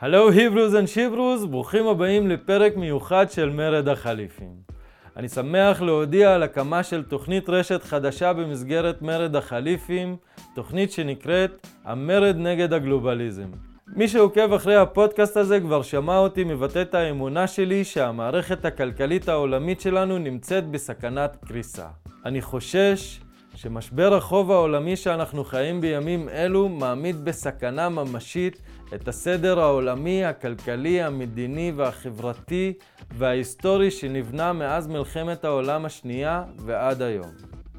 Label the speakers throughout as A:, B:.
A: Hello he-bros and she-bros, ברוכים הבאים לפרק מיוחד של מרד החליפים. אני שמח להודיע על הקמה של תוכנית רשת חדשה במסגרת מרד החליפים, תוכנית שנקראת המרד נגד הגלובליזם. מי שעוקב אחרי הפודקאסט הזה כבר שמע אותי מבטא את האמונה שלי שהמערכת הכלכלית העולמית שלנו נמצאת בסכנת קריסה. אני חושש שמשבר החוב העולמי שאנחנו חיים בימים אלו מעמיד בסכנה ממשית את הסדר העולמי, הכלכלי, המדיני והחברתי וההיסטורי שנבנה מאז מלחמת העולם השנייה ועד היום.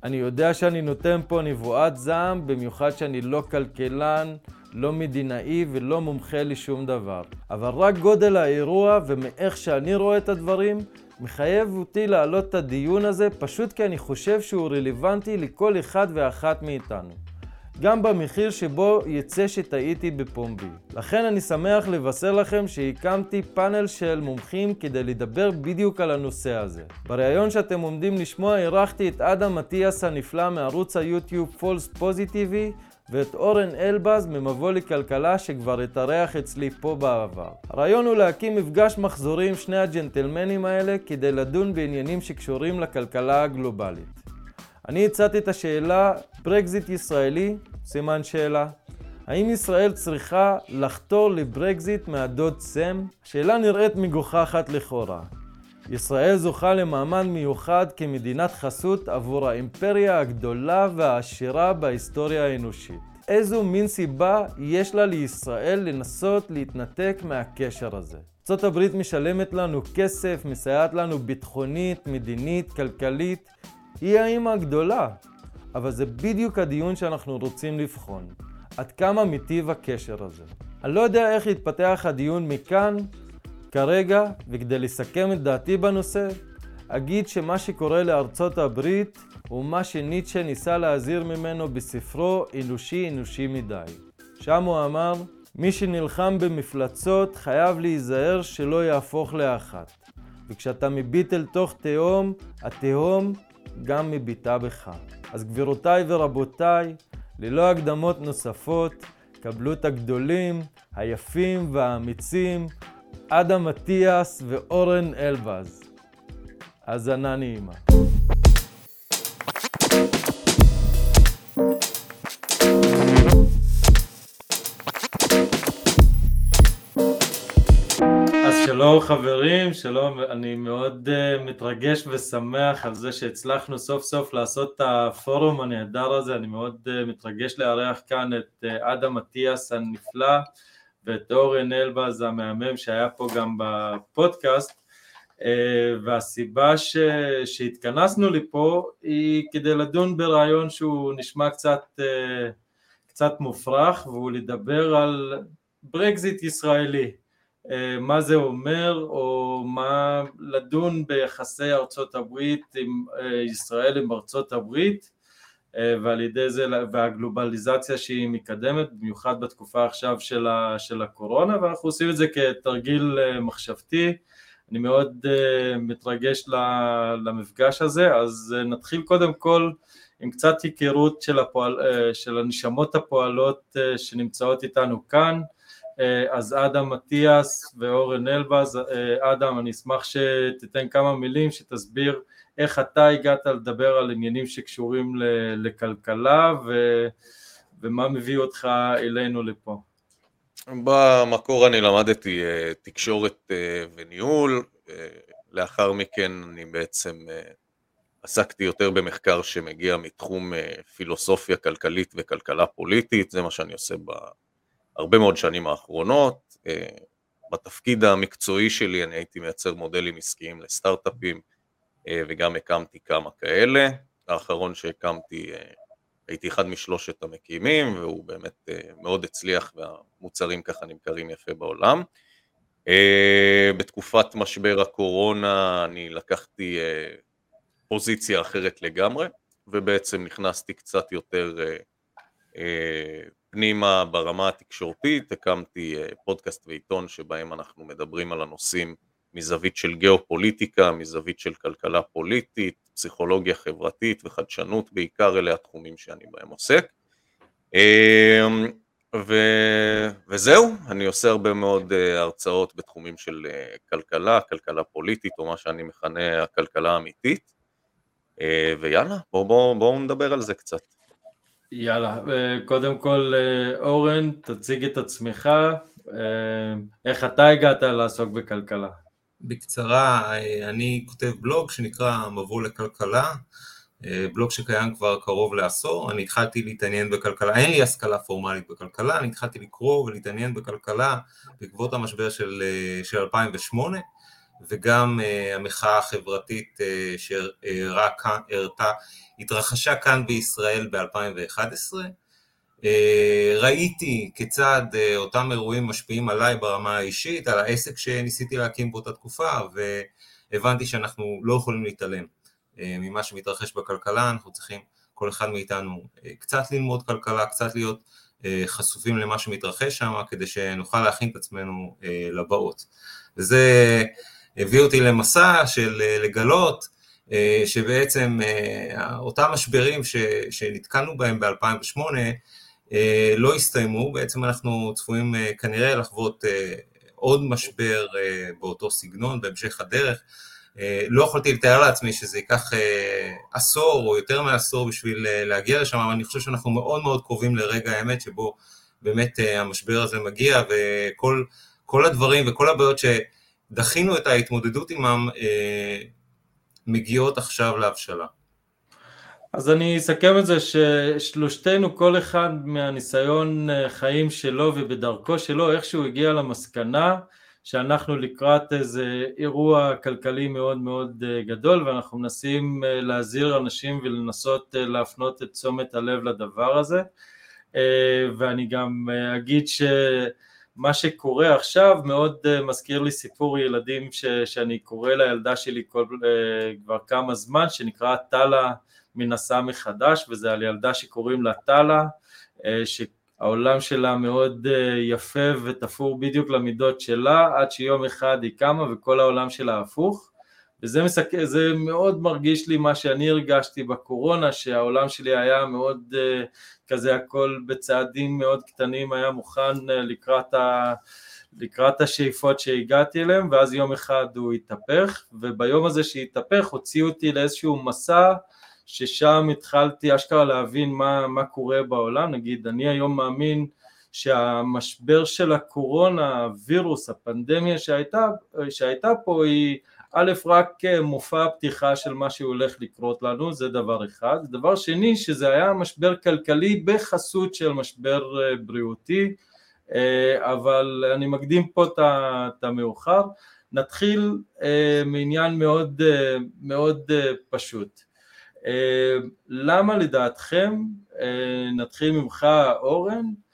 A: אני יודע שאני נותן פה נבואת זעם, במיוחד שאני לא כלכלן, לא מדינאי ולא מומחה לשום דבר. אבל רק גודל האירוע ומאיך שאני רואה את הדברים, מחייב אותי להעלות את הדיון הזה פשוט כי אני חושב שהוא רלוונטי לכל אחד ואחת מאיתנו. גם במחיר שבו יצא שטעיתי בפומבי. לכן אני שמח לבשר לכם שהקמתי פאנל של מומחים כדי לדבר בדיוק על הנושא הזה. בריאיון שאתם עומדים לשמוע אירחתי את אדם מטיאס הנפלא מערוץ היוטיוב פולס פוזיטיבי ואת אורן אלבז ממבוא לכלכלה שכבר התארח אצלי פה בעבר. הרעיון הוא להקים מפגש מחזורי עם שני הג'נטלמנים האלה כדי לדון בעניינים שקשורים לכלכלה הגלובלית. אני הצעתי את השאלה, ברקזיט ישראלי? סימן שאלה. האם ישראל צריכה לחתור לברקזיט מהדוד סם? שאלה נראית מגוחכת לכאורה. ישראל זוכה למעמד מיוחד כמדינת חסות עבור האימפריה הגדולה והעשירה בהיסטוריה האנושית. איזו מין סיבה יש לה לישראל לנסות להתנתק מהקשר הזה? ארה"ב משלמת לנו כסף, מסייעת לנו ביטחונית, מדינית, כלכלית, היא האימא הגדולה. אבל זה בדיוק הדיון שאנחנו רוצים לבחון. עד כמה מיטיב הקשר הזה. אני לא יודע איך יתפתח הדיון מכאן, כרגע, וכדי לסכם את דעתי בנושא, אגיד שמה שקורה לארצות הברית הוא מה שניטשה ניסה להזהיר ממנו בספרו אנושי אנושי מדי. שם הוא אמר, מי שנלחם במפלצות חייב להיזהר שלא יהפוך לאחת. וכשאתה מביט אל תוך תהום, התהום גם מביטה בך. אז גבירותיי ורבותיי, ללא הקדמות נוספות, קבלו את הגדולים, היפים והאמיצים, אדם אטיאס ואורן אלבז. האזנה נעימה. שלום חברים, שלום, אני מאוד uh, מתרגש ושמח על זה שהצלחנו סוף סוף לעשות את הפורום הנהדר הזה, אני מאוד uh, מתרגש לארח כאן את uh, אדם אטיאס הנפלא ואת אורן אלבז המהמם שהיה פה גם בפודקאסט. uh, והסיבה ש, שהתכנסנו לפה היא כדי לדון ברעיון שהוא נשמע קצת, uh, קצת מופרך והוא לדבר על ברקזיט ישראלי מה זה אומר או מה לדון ביחסי ארצות הברית עם אה, ישראל עם ארצות הברית אה, ועל ידי זה והגלובליזציה שהיא מקדמת במיוחד בתקופה עכשיו של, ה, של הקורונה ואנחנו עושים את זה כתרגיל מחשבתי. אני מאוד מתרגש למפגש הזה אז נתחיל קודם כל עם קצת היכרות של, הפועל, של הנשמות הפועלות שנמצאות איתנו כאן. אה, אז אדם מטיאס ואורן אלבז, אה, אדם אני אשמח שתיתן כמה מילים שתסביר איך אתה הגעת לדבר על עניינים שקשורים לכלכלה ו, ומה מביא אותך אלינו לפה.
B: במקור אני למדתי אה, תקשורת וניהול, לאחר מכן אני בעצם עסקתי יותר במחקר שמגיע מתחום פילוסופיה כלכלית וכלכלה פוליטית, זה מה שאני עושה הרבה מאוד שנים האחרונות. אה, בתפקיד המקצועי שלי אני הייתי מייצר מודלים עסקיים לסטארט-אפים אה, וגם הקמתי כמה כאלה. האחרון שהקמתי אה, הייתי אחד משלושת המקימים והוא באמת מאוד הצליח והמוצרים ככה נמכרים יפה בעולם. בתקופת משבר הקורונה אני לקחתי פוזיציה אחרת לגמרי ובעצם נכנסתי קצת יותר פנימה ברמה התקשורתית, הקמתי אה, פודקאסט ועיתון שבהם אנחנו מדברים על הנושאים מזווית של גיאופוליטיקה, מזווית של כלכלה פוליטית, פסיכולוגיה חברתית וחדשנות, בעיקר אלה התחומים שאני בהם עוסק. אמ, ו... וזהו, אני עושה הרבה מאוד uh, הרצאות בתחומים של uh, כלכלה, כלכלה פוליטית, או מה שאני מכנה הכלכלה האמיתית, ויאללה, בואו בוא, בוא נדבר על זה קצת.
A: יאללה, קודם כל אורן, תציג את עצמך, איך אתה הגעת לעסוק בכלכלה?
C: בקצרה, אני כותב בלוג שנקרא מבוא לכלכלה, בלוג שקיים כבר קרוב לעשור, אני התחלתי להתעניין בכלכלה, אין לי השכלה פורמלית בכלכלה, אני התחלתי לקרוא ולהתעניין בכלכלה בעקבות המשבר של, של 2008 וגם uh, המחאה החברתית uh, שהראתה, התרחשה כאן בישראל ב-2011. Uh, ראיתי כיצד אותם אירועים משפיעים עליי ברמה האישית, על העסק שניסיתי להקים באותה תקופה, והבנתי שאנחנו לא יכולים להתעלם. אה, ממה שמתרחש בכלכלה, אנחנו צריכים כל אחד מאיתנו אה, קצת ללמוד כלכלה, קצת להיות אה, חשופים למה שמתרחש שם, כדי שנוכל להכין את עצמנו לבאות. וזה הביא אותי למסע של לגלות שבעצם אותם משברים שנתקלנו בהם ב-2008 לא הסתיימו, בעצם אנחנו צפויים כנראה לחוות עוד משבר באותו סגנון בהמשך הדרך, אה, לא יכולתי לתאר לעצמי שזה ייקח אה, עשור או יותר מעשור בשביל אה, להגיע לשם, אבל אני חושב שאנחנו מאוד מאוד קרובים לרגע האמת שבו באמת המשבר הזה מגיע, וכל הדברים וכל הבעיות שדחינו את ההתמודדות עמם מגיעות עכשיו להבשלה.
A: אז אני אסכם את זה ששלושתנו, כל אחד מהניסיון חיים שלו ובדרכו שלו, איכשהו הגיע למסקנה שאנחנו לקראת איזה אירוע כלכלי מאוד מאוד אה, גדול ואנחנו מנסים אה, להזהיר אנשים ולנסות אה, להפנות את תשומת הלב לדבר הזה ואני גם אגיד שמה שקורה עכשיו מאוד מזכיר לי סיפור ילדים ש, שאני קורא לילדה שלי כל, כבר כמה זמן שנקרא טלה מנסה מחדש וזה על ילדה שקוראים לה טלה העולם שלה מאוד אה, יפה ותפור בדיוק למידות שלה, עד שיום אחד היא קמה וכל העולם שלה הפוך. וזה מסק... מאוד מרגיש לי מה שאני הרגשתי בקורונה, שהעולם שלי היה מאוד uh, כזה הכל בצעדים מאוד קטנים, היה מוכן uh, לקראת, ה... לקראת השאיפות שהגעתי אליהם, ואז יום אחד הוא התהפך, וביום הזה שהתהפך הוציאו אותי לאיזשהו מסע ששם התחלתי אשכרה להבין מה, מה קורה בעולם, נגיד אני היום מאמין שהמשבר של הקורונה, הווירוס, הפנדמיה שהייתה, שהייתה פה היא א' רק מופע פתיחה של מה שהולך לקרות לנו, זה דבר אחד. דבר שני, שזה היה משבר כלכלי בחסות של משבר אה, בריאותי, אה, אבל אני מקדים פה את המאוחר. נתחיל אה, מעניין מאוד, מאוד פשוט. אה, למה לדעתכם, אה, נתחיל ממך אורן, אה,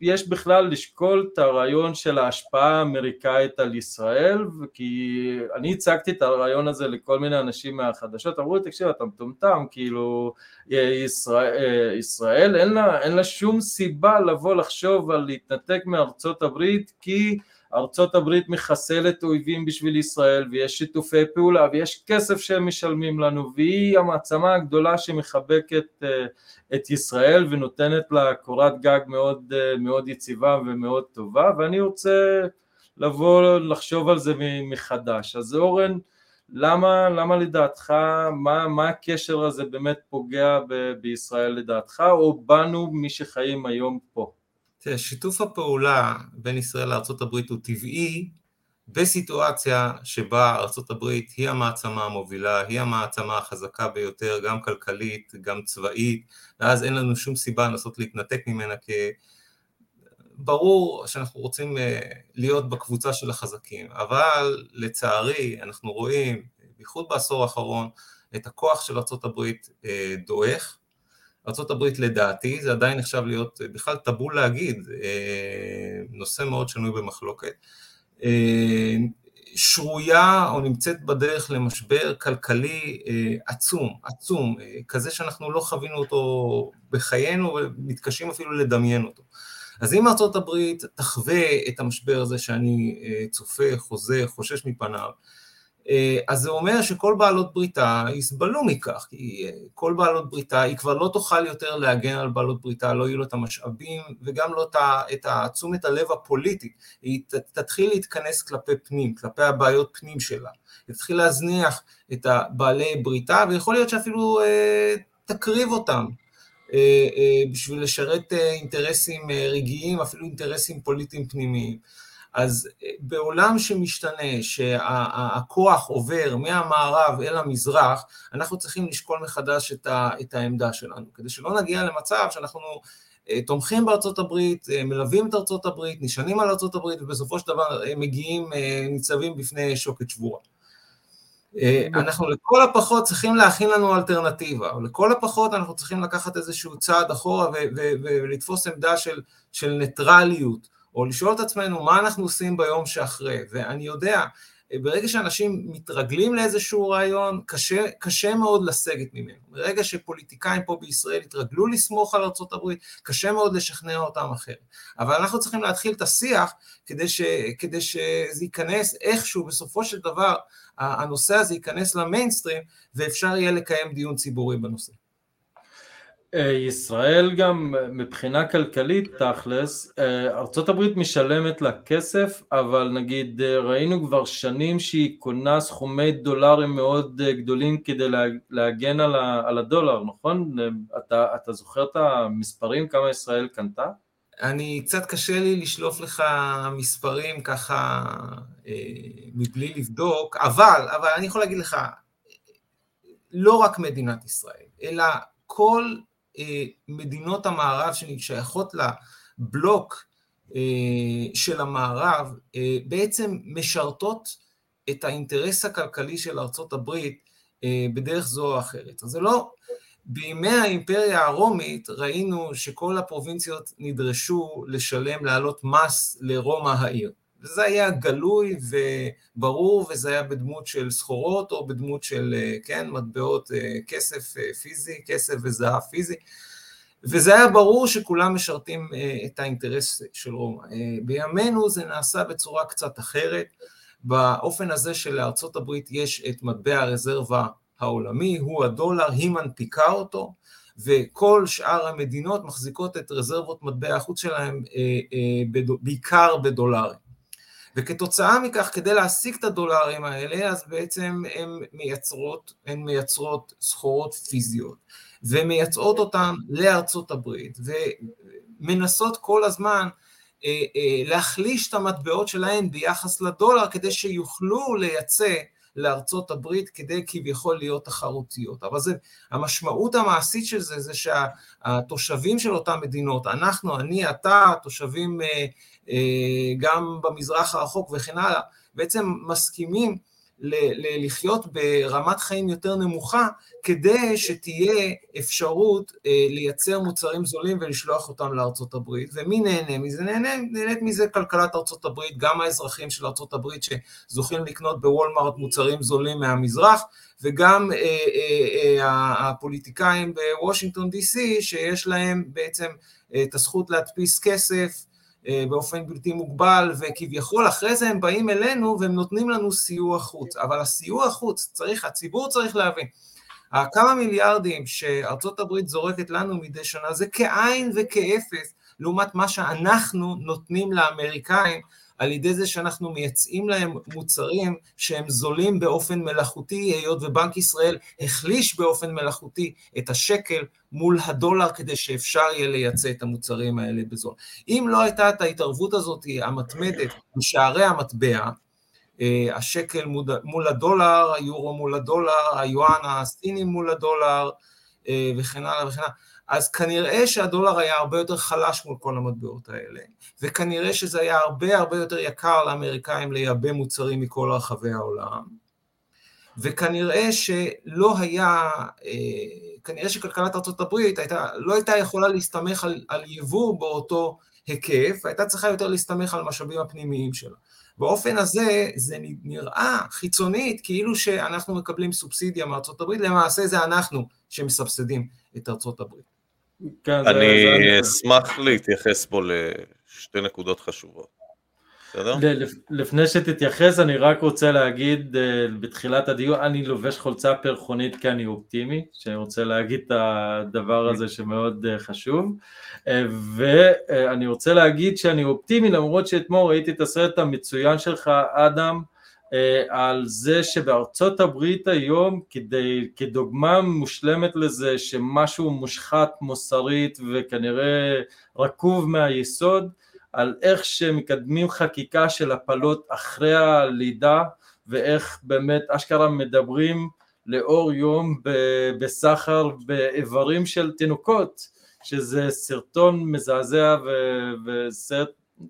A: יש בכלל לשקול את הרעיון של ההשפעה האמריקאית על ישראל, כי אני הצגתי את הרעיון הזה לכל מיני אנשים מהחדשות, אמרו לי תקשיב אתה מטומטם, כאילו ישראל, ישראל אין, לה, אין לה שום סיבה לבוא לחשוב על להתנתק מארצות הברית כי ארצות הברית מחסלת אויבים בשביל ישראל ויש שיתופי פעולה ויש כסף שהם משלמים לנו והיא המעצמה הגדולה שמחבקת אה, את ישראל ונותנת לה קורת גג מאוד, אה, מאוד יציבה ומאוד טובה ואני רוצה לבוא לחשוב על זה מחדש אז אורן למה, למה לדעתך, מה, מה הקשר הזה באמת פוגע ב- בישראל לדעתך או בנו מי שחיים היום פה?
C: תראה, שיתוף הפעולה בין ישראל לארה"ב הוא טבעי בסיטואציה שבה ארה"ב היא המעצמה המובילה, היא המעצמה החזקה ביותר, גם כלכלית, גם צבאית, ואז אין לנו שום סיבה לנסות להתנתק ממנה, כי ברור שאנחנו רוצים אה, להיות בקבוצה של החזקים, אבל לצערי אנחנו רואים, בייחוד בעשור האחרון, את הכוח של ארה"ב אה, דועך, ארה"ב לדעתי, זה עדיין נחשב להיות בכלל טבו להגיד, אה, נושא מאוד שנוי במחלוקת, אה, שרויה או נמצאת בדרך למשבר כלכלי אה, עצום, עצום, כזה שאנחנו לא חווינו אותו בחיינו ומתקשים אפילו לדמיין אותו. אז אם הברית תחווה את המשבר הזה שאני צופה, חוזה, חושש מפניו, אה, אז זה אומר שכל בעלות בריתה יסבלו מכך, כי אה, כל בעלות בריתה, היא כבר לא תוכל יותר להגן על בעלות בריתה, לא יהיו לו את המשאבים וגם לא את תשומת הלב הפוליטית, היא תתחיל להתכנס כלפי פנים, כלפי הבעיות פנים שלה, היא תתחיל להזניח את בעלי בריתה ויכול להיות שאפילו אה, תקריב אותם בשביל לשרת אינטרסים רגעיים, אפילו אינטרסים פוליטיים פנימיים. אז אה, בעולם שמשתנה, שהכוח עובר מהמערב אל המזרח, אנחנו צריכים לשקול מחדש את, ה, את העמדה שלנו, כדי שלא נגיע למצב שאנחנו אה, תומכים בארצות הברית, אה, מלווים את ארצות הברית, נשענים על ארצות הברית, ובסופו של דבר מגיעים, ניצבים בפני שוקת שבורה. אנחנו לכל הפחות צריכים להכין לנו אלטרנטיבה, לכל הפחות אנחנו צריכים לקחת איזשהו צעד אחורה ולתפוס עמדה של, של ניטרליות, או לשאול את עצמנו מה אנחנו עושים ביום שאחרי, ואני יודע, ברגע שאנשים מתרגלים לאיזשהו רעיון, קשה, קשה מאוד לסגת ממנו. ברגע שפוליטיקאים פה בישראל יתרגלו לסמוך על ארה"ב, קשה מאוד לשכנע אותם אחרת. אבל אנחנו צריכים להתחיל את השיח כדי, ש, כדי שזה ייכנס איכשהו, בסופו של דבר, הנושא הזה ייכנס למיינסטרים, ואפשר יהיה לקיים דיון ציבורי בנושא.
A: אה, ישראל גם מבחינה כלכלית תכלס, אה, ארה"ב משלמת לה כסף, אבל נגיד אה, ראינו כבר שנים שהיא קונה סכומי דולרים מאוד גדולים כדי להגן על הדולר, נכון? אתה, אתה זוכר את המספרים כמה ישראל קנתה?
C: אני, קצת קשה לי לשלוף לך מספרים ככה מבלי לבדוק, אבל, אבל אני יכול להגיד לך, לא רק מדינת ישראל, אלא כל אה, מדינות המערב ששייכות לבלוק אה, של המערב אה, בעצם משרתות את האינטרס הכלכלי של ארצות הברית בדרך זו או אחרת. אז זה לא, בימי האימפריה הרומית ראינו שכל הפרובינציות נדרשו לשלם, להעלות מס לרומא העיר. וזה היה גלוי וברור, וזה היה בדמות של סחורות או בדמות של, אה, כן, מטבעות אה, כסף אה, פיזי, כסף וזהב פיזי, וזה היה ברור שכולם משרתים את האינטרס של רומא. בימינו זה נעשה בצורה קצת אחרת, באופן הזה שלארצות הברית יש את מטבע הרזרבה העולמי, הוא הדולר, היא מנפיקה אותו, וכל שאר המדינות מחזיקות את רזרבות מטבע החוץ שלהם בעיקר בדולרים. וכתוצאה מכך, כדי להשיג את הדולרים האלה, אז בעצם הן מייצרות, הן מייצרות סחורות פיזיות, ומייצאות אותן לארצות הברית, ומנסות כל הזמן אה, אה, להחליש את המטבעות שלהן ביחס לדולר, כדי שיוכלו לייצא לארצות הברית כדי כביכול להיות תחרותיות. אבל זה, המשמעות המעשית של זה, זה שהתושבים של אותן מדינות, אנחנו, אני, אתה, תושבים אה, גם במזרח הרחוק וכן הלאה, בעצם מסכימים ל- לחיות ברמת חיים יותר נמוכה, כדי שתהיה אפשרות אה, לייצר מוצרים זולים ולשלוח אותם לארצות הברית. ומי נהנה מזה? נהנה, נהנית מזה כלכלת ארצות הברית, גם האזרחים של ארצות הברית שזוכים לקנות בוולמארט מוצרים זולים מהמזרח, וגם אה, אה, אה, הפוליטיקאים בוושינגטון די.סי, שיש להם בעצם אה, את הזכות להדפיס כסף, אה, באופן בלתי מוגבל, וכביכול אחרי זה הם באים אלינו והם נותנים לנו סיוע חוץ. אבל הסיוע חוץ, צריך, הציבור צריך להבין, הכמה מיליארדים שארצות הברית זורקת לנו מדי שנה זה כאין וכאפס לעומת מה שאנחנו נותנים לאמריקאים על ידי זה שאנחנו מייצאים להם מוצרים שהם זולים באופן מלאכותי, היות ובנק ישראל החליש באופן מלאכותי את השקל מול הדולר כדי שאפשר יהיה לייצא את המוצרים האלה בזול. אם לא הייתה את ההתערבות הזאת המתמדת בשערי המטבע, אה, השקל מול הדולר, היורו מול הדולר, היואן הסיני מול הדולר אה, וכן הלאה וכן הלאה, אז כנראה שהדולר היה הרבה יותר חלש מול כל המטבעות האלה, וכנראה שזה היה הרבה הרבה יותר יקר לאמריקאים לייבא מוצרים מכל רחבי העולם, וכנראה שלא היה, אה, כנראה שכלכלת ארה"ב הייתה, לא הייתה יכולה להסתמך על, על יבוא באותו היקף, הייתה צריכה יותר להסתמך על המשאבים הפנימיים שלה. באופן הזה זה נראה חיצונית כאילו שאנחנו מקבלים סובסידיה מארצות הברית, למעשה זה אנחנו שמסבסדים את ארצות הברית.
B: כן, אני אשמח להתייחס פה לשתי נקודות חשובות. בסדר?
A: לפני שתתייחס, אני רק רוצה להגיד אה, בתחילת הדיון, אני לובש חולצה פרחונית כי אני אופטימי, שאני רוצה להגיד את הדבר הזה שמאוד אה, חשוב, אה, ואני רוצה להגיד שאני אופטימי למרות שאתמול ראיתי את הסרט המצוין שלך, אדם, על זה שבארצות הברית היום, כדי, כדוגמה מושלמת לזה שמשהו מושחת מוסרית וכנראה רקוב מהיסוד, על איך שמקדמים חקיקה של הפלות אחרי הלידה ואיך באמת אשכרה מדברים לאור יום בסחר באיברים של תינוקות שזה סרטון מזעזע וסרט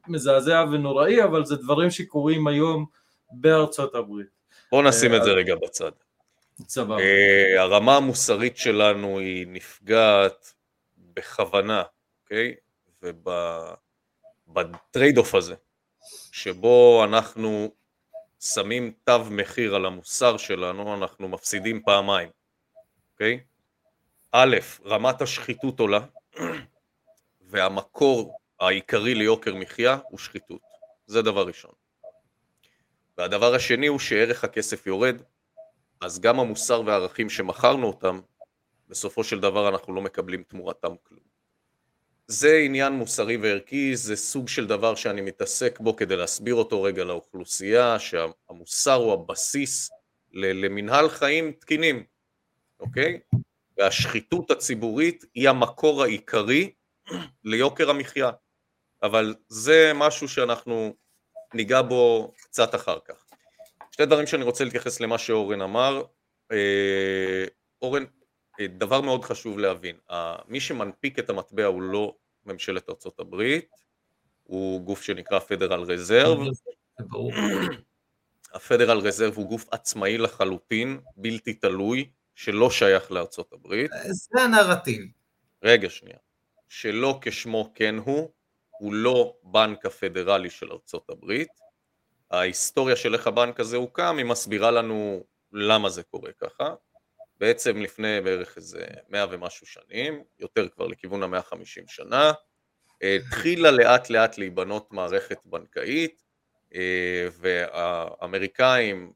A: מזעזע ונוראי אבל זה דברים שקורים היום בארצות הברית.
B: בואו נשים את זה אה, רגע בצד.
A: סבבה.
B: אה, הרמה המוסרית שלנו היא נפגעת בכוונה, אוקיי? וב... ב trade off הזה, שבו אנחנו שמים תו מחיר על המוסר שלנו, אנחנו מפסידים פעמיים, אוקיי? א', רמת השחיתות עולה, והמקור העיקרי ליוקר מחיה הוא שחיתות, זה דבר ראשון. והדבר השני הוא שערך הכסף יורד, אז גם המוסר והערכים שמכרנו אותם, בסופו של דבר אנחנו לא מקבלים תמורתם כלום. זה עניין מוסרי וערכי, זה סוג של דבר שאני מתעסק בו כדי להסביר אותו רגע לאוכלוסייה, שהמוסר הוא הבסיס למנהל חיים תקינים, אוקיי? והשחיתות הציבורית היא המקור העיקרי ליוקר המחיה, אבל זה משהו שאנחנו ניגע בו קצת אחר כך. שתי דברים שאני רוצה להתייחס למה שאורן אמר. אה, אורן, דבר מאוד חשוב להבין, מי שמנפיק את המטבע הוא לא ממשלת ארצות הברית, הוא גוף שנקרא פדרל רזרב. הפדרל רזרב הוא גוף עצמאי לחלוטין, בלתי תלוי, שלא שייך לארצות הברית.
C: זה הנרטיב.
B: רגע שנייה. שלא כשמו כן הוא, הוא לא בנק הפדרלי של ארצות הברית. ההיסטוריה של איך הבנק הזה הוקם, היא מסבירה לנו למה זה קורה ככה. בעצם לפני בערך איזה מאה ומשהו שנים, יותר כבר לכיוון המאה חמישים שנה, התחילה לאט לאט להיבנות מערכת בנקאית, אה, והאמריקאים,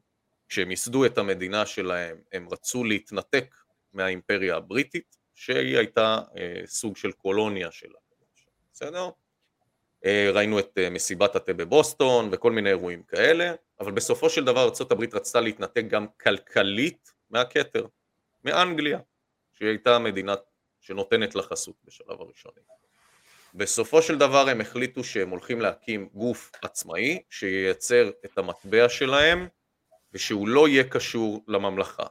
B: כשהם ייסדו את המדינה שלהם, הם רצו להתנתק מהאימפריה הבריטית, שהיא הייתה אה, סוג של קולוניה שלה, בסדר? אה, ראינו את מסיבת התה בבוסטון וכל מיני אירועים כאלה, אבל בסופו של דבר ארה"ב רצתה להתנתק גם כלכלית מהכתר. מאנגליה, שהיא הייתה המדינה שנותנת לה חסות בשלב הראשוני. בסופו של דבר הם החליטו שהם הולכים להקים גוף עצמאי שייצר את המטבע שלהם ושהוא לא יהיה קשור לממלכה.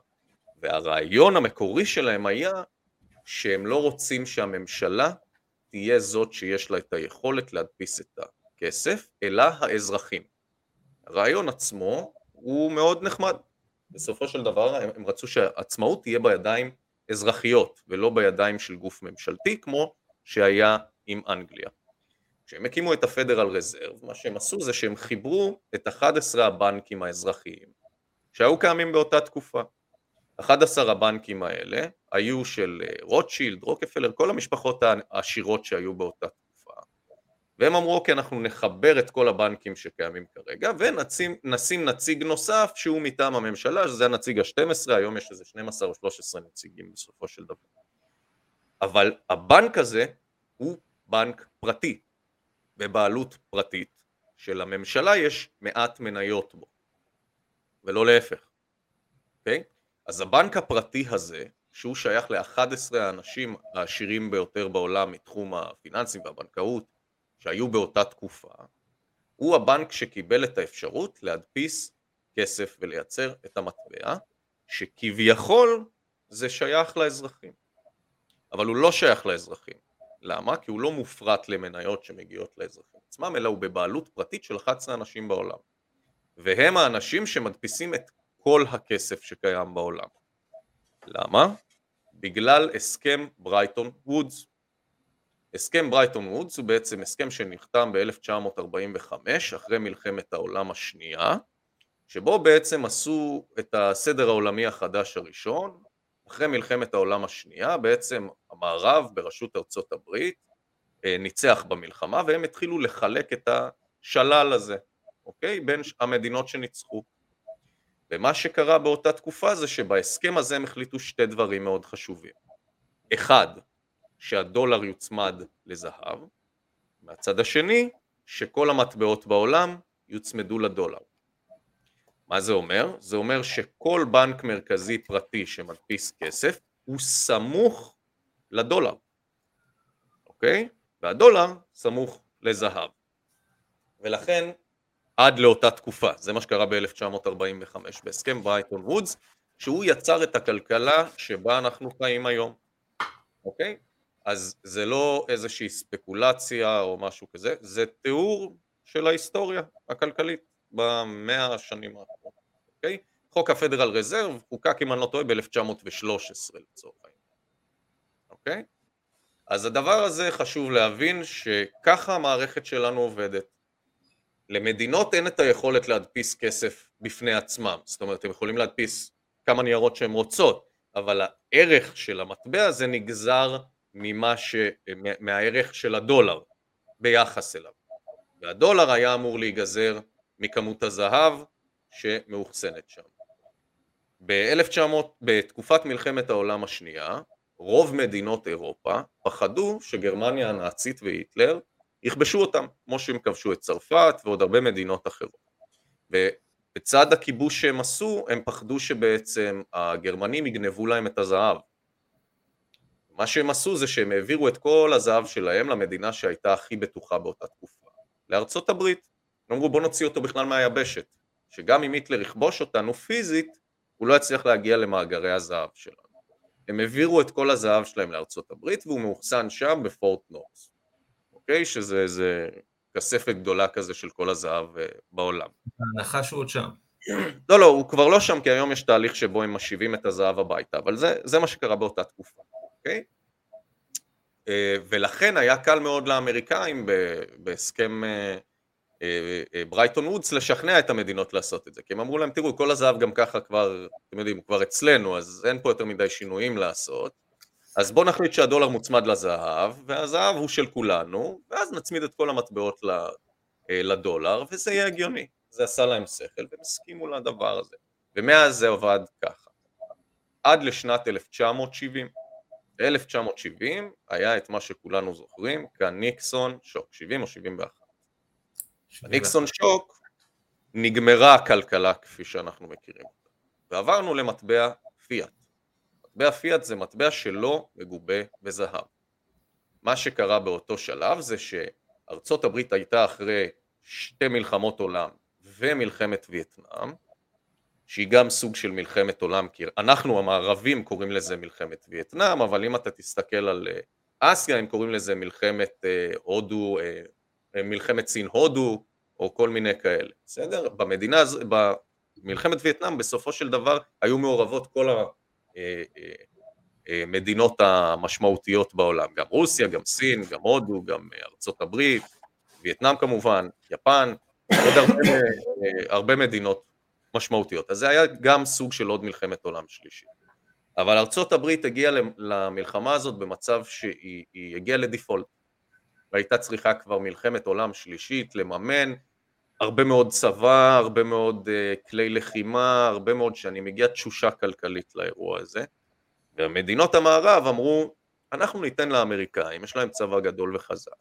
B: והרעיון המקורי שלהם היה שהם לא רוצים שהממשלה תהיה זאת שיש לה את היכולת להדפיס את הכסף, אלא האזרחים. הרעיון עצמו הוא מאוד נחמד. בסופו של דבר הם, הם רצו שהעצמאות תהיה בידיים אזרחיות ולא בידיים של גוף ממשלתי כמו שהיה עם אנגליה. כשהם הקימו את הפדרל רזרב, מה שהם עשו זה שהם חיברו את 11 הבנקים האזרחיים שהיו קיימים באותה תקופה. 11 הבנקים האלה היו של אה, רוטשילד, רוקפלר, כל המשפחות העשירות שהיו באותה והם אמרו אוקיי אנחנו נחבר את כל הבנקים שקיימים כרגע ונשים נציג נוסף שהוא מטעם הממשלה שזה הנציג ה-12 היום יש איזה 12 או 13 נציגים בסופו של דבר אבל הבנק הזה הוא בנק פרטי בבעלות פרטית שלממשלה יש מעט מניות בו ולא להפך אוקיי? אז הבנק הפרטי הזה שהוא שייך ל-11 האנשים העשירים ביותר בעולם מתחום הפיננסים והבנקאות שהיו באותה תקופה, הוא הבנק שקיבל את האפשרות להדפיס כסף ולייצר את המטבע, שכביכול זה שייך לאזרחים. אבל הוא לא שייך לאזרחים. למה? כי הוא לא מופרט למניות שמגיעות לאזרחים עצמם, אלא הוא בבעלות פרטית של 11 אנשים בעולם. והם האנשים שמדפיסים את כל הכסף שקיים בעולם. למה? בגלל הסכם ברייטון וודס. הסכם ברייטון וודס הוא בעצם הסכם שנחתם ב-1945 אחרי מלחמת העולם השנייה שבו בעצם עשו את הסדר העולמי החדש הראשון אחרי מלחמת העולם השנייה בעצם המערב בראשות ארצות הברית אה, ניצח במלחמה והם התחילו לחלק את השלל הזה אוקיי? בין המדינות שניצחו. ומה שקרה באותה תקופה זה שבהסכם הזה הם החליטו שתי דברים מאוד חשובים. אחד, שהדולר יוצמד לזהב, מהצד השני, שכל המטבעות בעולם יוצמדו לדולר. מה זה אומר? זה אומר שכל בנק מרכזי פרטי שמדפיס כסף הוא סמוך לדולר, אוקיי? והדולר סמוך לזהב. ולכן עד לאותה תקופה, זה מה שקרה ב-1945 בהסכם ברייטון וודס, שהוא יצר את הכלכלה שבה אנחנו חיים היום, אוקיי? אז זה לא איזושהי ספקולציה או משהו כזה, זה תיאור של ההיסטוריה הכלכלית במאה השנים האחרונות, אוקיי? חוק הפדרל רזרב חוקק אם אני לא טועה ב-1913 לצורך העניין, אוקיי? אז הדבר הזה חשוב להבין שככה המערכת שלנו עובדת. למדינות אין את היכולת להדפיס כסף בפני עצמם, זאת אומרת הם יכולים להדפיס כמה ניירות שהם רוצות, אבל הערך של המטבע הזה נגזר ממה ש... מהערך של הדולר ביחס אליו. והדולר היה אמור להיגזר מכמות הזהב שמאוחסנת שם. ב-1900, בתקופת מלחמת העולם השנייה, רוב מדינות אירופה פחדו שגרמניה הנאצית והיטלר יכבשו אותם, כמו שהם כבשו את צרפת ועוד הרבה מדינות אחרות. ובצד הכיבוש שהם עשו, הם פחדו שבעצם הגרמנים יגנבו להם את הזהב. מה שהם עשו זה שהם העבירו את כל הזהב שלהם למדינה שהייתה הכי בטוחה באותה תקופה, לארצות הברית. הם אמרו בוא נוציא אותו בכלל מהיבשת, שגם אם היטלר יכבוש אותנו פיזית, הוא לא יצליח להגיע למאגרי הזהב שלנו. הם העבירו את כל הזהב שלהם לארצות הברית והוא מאוחסן שם בפורט נורס, אוקיי? שזה איזה כספת גדולה כזה של כל הזהב אה, בעולם.
C: ההנחה שהוא עוד שם.
B: לא, לא, הוא כבר לא שם כי היום יש תהליך שבו הם משיבים את הזהב הביתה, אבל זה, זה מה שקרה באותה תקופה, אוקיי? אה, ולכן היה קל מאוד לאמריקאים בהסכם אה, ברייטון וודס לשכנע את המדינות לעשות את זה, כי הם אמרו להם תראו כל הזהב גם ככה כבר, אתם יודעים, הוא כבר אצלנו אז אין פה יותר מדי שינויים לעשות, אז בואו נחליט שהדולר מוצמד לזהב והזהב הוא של כולנו ואז נצמיד את כל המטבעות לדולר וזה יהיה הגיוני, זה עשה להם שכל והם הסכימו לדבר הזה. ומאז זה עבד ככה. עד לשנת 1970 ב-1970 היה את מה שכולנו זוכרים כניקסון שוק 70 או 71 בניקסון שוק נגמרה הכלכלה כפי שאנחנו מכירים אותה, ועברנו למטבע פיאט. מטבע פיאט זה מטבע שלא מגובה בזהב. מה שקרה באותו שלב זה שארצות הברית הייתה אחרי שתי מלחמות עולם ומלחמת וייטנאם, שהיא גם סוג של מלחמת עולם, כי אנחנו המערבים קוראים לזה מלחמת וייטנאם, אבל אם אתה תסתכל על אה, אסיה הם קוראים לזה מלחמת אה, הודו, אה, מלחמת סין הודו או כל מיני כאלה, בסדר? במדינה, במלחמת וייטנאם בסופו של דבר היו מעורבות כל המדינות אה, אה, אה, המשמעותיות בעולם, גם רוסיה, גם סין, גם הודו, גם ארצות הברית, וייטנאם כמובן, יפן, עוד הרבה, הרבה מדינות משמעותיות. אז זה היה גם סוג של עוד מלחמת עולם שלישית. אבל ארצות הברית הגיעה למלחמה הזאת במצב שהיא הגיעה לדיפולט. והייתה צריכה כבר מלחמת עולם שלישית לממן הרבה מאוד צבא, הרבה מאוד uh, כלי לחימה, הרבה מאוד שנים, הגיעה תשושה כלכלית לאירוע הזה, ומדינות המערב אמרו, אנחנו ניתן לאמריקאים, יש להם צבא גדול וחזק,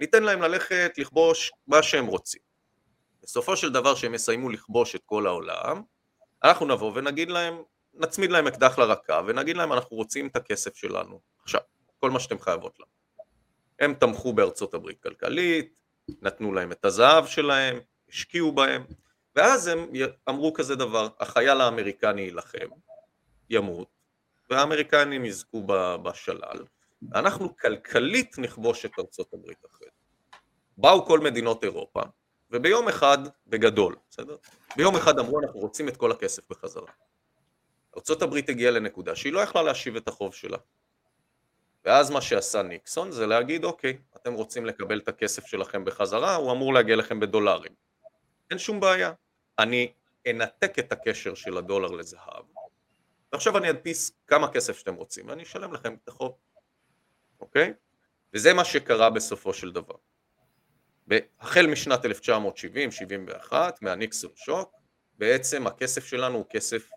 B: ניתן להם ללכת לכבוש מה שהם רוצים. בסופו של דבר שהם יסיימו לכבוש את כל העולם, אנחנו נבוא ונגיד להם, נצמיד להם אקדח לרקה ונגיד להם אנחנו רוצים את הכסף שלנו עכשיו, כל מה שאתם חייבות לנו. הם תמכו בארצות הברית כלכלית, נתנו להם את הזהב שלהם, השקיעו בהם, ואז הם אמרו כזה דבר, החייל האמריקני יילחם, ימות, והאמריקנים יזכו בשלל, ואנחנו כלכלית נכבוש את ארצות הברית אחרי זה. באו כל מדינות אירופה, וביום אחד, בגדול, בסדר? ביום אחד אמרו אנחנו רוצים את כל הכסף בחזרה. הברית הגיעה לנקודה שהיא לא יכלה להשיב את החוב שלה. ואז מה שעשה ניקסון זה להגיד אוקיי, אתם רוצים לקבל את הכסף שלכם בחזרה, הוא אמור להגיע לכם בדולרים. אין שום בעיה. אני אנתק את הקשר של הדולר לזהב, ועכשיו אני אדפיס כמה כסף שאתם רוצים, ואני אשלם לכם את החוב, אוקיי? וזה מה שקרה בסופו של דבר. החל משנת 1970-71, מהניקסון שוק, בעצם הכסף שלנו הוא כסף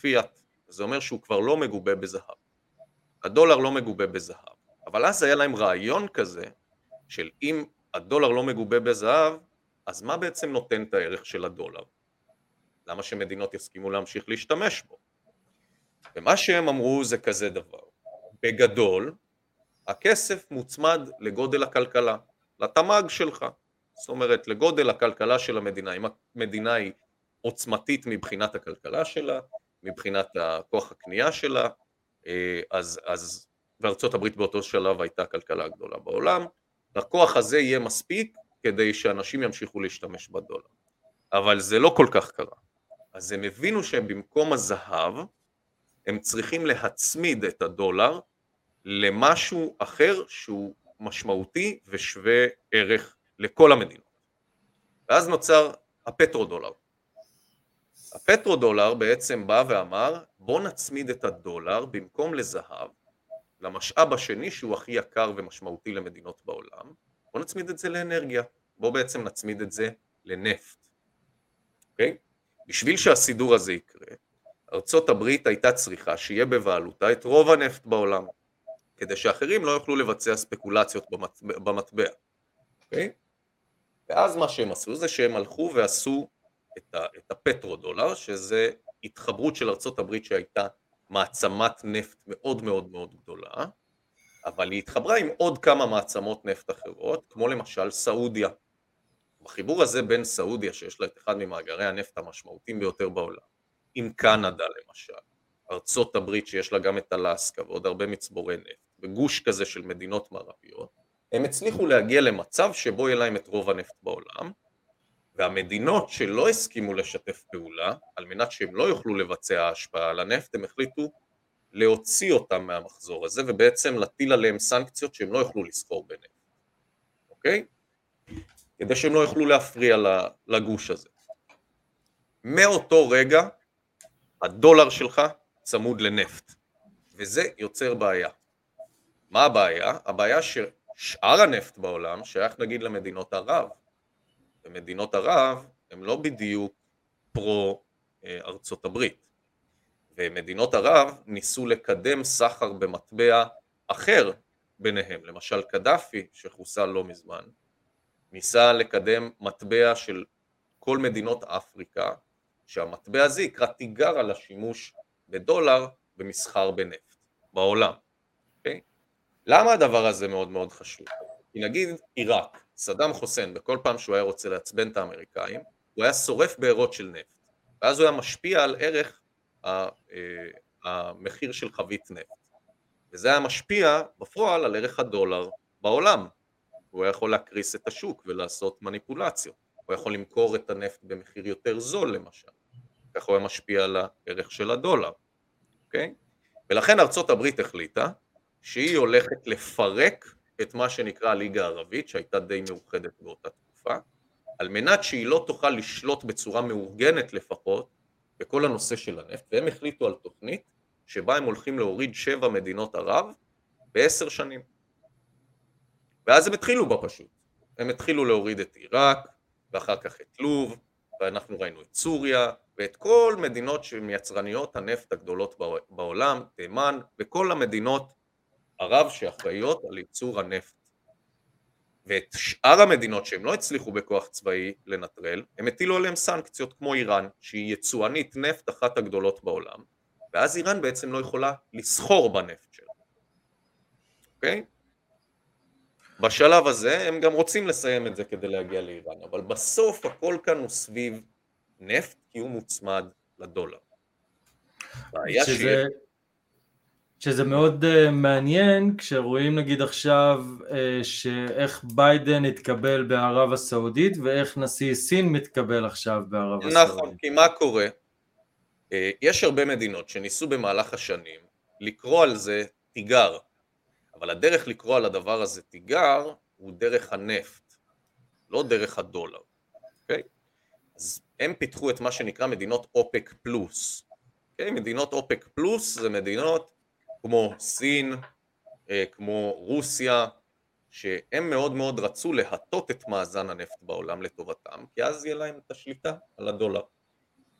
B: פיאט, זה אומר שהוא כבר לא מגובה בזהב. הדולר לא מגובה בזהב, אבל אז היה להם רעיון כזה של אם הדולר לא מגובה בזהב, אז מה בעצם נותן את הערך של הדולר? למה שמדינות יסכימו להמשיך להשתמש בו? ומה שהם אמרו זה כזה דבר, בגדול הכסף מוצמד לגודל הכלכלה, לתמ"ג שלך, זאת אומרת לגודל הכלכלה של המדינה, אם המדינה היא עוצמתית מבחינת הכלכלה שלה, מבחינת הכוח הקנייה שלה, אה, אז, אז וארצות הברית באותו שלב הייתה הכלכלה הגדולה בעולם, הכוח הזה יהיה מספיק כדי שאנשים ימשיכו להשתמש בדולר. אבל זה לא כל כך קרה. אז הם הבינו שבמקום הזהב, הם צריכים להצמיד את הדולר למשהו אחר שהוא משמעותי ושווה ערך לכל המדינות. ואז נוצר הפטרודולר. הפטרודולר בעצם בא ואמר בוא נצמיד את הדולר במקום לזהב למשאב השני שהוא הכי יקר ומשמעותי למדינות בעולם, בוא נצמיד את זה לאנרגיה, בוא בעצם נצמיד את זה לנפט. אוקיי? Okay? בשביל שהסידור הזה יקרה, ארצות הברית הייתה צריכה שיהיה בבעלותה את רוב הנפט בעולם, כדי שאחרים לא יוכלו לבצע ספקולציות במטבע. אוקיי? ואז מה שהם עשו זה שהם הלכו ועשו את, ה, את הפטרודולר, שזה התחברות של ארצות הברית שהייתה מעצמת נפט מאוד מאוד מאוד גדולה, אבל היא התחברה עם עוד כמה מעצמות נפט אחרות, כמו למשל סעודיה. בחיבור הזה בין סעודיה, שיש לה את אחד ממאגרי הנפט המשמעותיים ביותר בעולם, עם קנדה למשל, ארצות הברית שיש לה גם את אלסקה ועוד הרבה מצבורי נפט, וגוש כזה של מדינות מערביות, הם הצליחו להגיע למצב שבו יהיה להם את רוב הנפט בעולם, והמדינות שלא הסכימו לשתף פעולה, על מנת שהם לא יוכלו לבצע השפעה על הנפט, הם החליטו להוציא אותם מהמחזור הזה ובעצם להטיל עליהם סנקציות שהם לא יוכלו לסחור בנפט, אוקיי? כדי שהם לא יוכלו להפריע לגוש הזה. מאותו רגע הדולר שלך צמוד לנפט, וזה יוצר בעיה. מה הבעיה? הבעיה ששאר הנפט בעולם שייך נגיד למדינות ערב, ומדינות ערב הן לא בדיוק פרו אה, ארצות הברית, ומדינות ערב ניסו לקדם סחר במטבע אחר ביניהם, למשל קדאפי שחוסל לא מזמן, ניסה לקדם מטבע של כל מדינות אפריקה, שהמטבע הזה יקרא תיגר על השימוש בדולר במסחר בנפט בעולם. Okay? אוקיי? למה הדבר הזה מאוד מאוד חשוב? כי נגיד עיראק, סדאם חוסיין, בכל פעם שהוא היה רוצה לעצבן את האמריקאים, הוא היה שורף בארות של נפט, ואז הוא היה משפיע על ערך המחיר של חבית נפט, וזה היה משפיע בפועל על ערך הדולר בעולם, הוא היה יכול להקריס את השוק ולעשות מניפולציות, הוא יכול למכור את הנפט במחיר יותר זול למשל, ככה הוא היה משפיע על הערך של הדולר, אוקיי? ולכן ארצות הברית החליטה שהיא הולכת לפרק את מה שנקרא הליגה הערבית, שהייתה די מאוחדת באותה תקופה, על מנת שהיא לא תוכל לשלוט בצורה מאורגנת לפחות בכל הנושא של הנפט, והם החליטו על תוכנית שבה הם הולכים להוריד שבע מדינות ערב בעשר שנים. ואז הם התחילו בה פשוט. הם התחילו להוריד את עיראק, ואחר כך את לוב, ואנחנו ראינו את סוריה, ואת כל מדינות שהן יצרניות הנפט הגדולות בעולם, תימן, וכל המדינות ערב שאחראיות על ייצור הנפט. ואת שאר המדינות שהם לא הצליחו בכוח צבאי לנטרל, הם הטילו עליהם סנקציות כמו איראן, שהיא יצואנית נפט אחת הגדולות בעולם, ואז איראן בעצם לא יכולה לסחור בנפט שלה. אוקיי? בשלב הזה הם גם רוצים לסיים את זה כדי להגיע לאיראן, אבל בסוף הכל כאן הוא סביב נפט כי הוא מוצמד לדולר.
A: שזה, שזה מאוד uh, מעניין כשרואים נגיד עכשיו uh, שאיך ביידן התקבל בערב הסעודית ואיך נשיא סין מתקבל עכשיו בערב
B: נכון, הסעודית. נכון, כי מה קורה? Uh, יש הרבה מדינות שניסו במהלך השנים לקרוא על זה תיגר, אבל הדרך לקרוא על הדבר הזה תיגר הוא דרך הנפט, לא דרך הדולר, אוקיי? Okay? אז הם פיתחו את מה שנקרא מדינות אופק פלוס. Okay? מדינות אופק פלוס זה מדינות כמו סין, אה, כמו רוסיה, שהם מאוד מאוד רצו להטות את מאזן הנפט בעולם לטובתם, כי אז יהיה להם את השליטה על הדולר,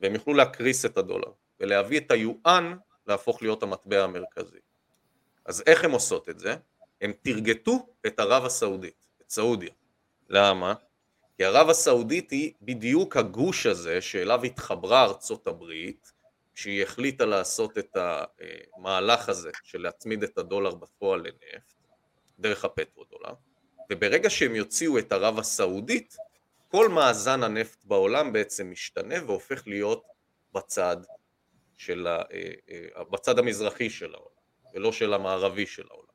B: והם יוכלו להקריס את הדולר, ולהביא את היואן להפוך להיות המטבע המרכזי. אז איך הם עושות את זה? הם תרגטו את ערב הסעודית, את סעודיה. למה? כי ערב הסעודית היא בדיוק הגוש הזה שאליו התחברה ארצות הברית כשהיא החליטה לעשות את המהלך הזה של להצמיד את הדולר בפועל לנפט דרך הפטרודולר וברגע שהם יוציאו את ערב הסעודית כל מאזן הנפט בעולם בעצם משתנה והופך להיות בצד, של ה, אה, אה, בצד המזרחי של העולם ולא של המערבי של העולם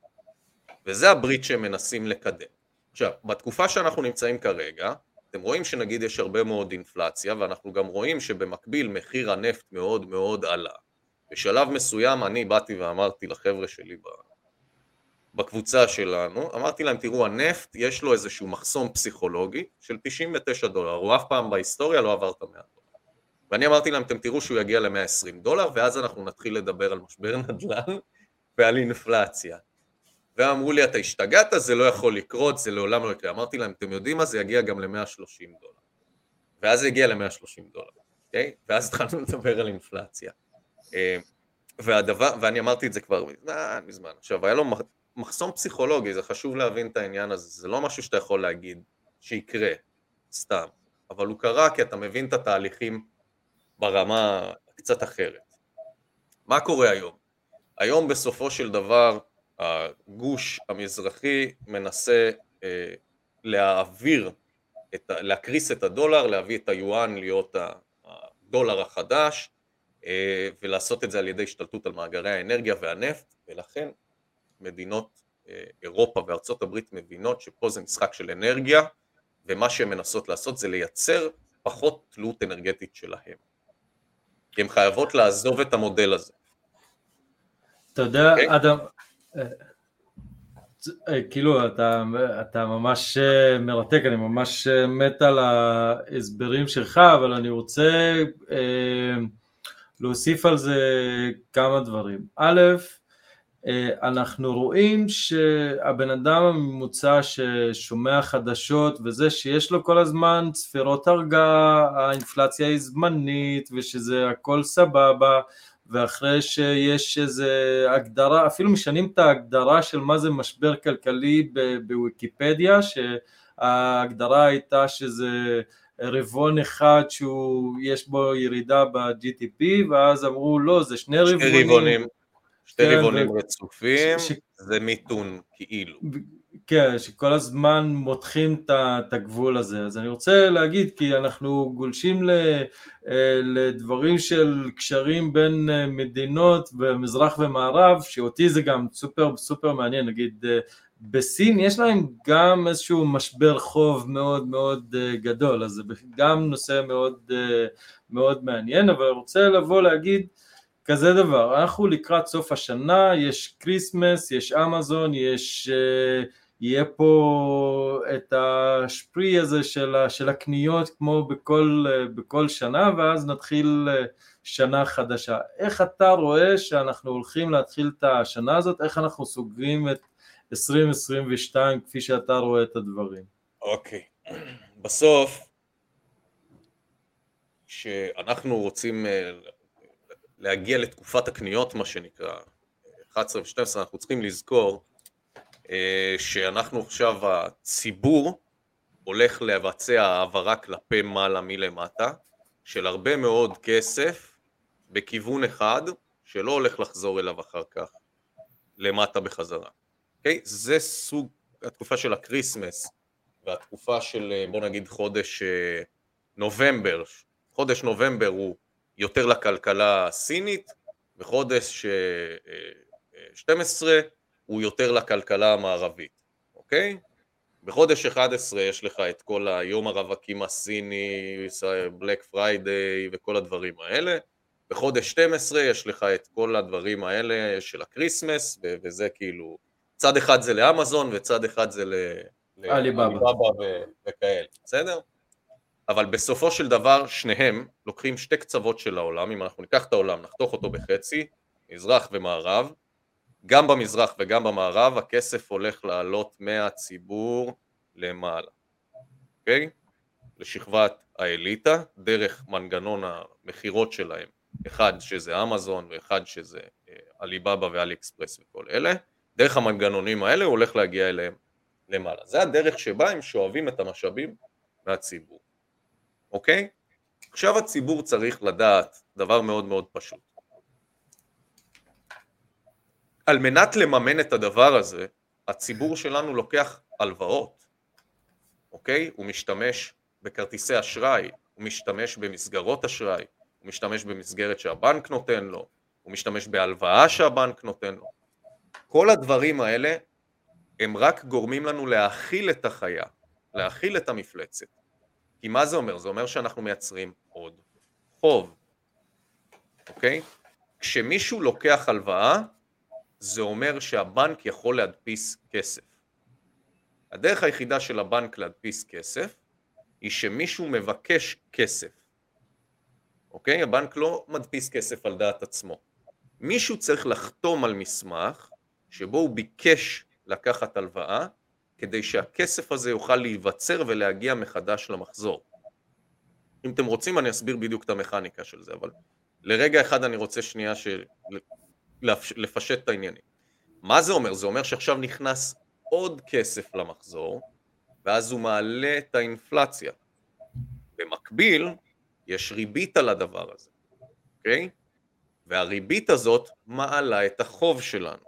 B: וזה הברית שהם מנסים לקדם. עכשיו, בתקופה שאנחנו נמצאים כרגע אתם רואים שנגיד יש הרבה מאוד אינפלציה ואנחנו גם רואים שבמקביל מחיר הנפט מאוד מאוד עלה. בשלב מסוים אני באתי ואמרתי לחבר'ה שלי בקבוצה שלנו, אמרתי להם תראו הנפט יש לו איזשהו מחסום פסיכולוגי של 99 דולר, הוא אף פעם בהיסטוריה לא עבר את המאה דולר. ואני אמרתי להם אתם תראו שהוא יגיע ל-120 דולר ואז אנחנו נתחיל לדבר על משבר נדל"ן ועל אינפלציה. ואמרו לי, אתה השתגעת, זה לא יכול לקרות, זה לעולם לא יקרה. אמרתי להם, אתם יודעים מה, זה יגיע גם ל-130 דולר. ואז זה הגיע ל-130 דולר, אוקיי? ואז התחלנו לדבר על אינפלציה. אה, והדבר, ואני אמרתי את זה כבר מזמן, מזמן. עכשיו, היה לו מחסום פסיכולוגי, זה חשוב להבין את העניין הזה, זה לא משהו שאתה יכול להגיד שיקרה, סתם. אבל הוא קרה כי אתה מבין את התהליכים ברמה קצת אחרת. מה קורה היום? היום בסופו של דבר הגוש המזרחי מנסה אה, להעביר, את, להקריס את הדולר, להביא את היואן להיות הדולר החדש אה, ולעשות את זה על ידי השתלטות על מאגרי האנרגיה והנפט ולכן מדינות אה, אירופה וארצות הברית מבינות שפה זה משחק של אנרגיה ומה שהן מנסות לעשות זה לייצר פחות תלות אנרגטית שלהם כי הן חייבות לעזוב את המודל הזה.
A: אתה יודע, okay? אדם, כאילו אתה, אתה ממש אה, מרתק, אני ממש אה, מת על ההסברים שלך, אבל אני רוצה אה, להוסיף על זה כמה דברים. א', אה, אנחנו רואים שהבן אדם הממוצע ששומע חדשות וזה שיש לו כל הזמן צפירות הרגעה, האינפלציה היא זמנית ושזה הכל סבבה ואחרי שיש איזה הגדרה, אפילו משנים את ההגדרה של מה זה משבר כלכלי בוויקיפדיה, שההגדרה הייתה שזה רבעון אחד שיש בו ירידה ב-GTP, ואז אמרו לא, זה שני רבעונים.
B: שתי כן, רבעונים ו... רצופים, ש... זה מיתון כאילו.
A: כן, שכל הזמן מותחים את הגבול הזה. אז אני רוצה להגיד, כי אנחנו גולשים אה, לדברים של קשרים בין אה, מדינות במזרח ומערב, שאותי זה גם סופר סופר מעניין, נגיד אה, בסין יש להם גם איזשהו משבר חוב מאוד מאוד גדול, אז זה גם נושא מאוד, מאוד מעניין, אבל אני רוצה לבוא להגיד כזה דבר, אנחנו לקראת סוף השנה, יש Christmas, יש אמזון, יש... יהיה פה את ה spree הזה של, של הקניות כמו בכל, בכל שנה ואז נתחיל שנה חדשה. איך אתה רואה שאנחנו הולכים להתחיל את השנה הזאת, איך אנחנו סוגרים את 2022 כפי שאתה רואה את הדברים?
B: אוקיי, okay. בסוף כשאנחנו רוצים אה, להגיע לתקופת הקניות מה שנקרא, 11 ו-12 אנחנו צריכים לזכור אה, שאנחנו עכשיו, הציבור הולך לבצע העברה כלפי מעלה מלמטה של הרבה מאוד כסף בכיוון אחד שלא הולך לחזור אליו אחר כך למטה בחזרה. Okay? אוקיי? זה סוג, התקופה של ה Christmas והתקופה של אה, בוא נגיד חודש אה, נובמבר, חודש נובמבר הוא יותר לכלכלה הסינית וחודש 12 הוא יותר לכלכלה המערבית, אוקיי? בחודש 11 יש לך את כל היום הרווקים הסיני, Black Friday וכל הדברים האלה, בחודש 12 יש לך את כל הדברים האלה של ה Christmas, וזה כאילו, צד אחד זה לאמזון וצד אחד זה
A: לעליבאבא
B: וכאלה, בסדר? אבל בסופו של דבר שניהם לוקחים שתי קצוות של העולם, אם אנחנו ניקח את העולם, נחתוך אותו בחצי, מזרח ומערב, גם במזרח וגם במערב הכסף הולך לעלות מהציבור למעלה, אוקיי? לשכבת האליטה, דרך מנגנון המכירות שלהם, אחד שזה אמזון ואחד שזה אה, עליבאבא ואלי אקספרס וכל אלה, דרך המנגנונים האלה הוא הולך להגיע אליהם למעלה. זה הדרך שבה הם שואבים את המשאבים מהציבור, אוקיי? עכשיו הציבור צריך לדעת דבר מאוד מאוד פשוט. על מנת לממן את הדבר הזה, הציבור שלנו לוקח הלוואות, אוקיי? הוא משתמש בכרטיסי אשראי, הוא משתמש במסגרות אשראי, הוא משתמש במסגרת שהבנק נותן לו, הוא משתמש בהלוואה שהבנק נותן לו. כל הדברים האלה הם רק גורמים לנו להאכיל את החיה, להאכיל את המפלצת. כי מה זה אומר? זה אומר שאנחנו מייצרים עוד חוב, אוקיי? כשמישהו לוקח הלוואה, זה אומר שהבנק יכול להדפיס כסף. הדרך היחידה של הבנק להדפיס כסף היא שמישהו מבקש כסף. אוקיי? הבנק לא מדפיס כסף על דעת עצמו. מישהו צריך לחתום על מסמך שבו הוא ביקש לקחת הלוואה כדי שהכסף הזה יוכל להיווצר ולהגיע מחדש למחזור. אם אתם רוצים אני אסביר בדיוק את המכניקה של זה, אבל לרגע אחד אני רוצה שנייה של... לפשט את העניינים. מה זה אומר? זה אומר שעכשיו נכנס עוד כסף למחזור, ואז הוא מעלה את האינפלציה. במקביל, יש ריבית על הדבר הזה, אוקיי? והריבית הזאת מעלה את החוב שלנו.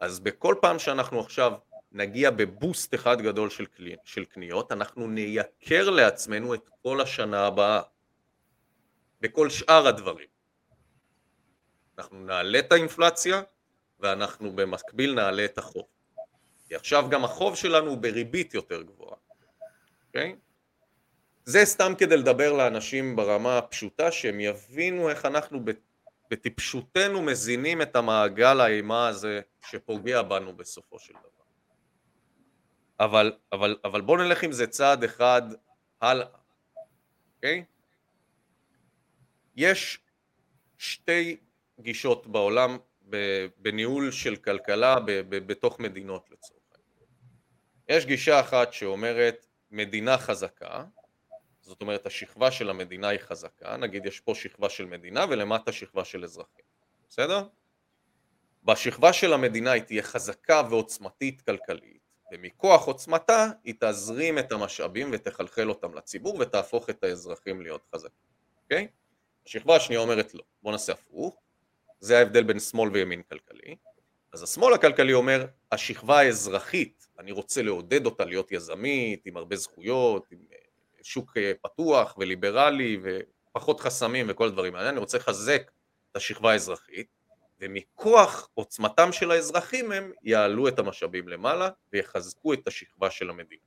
B: אז בכל פעם שאנחנו עכשיו נגיע בבוסט אחד גדול של, קלי, של קניות, אנחנו נייקר לעצמנו את כל השנה הבאה, בכל שאר הדברים. אנחנו נעלה את האינפלציה ואנחנו במקביל נעלה את החוב. כי עכשיו גם החוב שלנו הוא בריבית יותר גבוהה, אוקיי? Okay? זה סתם כדי לדבר לאנשים ברמה הפשוטה שהם יבינו איך אנחנו בטיפשותנו מזינים את המעגל האימה הזה שפוגע בנו בסופו של דבר. אבל, אבל, אבל בואו נלך עם זה צעד אחד הלאה, אוקיי? Okay? יש שתי גישות בעולם בניהול של כלכלה בתוך מדינות לצורך העניין. יש גישה אחת שאומרת מדינה חזקה, זאת אומרת השכבה של המדינה היא חזקה, נגיד יש פה שכבה של מדינה ולמטה שכבה של אזרחים, בסדר? בשכבה של המדינה היא תהיה חזקה ועוצמתית כלכלית, ומכוח עוצמתה היא תזרים את המשאבים ותחלחל אותם לציבור ותהפוך את האזרחים להיות חזקים, אוקיי? השכבה השנייה אומרת לא, בוא נעשה הפוך, זה ההבדל בין שמאל וימין כלכלי. אז השמאל הכלכלי אומר, השכבה האזרחית, אני רוצה לעודד אותה להיות יזמית, עם הרבה זכויות, עם אה, שוק אה, פתוח וליברלי ופחות חסמים וכל הדברים האלה, אני רוצה לחזק את השכבה האזרחית, ומכוח עוצמתם של האזרחים הם יעלו את המשאבים למעלה ויחזקו את השכבה של המדינה.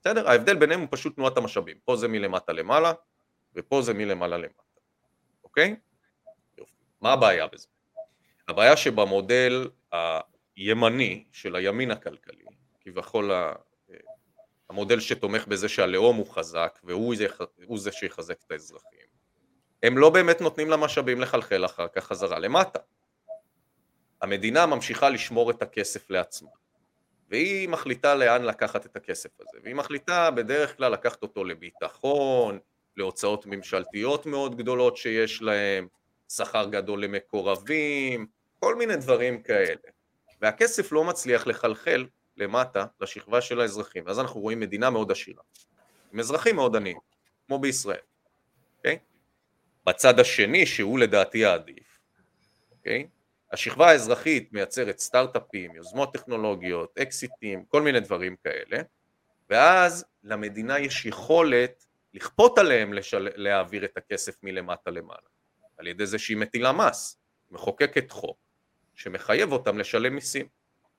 B: בסדר? ההבדל ביניהם הוא פשוט תנועת המשאבים, פה זה מלמטה למעלה ופה זה מלמעלה למטה, אוקיי? יופי. מה הבעיה בזה? הבעיה שבמודל הימני של הימין הכלכלי, כביכול המודל שתומך בזה שהלאום הוא חזק והוא זה שיחזק את האזרחים, הם לא באמת נותנים למשאבים לחלחל אחר כך חזרה למטה. המדינה ממשיכה לשמור את הכסף לעצמה, והיא מחליטה לאן לקחת את הכסף הזה, והיא מחליטה בדרך כלל לקחת אותו לביטחון, להוצאות ממשלתיות מאוד גדולות שיש להם, שכר גדול למקורבים, כל מיני דברים כאלה. והכסף לא מצליח לחלחל למטה לשכבה של האזרחים, ואז אנחנו רואים מדינה מאוד עשירה, עם אזרחים מאוד עניים, כמו בישראל, אוקיי? בצד השני, שהוא לדעתי העדיף, אוקיי? השכבה האזרחית מייצרת סטארט-אפים, יוזמות טכנולוגיות, אקזיטים, כל מיני דברים כאלה, ואז למדינה יש יכולת לכפות עליהם לשל... להעביר את הכסף מלמטה למעלה, על ידי זה שהיא מטילה מס, מחוקקת חוק שמחייב אותם לשלם מיסים.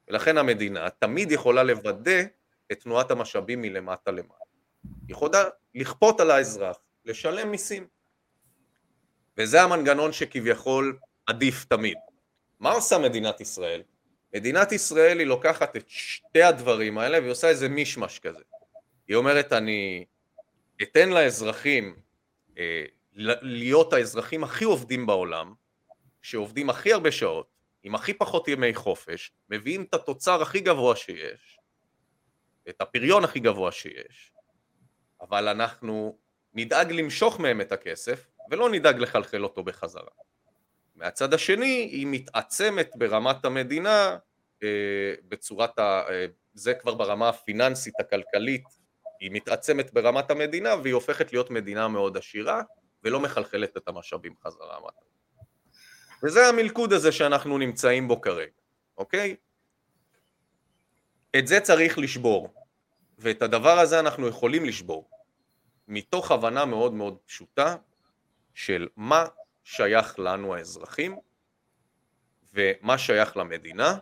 B: ולכן המדינה תמיד יכולה לוודא את תנועת המשאבים מלמטה למעלה. היא יכולה לכפות על האזרח לשלם מיסים. וזה המנגנון שכביכול עדיף תמיד. מה עושה מדינת ישראל? מדינת ישראל היא לוקחת את שתי הדברים האלה והיא עושה איזה מישמש כזה. היא אומרת אני אתן לאזרחים אה, להיות האזרחים הכי עובדים בעולם, שעובדים הכי הרבה שעות, עם הכי פחות ימי חופש, מביאים את התוצר הכי גבוה שיש, את הפריון הכי גבוה שיש, אבל אנחנו נדאג למשוך מהם את הכסף ולא נדאג לחלחל אותו בחזרה. מהצד השני היא מתעצמת ברמת המדינה אה, בצורת ה... אה, זה כבר ברמה הפיננסית הכלכלית היא מתעצמת ברמת המדינה והיא הופכת להיות מדינה מאוד עשירה ולא מחלחלת את המשאבים חזרה. וזה המלכוד הזה שאנחנו נמצאים בו כרגע, אוקיי? את זה צריך לשבור, ואת הדבר הזה אנחנו יכולים לשבור, מתוך הבנה מאוד מאוד פשוטה של מה שייך לנו האזרחים ומה שייך למדינה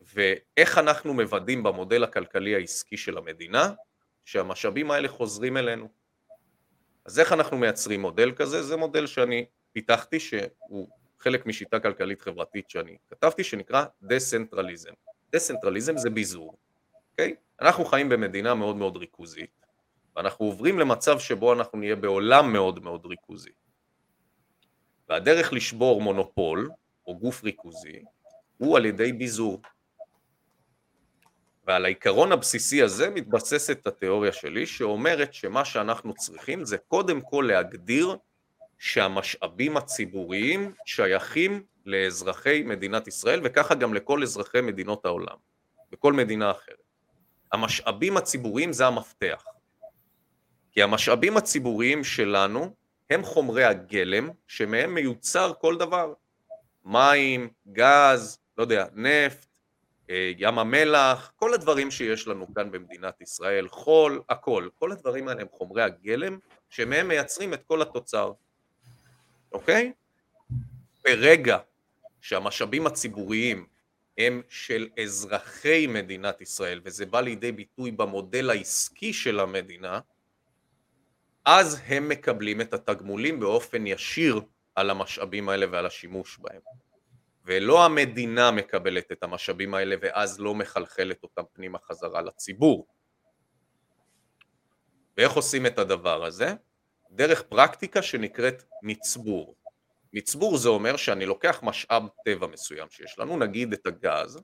B: ואיך אנחנו מוודאים במודל הכלכלי העסקי של המדינה שהמשאבים האלה חוזרים אלינו. אז איך אנחנו מייצרים מודל כזה? זה מודל שאני פיתחתי שהוא חלק משיטה כלכלית חברתית שאני כתבתי שנקרא decentralism. Decentralism זה ביזור, אוקיי? אנחנו חיים במדינה מאוד מאוד ריכוזית ואנחנו עוברים למצב שבו אנחנו נהיה בעולם מאוד מאוד ריכוזי. והדרך לשבור מונופול או גוף ריכוזי הוא על ידי ביזור. ועל העיקרון הבסיסי הזה מתבססת התיאוריה שלי שאומרת שמה שאנחנו צריכים זה קודם כל להגדיר שהמשאבים הציבוריים שייכים לאזרחי מדינת ישראל וככה גם לכל אזרחי מדינות העולם, וכל מדינה אחרת. המשאבים הציבוריים זה המפתח. כי המשאבים הציבוריים שלנו הם חומרי הגלם שמהם מיוצר כל דבר. מים, גז, לא יודע, נפט, אה, ים המלח, כל הדברים שיש לנו כאן במדינת ישראל, חול, הכל. כל הדברים האלה הם חומרי הגלם שמהם מייצרים את כל התוצר. אוקיי? ברגע שהמשאבים הציבוריים הם של אזרחי מדינת ישראל, וזה בא לידי ביטוי במודל העסקי של המדינה, אז הם מקבלים את התגמולים באופן ישיר על המשאבים האלה ועל השימוש בהם. ולא המדינה מקבלת את המשאבים האלה ואז לא מחלחלת אותם פנימה חזרה לציבור. ואיך עושים את הדבר הזה? דרך פרקטיקה שנקראת מצבור. מצבור זה אומר שאני לוקח משאב טבע מסוים שיש לנו, נגיד את הגז,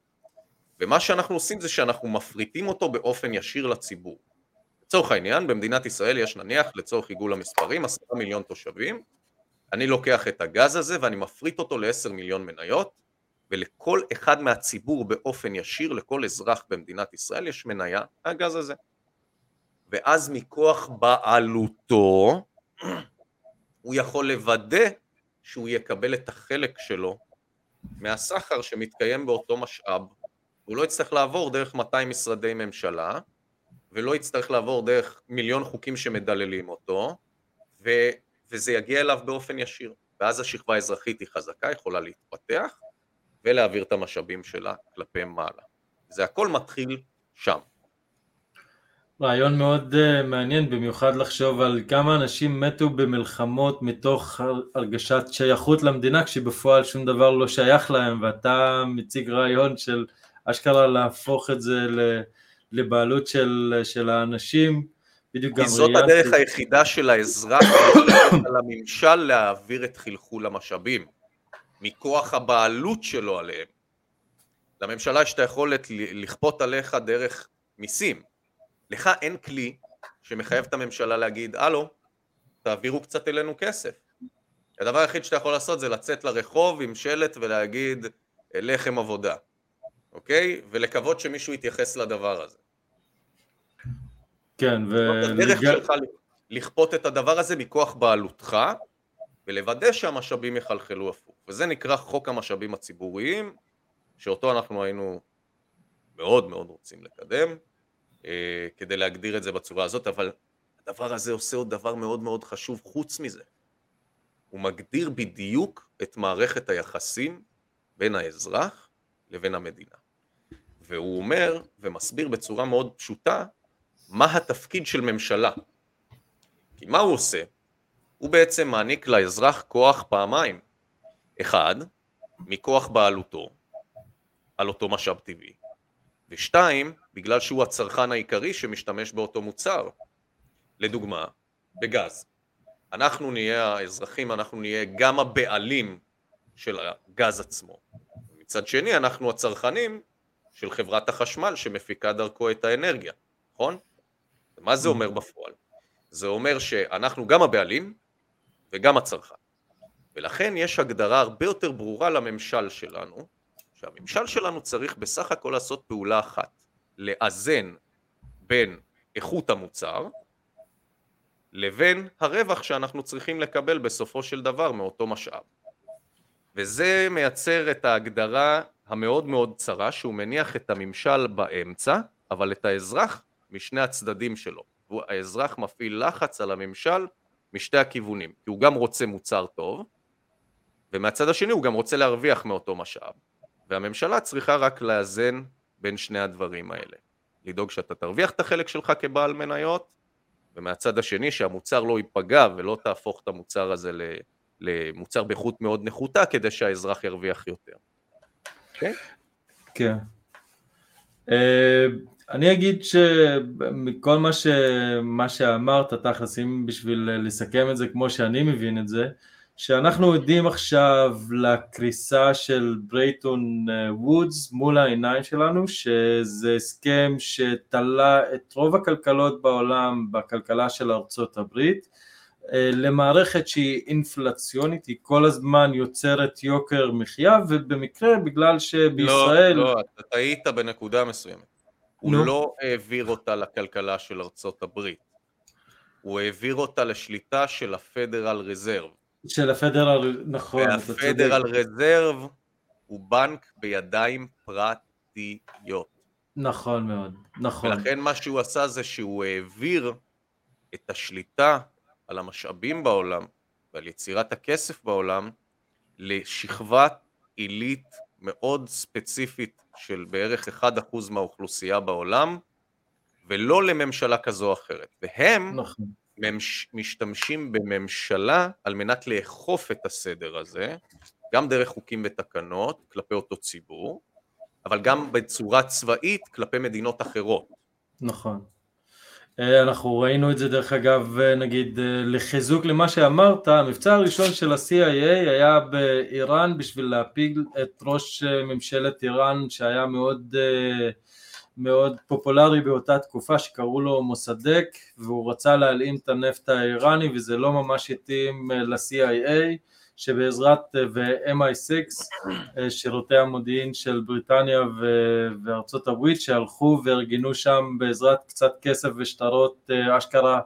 B: ומה שאנחנו עושים זה שאנחנו מפריטים אותו באופן ישיר לציבור. לצורך העניין, במדינת ישראל יש נניח, לצורך עיגול המספרים, עשרה מיליון תושבים, אני לוקח את הגז הזה ואני מפריט אותו לעשר מיליון מניות, ולכל אחד מהציבור באופן ישיר, לכל אזרח במדינת ישראל יש מניה מהגז הזה. ואז מכוח בעלותו, הוא יכול לוודא שהוא יקבל את החלק שלו מהסחר שמתקיים באותו משאב. הוא לא יצטרך לעבור דרך 200 משרדי ממשלה, ולא יצטרך לעבור דרך מיליון חוקים שמדללים אותו, ו, וזה יגיע אליו באופן ישיר. ואז השכבה האזרחית היא חזקה, יכולה להתפתח ולהעביר את המשאבים שלה כלפי מעלה. זה הכל מתחיל שם.
A: רעיון מאוד uh, מעניין, במיוחד לחשוב על כמה אנשים מתו במלחמות מתוך הרגשת שייכות למדינה, כשבפועל שום דבר לא שייך להם, ואתה מציג רעיון של אשכרה להפוך את זה לבעלות של, של האנשים,
B: בדיוק גם ראייה... זאת הדרך של... היחידה של האזרח על הממשל להעביר את חלחול המשאבים, מכוח הבעלות שלו עליהם. לממשלה יש את היכולת לכפות עליך דרך מיסים, לך אין כלי שמחייב את הממשלה להגיד, הלו, תעבירו קצת אלינו כסף. הדבר היחיד שאתה יכול לעשות זה לצאת לרחוב עם שלט ולהגיד לחם עבודה, אוקיי? ולקוות שמישהו יתייחס לדבר הזה.
A: כן, ו...
B: הדרך שלך לכפות את הדבר הזה מכוח בעלותך ולוודא שהמשאבים יחלחלו הפוך. וזה נקרא חוק המשאבים הציבוריים, שאותו אנחנו היינו מאוד מאוד רוצים לקדם. אה, כדי להגדיר את זה בצורה הזאת, אבל הדבר הזה עושה עוד דבר מאוד מאוד חשוב חוץ מזה. הוא מגדיר בדיוק את מערכת היחסים בין האזרח לבין המדינה. והוא אומר ומסביר בצורה מאוד פשוטה מה התפקיד של ממשלה. כי מה הוא עושה? הוא בעצם מעניק לאזרח כוח פעמיים. אחד, מכוח בעלותו על אותו משאב טבעי, ושתיים, בגלל שהוא הצרכן העיקרי שמשתמש באותו מוצר. לדוגמה, בגז. אנחנו נהיה האזרחים, אנחנו נהיה גם הבעלים של הגז עצמו. מצד שני, אנחנו הצרכנים של חברת החשמל שמפיקה דרכו את האנרגיה, נכון? מה זה אומר בפועל? זה אומר שאנחנו גם הבעלים וגם הצרכן. ולכן יש הגדרה הרבה יותר ברורה לממשל שלנו, שהממשל שלנו צריך בסך הכל לעשות פעולה אחת, לאזן בין איכות המוצר לבין הרווח שאנחנו צריכים לקבל בסופו של דבר מאותו משאב. וזה מייצר את ההגדרה המאוד מאוד צרה שהוא מניח את הממשל באמצע, אבל את האזרח משני הצדדים שלו. האזרח מפעיל לחץ על הממשל משתי הכיוונים, כי הוא גם רוצה מוצר טוב, ומהצד השני הוא גם רוצה להרוויח מאותו משאב. והממשלה צריכה רק לאזן בין שני הדברים האלה. לדאוג שאתה תרוויח את החלק שלך כבעל מניות, ומהצד השני שהמוצר לא ייפגע ולא תהפוך את המוצר הזה למוצר באיכות מאוד נחותה כדי שהאזרח ירוויח יותר.
A: כן? כן. אה, אני אגיד שמכל מה, ש... מה שאמרת, תכלס, אם בשביל לסכם את זה כמו שאני מבין את זה, שאנחנו עדים עכשיו לקריסה של ברייטון אה, וודס מול העיניים שלנו, שזה הסכם שתלה את רוב הכלכלות בעולם בכלכלה של ארצות הברית, אה, למערכת שהיא אינפלציונית, היא כל הזמן יוצרת יוקר מחיה, ובמקרה בגלל שבישראל...
B: לא, לא, אתה טעית בנקודה מסוימת. הוא נו. לא העביר אותה לכלכלה של ארצות הברית, הוא העביר אותה לשליטה של הפדרל רזרב.
A: של הפדרל, נכון.
B: והפדרל רזרב הוא בנק בידיים פרטיות.
A: נכון מאוד, נכון.
B: ולכן מה שהוא עשה זה שהוא העביר את השליטה על המשאבים בעולם ועל יצירת הכסף בעולם לשכבת עילית מאוד ספציפית של בערך 1% מהאוכלוסייה בעולם ולא לממשלה כזו או אחרת. והם נכון. משתמשים בממשלה על מנת לאכוף את הסדר הזה, גם דרך חוקים ותקנות כלפי אותו ציבור, אבל גם בצורה צבאית כלפי מדינות אחרות.
A: נכון. אה, אנחנו ראינו את זה דרך אגב, אה, נגיד, אה, לחיזוק למה שאמרת, המבצע הראשון של ה-CIA היה באיראן בשביל להפיל את ראש ממשלת איראן שהיה מאוד, מאוד פופולרי באותה תקופה שקראו לו מוסדק והוא רצה להלאים את הנפט האיראני וזה לא ממש התאים ל-CIA שבעזרת, ו-MI6, שירותי המודיעין של בריטניה וארצות הברית שהלכו וארגנו שם בעזרת קצת כסף ושטרות אה, אשכרה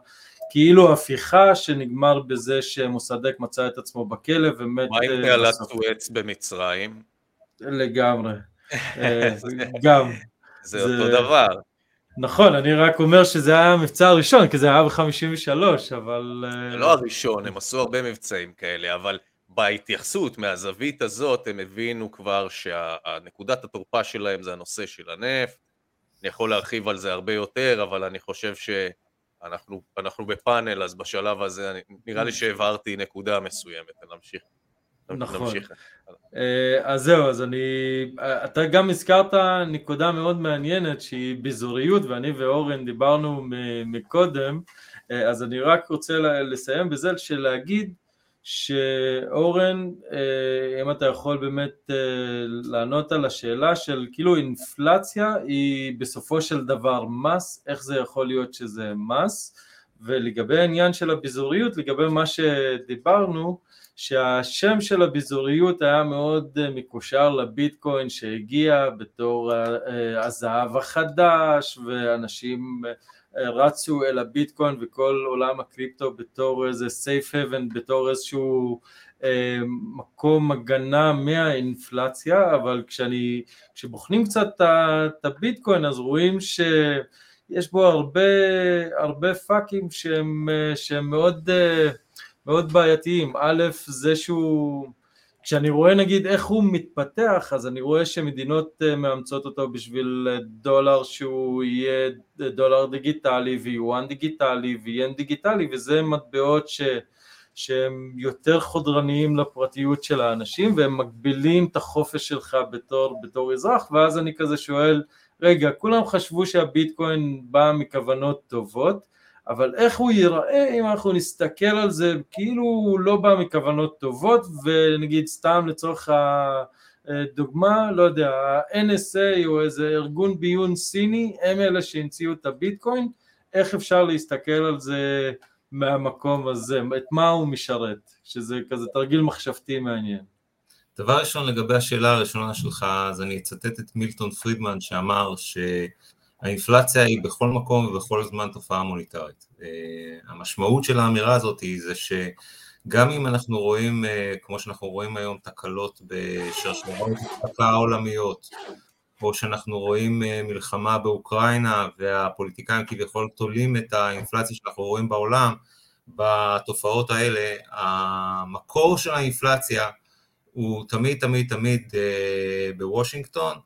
A: כאילו הפיכה שנגמר בזה שמוסדק מצא את עצמו בכלא ומת...
B: מה עם תעלת אה, סואץ במצרים?
A: לגמרי, אה, גם.
B: זה אותו דבר.
A: נכון, אני רק אומר שזה היה המבצע הראשון, כי זה היה ב-53, אבל...
B: זה לא הראשון, הם עשו הרבה מבצעים כאלה, אבל בהתייחסות מהזווית הזאת הם הבינו כבר שהנקודת התורפה שלהם זה הנושא של הנפט. אני יכול להרחיב על זה הרבה יותר, אבל אני חושב שאנחנו בפאנל, אז בשלב הזה אני, נראה לי שהבהרתי נקודה מסוימת, נמשיך.
A: נכון. נמשיך. אה, אז זהו, אז אני... אתה גם הזכרת נקודה מאוד מעניינת שהיא ביזוריות, ואני ואורן דיברנו מקודם, אה, אז אני רק רוצה לסיים בזה של להגיד שאורן, אה, אם אתה יכול באמת אה, לענות על השאלה של כאילו אינפלציה היא בסופו של דבר מס, איך זה יכול להיות שזה מס, ולגבי העניין של הביזוריות, לגבי מה שדיברנו, שהשם של הביזוריות היה מאוד אה, מקושר לביטקוין שהגיע בתור הזהב החדש ואנשים רצו אל הביטקוין וכל עולם הקריפטו בתור איזה safe haven, בתור איזשהו אה, מקום הגנה מהאינפלציה, אבל כשאני, כשבוחנים קצת את הביטקוין אז רואים שיש בו הרבה, הרבה פאקים שהם, שהם מאוד, מאוד בעייתיים, א' זה שהוא כשאני רואה נגיד איך הוא מתפתח אז אני רואה שמדינות אה, מאמצות אותו בשביל אה, דולר שהוא יהיה דולר דיגיטלי ויואן דיגיטלי ויין דיגיטלי וזה מטבעות ש... שהם יותר חודרניים לפרטיות של האנשים והם מגבילים את החופש שלך בתור, בתור אזרח ואז אני כזה שואל רגע כולם חשבו שהביטקוין בא מכוונות טובות אבל איך הוא ייראה אם אנחנו נסתכל על זה כאילו הוא לא בא מכוונות טובות ונגיד סתם לצורך דוגמה, לא יודע, ה-NSA או איזה ארגון ביון סיני, הם אלה שהמציאו את הביטקוין, איך אפשר להסתכל על זה מהמקום הזה, את מה הוא משרת, שזה כזה תרגיל מחשבתי מעניין.
C: דבר ראשון לגבי השאלה הראשונה שלך, אז אני אצטט את מילטון פרידמן שאמר שהאינפלציה היא בכל מקום ובכל זמן תופעה מוניטרית. אה, המשמעות של האמירה הזאת היא זה שגם אם אנחנו רואים, אה, כמו שאנחנו רואים היום, תקלות בשרשרות התקפה העולמיות, או שאנחנו רואים אה, מלחמה באוקראינה והפוליטיקאים כביכול תולים את האינפלציה שאנחנו רואים בעולם, בתופעות האלה, המקור של האינפלציה הוא תמיד תמיד תמיד בוושינגטון,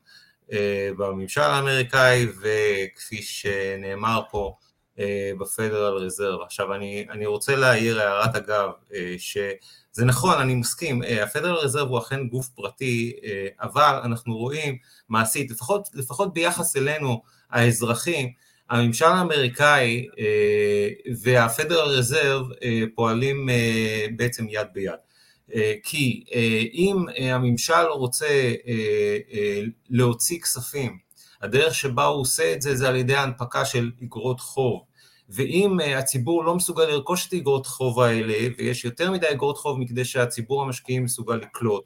C: בממשל האמריקאי, וכפי שנאמר פה, אה, בפדרל רזרב. עכשיו אני, אני רוצה להעיר הערת אגב, אה, שזה נכון, אני מסכים, אה, הפדרל רזרב הוא אכן גוף פרטי, אה, אבל אנחנו רואים מעשית, לפחות, לפחות ביחס אלינו האזרחים, הממשל האמריקאי אה, והפדרל רזרב אה, פועלים אה, בעצם יד ביד. אה, כי אה, אם אה, הממשל רוצה להוציא כספים, הדרך שבה הוא עושה את זה זה על ידי הנפקה של אגרות חוב, ואם הציבור לא מסוגל לרכוש את אגרות חוב האלה, ויש יותר מדי אגרות חוב מכדי שהציבור המשקיעים מסוגל לקלוט,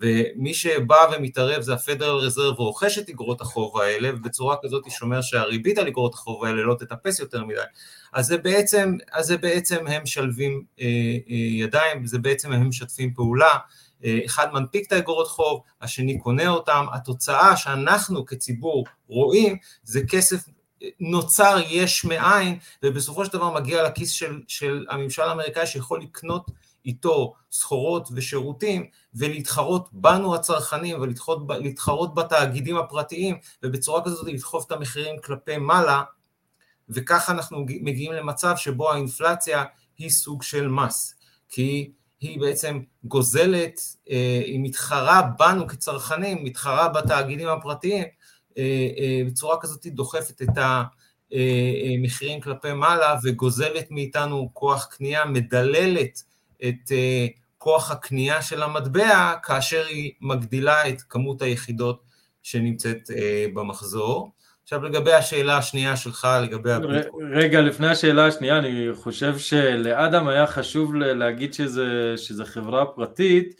C: ומי שבא ומתערב זה הפדרל רזרב ורוכש את אגרות החוב האלה, ובצורה כזאת שומר שהריבית על אגרות החוב האלה לא תטפס יותר מדי. אז זה בעצם, אז זה בעצם הם שלבים אה, אה, ידיים, זה בעצם הם משתפים פעולה. אה, אחד מנפיק את האגרות חוב, השני קונה אותם, התוצאה שאנחנו כציבור רואים זה כסף נוצר יש מאין, ובסופו של דבר מגיע לכיס של, של הממשל האמריקאי שיכול לקנות איתו סחורות ושירותים ולהתחרות בנו הצרכנים ולהתחרות בתאגידים הפרטיים ובצורה כזאת לדחוף את המחירים כלפי מעלה וככה אנחנו מגיעים למצב שבו האינפלציה היא סוג של מס. כי היא בעצם גוזלת, אה, היא מתחרה בנו כצרכנים, מתחרה בתאגידים הפרטיים אה, אה, בצורה כזאת דוחפת את המחירים כלפי מעלה וגוזלת מאיתנו כוח קנייה, מדללת את אה, כוח הקנייה של המטבע כאשר היא מגדילה את כמות היחידות שנמצאת אה, במחזור. עכשיו לגבי השאלה השנייה שלך, לגבי
A: הביטקוין. רגע, לפני השאלה השנייה, אני חושב שלאדם היה חשוב להגיד שזה, שזה חברה פרטית,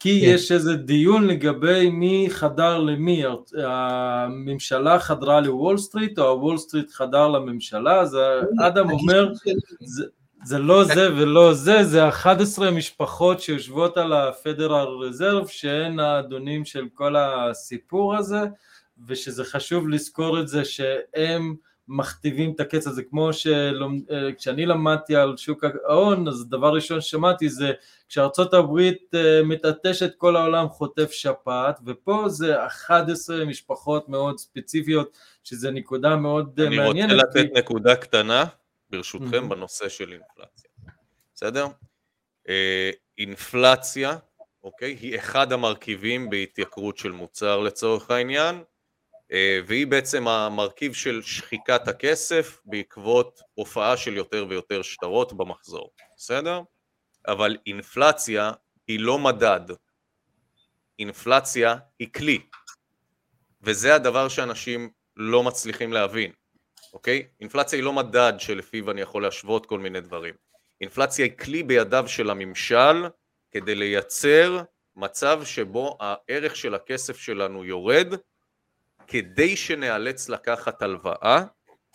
A: כי כן. יש איזה דיון לגבי מי חדר למי, הממשלה חדרה לוול סטריט או הוול סטריט חדר לממשלה, אז אדם אומר, זה, זה לא זה ולא זה, זה 11 משפחות שיושבות על הפדרל רזרב שהן האדונים של כל הסיפור הזה ושזה חשוב לזכור את זה שהם מכתיבים את הקץ הזה כמו שכשאני למדתי על שוק ההון אז דבר ראשון ששמעתי זה כשארצות הברית אה, מתעטשת כל העולם חוטף שפעת ופה זה 11 משפחות מאוד ספציפיות שזה נקודה מאוד
B: אני מעניינת. אני רוצה לתת. נקודה קטנה ברשותכם, בנושא של אינפלציה. בסדר? אה, אינפלציה, אוקיי, היא אחד המרכיבים בהתייקרות של מוצר לצורך העניין, אה, והיא בעצם המרכיב של שחיקת הכסף בעקבות הופעה של יותר ויותר שטרות במחזור, בסדר? אבל אינפלציה היא לא מדד, אינפלציה היא כלי, וזה הדבר שאנשים לא מצליחים להבין. אוקיי? אינפלציה היא לא מדד שלפיו אני יכול להשוות כל מיני דברים. אינפלציה היא כלי בידיו של הממשל כדי לייצר מצב שבו הערך של הכסף שלנו יורד כדי שנאלץ לקחת הלוואה,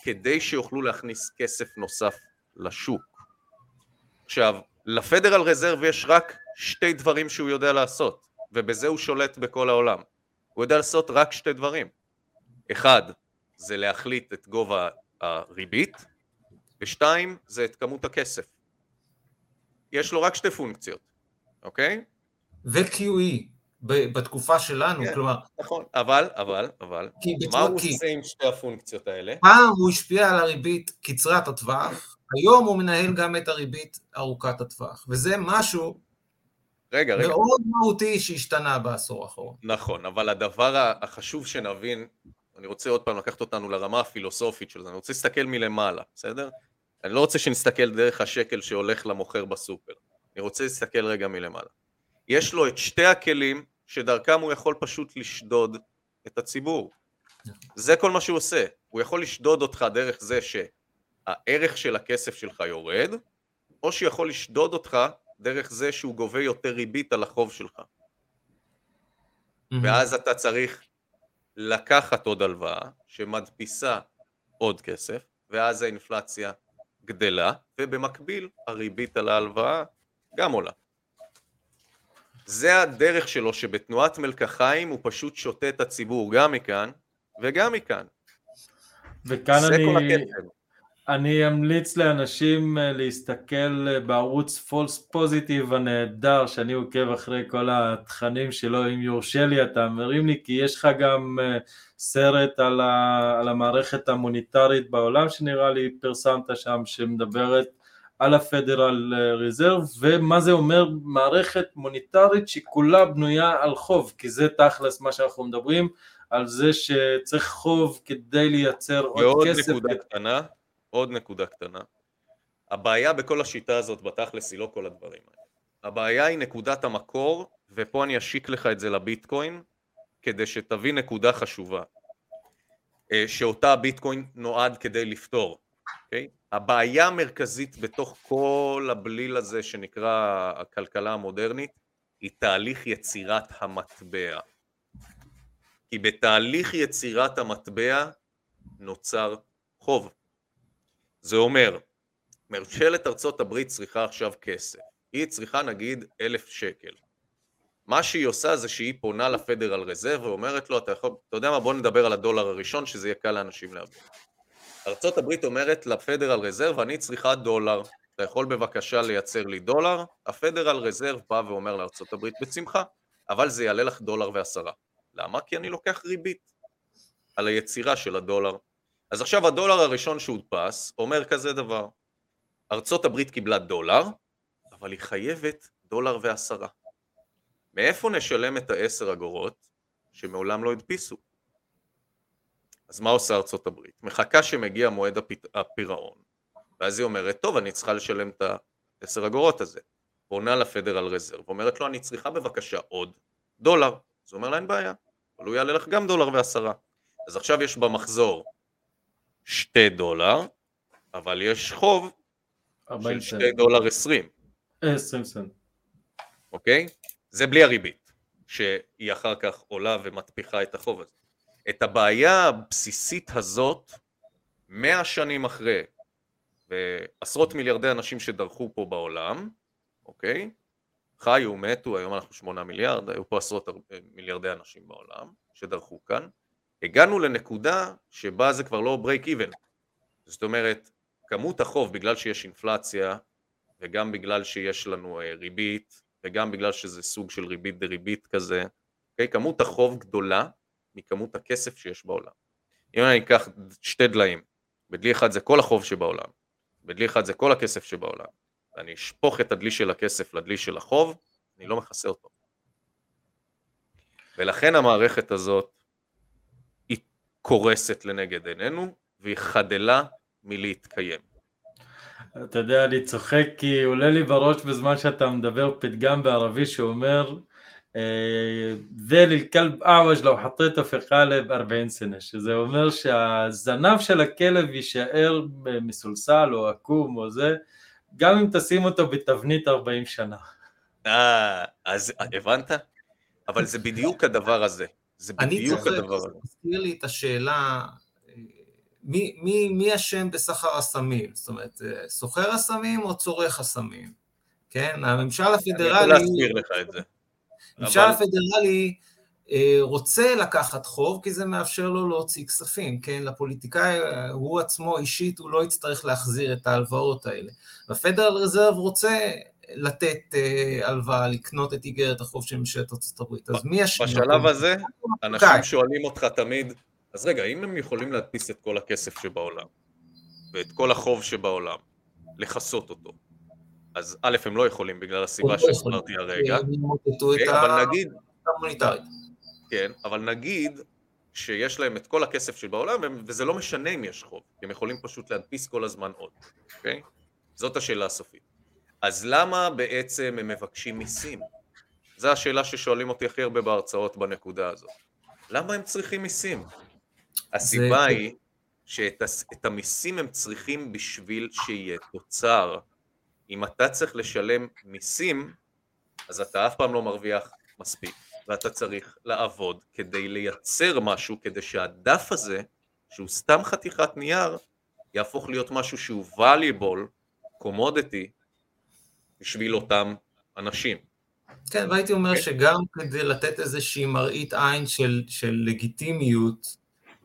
B: כדי שיוכלו להכניס כסף נוסף לשוק. עכשיו, לפדרל רזרב יש רק שתי דברים שהוא יודע לעשות, ובזה הוא שולט בכל העולם. הוא יודע לעשות רק שתי דברים. אחד, זה להחליט את גובה הריבית, ושתיים, זה את כמות הכסף. יש לו רק שתי פונקציות, אוקיי?
C: ו-QE בתקופה שלנו, כן, כלומר...
B: נכון, אבל, אבל, אבל, מה הוא עושה עם שתי הפונקציות האלה?
C: פעם הוא השפיע על הריבית קצרת הטווח, היום הוא מנהל גם את הריבית ארוכת הטווח, וזה משהו רגע, רגע. מאוד מהותי שהשתנה בעשור האחרון.
B: נכון, אבל הדבר החשוב שנבין אני רוצה עוד פעם לקחת אותנו לרמה הפילוסופית של זה, אני רוצה להסתכל מלמעלה, בסדר? אני לא רוצה שנסתכל דרך השקל שהולך למוכר בסופר, אני רוצה להסתכל רגע מלמעלה. יש לו את שתי הכלים שדרכם הוא יכול פשוט לשדוד את הציבור. זה כל מה שהוא עושה. הוא יכול לשדוד אותך דרך זה שהערך של הכסף שלך יורד, או שיכול לשדוד אותך דרך זה שהוא גובה יותר ריבית על החוב שלך. ואז אתה צריך לקחת עוד הלוואה שמדפיסה עוד כסף, ואז האינפלציה גדלה, ובמקביל הריבית על ההלוואה גם עולה. זה הדרך שלו שבתנועת מלקחיים הוא פשוט שותה את הציבור גם מכאן וגם מכאן.
A: וכאן אני, אני אמליץ לאנשים אה, להסתכל אה, בערוץ פולס פוזיטיב הנהדר שאני עוקב אחרי כל התכנים שלו אם יורשה לי אתה מרים לי כי יש לך גם אה, סרט על, ה, על המערכת המוניטרית בעולם שנראה לי פרסמת שם שמדברת על הפדרל ריזרב ומה זה אומר מערכת מוניטרית שכולה בנויה על חוב כי זה תכלס מה שאנחנו מדברים על זה שצריך חוב כדי לייצר עוד כסף.
B: ועוד נקודה קטנה, עוד נקודה קטנה. הבעיה בכל השיטה הזאת בתכלס היא לא כל הדברים האלה. הבעיה היא נקודת המקור, ופה אני אשיק לך את זה לביטקוין, כדי שתבין נקודה חשובה, אה, שאותה הביטקוין נועד כדי לפתור. Okay? אוקיי? הבעיה המרכזית בתוך כל הבליל הזה שנקרא הכלכלה המודרנית, היא תהליך יצירת המטבע. כי בתהליך יצירת המטבע נוצר חוב. זה אומר, ממשלת ארצות הברית צריכה עכשיו כסף. היא צריכה נגיד אלף שקל. מה שהיא עושה זה שהיא פונה לפדרל רזרב ואומרת לו, אתה יכול, אתה יודע מה, בוא נדבר על הדולר הראשון, שזה יהיה קל לאנשים להבין. ארצות הברית אומרת לפדרל רזרב, אני צריכה דולר. אתה יכול בבקשה לייצר לי דולר? הפדרל רזרב בא ואומר לארצות הברית בשמחה, אבל זה יעלה לך דולר ועשרה. למה? כי אני לוקח ריבית על היצירה של הדולר. אז עכשיו הדולר הראשון שהודפס אומר כזה דבר, ארצות הברית קיבלה דולר, אבל היא חייבת דולר ועשרה. מאיפה נשלם את העשר אגורות שמעולם לא הדפיסו? אז מה עושה ארצות הברית? מחכה שמגיע מועד הפירעון, ואז היא אומרת, טוב, אני צריכה לשלם את העשר אגורות הזה. פונה לפדרל רזרב, אומרת לו, אני צריכה בבקשה עוד דולר. אז הוא אומר לה, אין בעיה, אבל הוא יעלה לך גם דולר ועשרה. אז עכשיו יש במחזור שתי דולר, אבל יש חוב של שתי דולר עשרים.
A: עשרים סנט.
B: אוקיי? זה בלי הריבית, שהיא אחר כך עולה ומטפיחה את החוב הזה. את הבעיה הבסיסית הזאת, מאה שנים אחרי, ועשרות מיליארדי אנשים שדרכו פה בעולם, אוקיי? חיו, מתו, היום אנחנו שמונה מיליארד, היו פה עשרות מיליארדי אנשים בעולם שדרכו כאן, הגענו לנקודה שבה זה כבר לא break even. זאת אומרת, כמות החוב בגלל שיש אינפלציה וגם בגלל שיש לנו אה, ריבית וגם בגלל שזה סוג של ריבית דריבית כזה, okay, כמות החוב גדולה מכמות הכסף שיש בעולם. אם אני אקח שתי דליים, בדלי אחד זה כל החוב שבעולם, בדלי אחד זה כל הכסף שבעולם, ואני אשפוך את הדלי של הכסף לדלי של החוב, אני לא מכסה אותו. ולכן המערכת הזאת קורסת לנגד עינינו והיא חדלה מלהתקיים.
A: אתה יודע, אני צוחק כי עולה לי בראש בזמן שאתה מדבר פתגם בערבי שאומר ذيل الكلب أعوج لو حطيته في قالب 40 سنة שזה אומר שהזנב של הכלב יישאר מסולסל או עקום או זה גם אם תשים אותו בתבנית 40 שנה.
B: אה, אז הבנת? אבל זה בדיוק הדבר הזה. זה בדיוק הדבר הזה. אני
C: צריך, תזכיר לי את השאלה, מי, מי, מי אשם בסחר הסמים? זאת אומרת, סוחר הסמים או צורך הסמים? כן, הממשל הפדרלי... אני יכול
B: להסביר לך את זה.
C: הממשל אבל... הפדרלי אה, רוצה לקחת חוב, כי זה מאפשר לו להוציא כספים, כן? לפוליטיקאי, הוא עצמו אישית, הוא לא יצטרך להחזיר את ההלוואות האלה. והפדרל רזרב רוצה לתת uh, הלוואה, לקנות את איגרת החוב של ממשלת ארצות הברית. אז מי השני?
B: בשלב הזה, אנשים שואלים אותך תמיד, אז רגע, אם הם יכולים להדפיס את כל הכסף שבעולם, ואת כל החוב שבעולם, לכסות אותו, אז א', הם לא יכולים בגלל הסיבה לא שהסברתי הרגע,
C: אבל נגיד,
B: כן, אבל נגיד שיש להם את כל הכסף שבעולם, וזה לא משנה אם יש חוב, הם יכולים פשוט להדפיס כל הזמן עוד, אוקיי? זאת השאלה הסופית. אז למה בעצם הם מבקשים מיסים? זו השאלה ששואלים אותי הכי הרבה בהרצאות בנקודה הזאת. למה הם צריכים מיסים? הסיבה זה... היא שאת המיסים הם צריכים בשביל שיהיה תוצר. אם אתה צריך לשלם מיסים, אז אתה אף פעם לא מרוויח מספיק, ואתה צריך לעבוד כדי לייצר משהו, כדי שהדף הזה, שהוא סתם חתיכת נייר, יהפוך להיות משהו שהוא valuable, commodity, בשביל אותם אנשים.
C: כן, והייתי אומר כן. שגם כדי לתת איזושהי מראית עין של, של לגיטימיות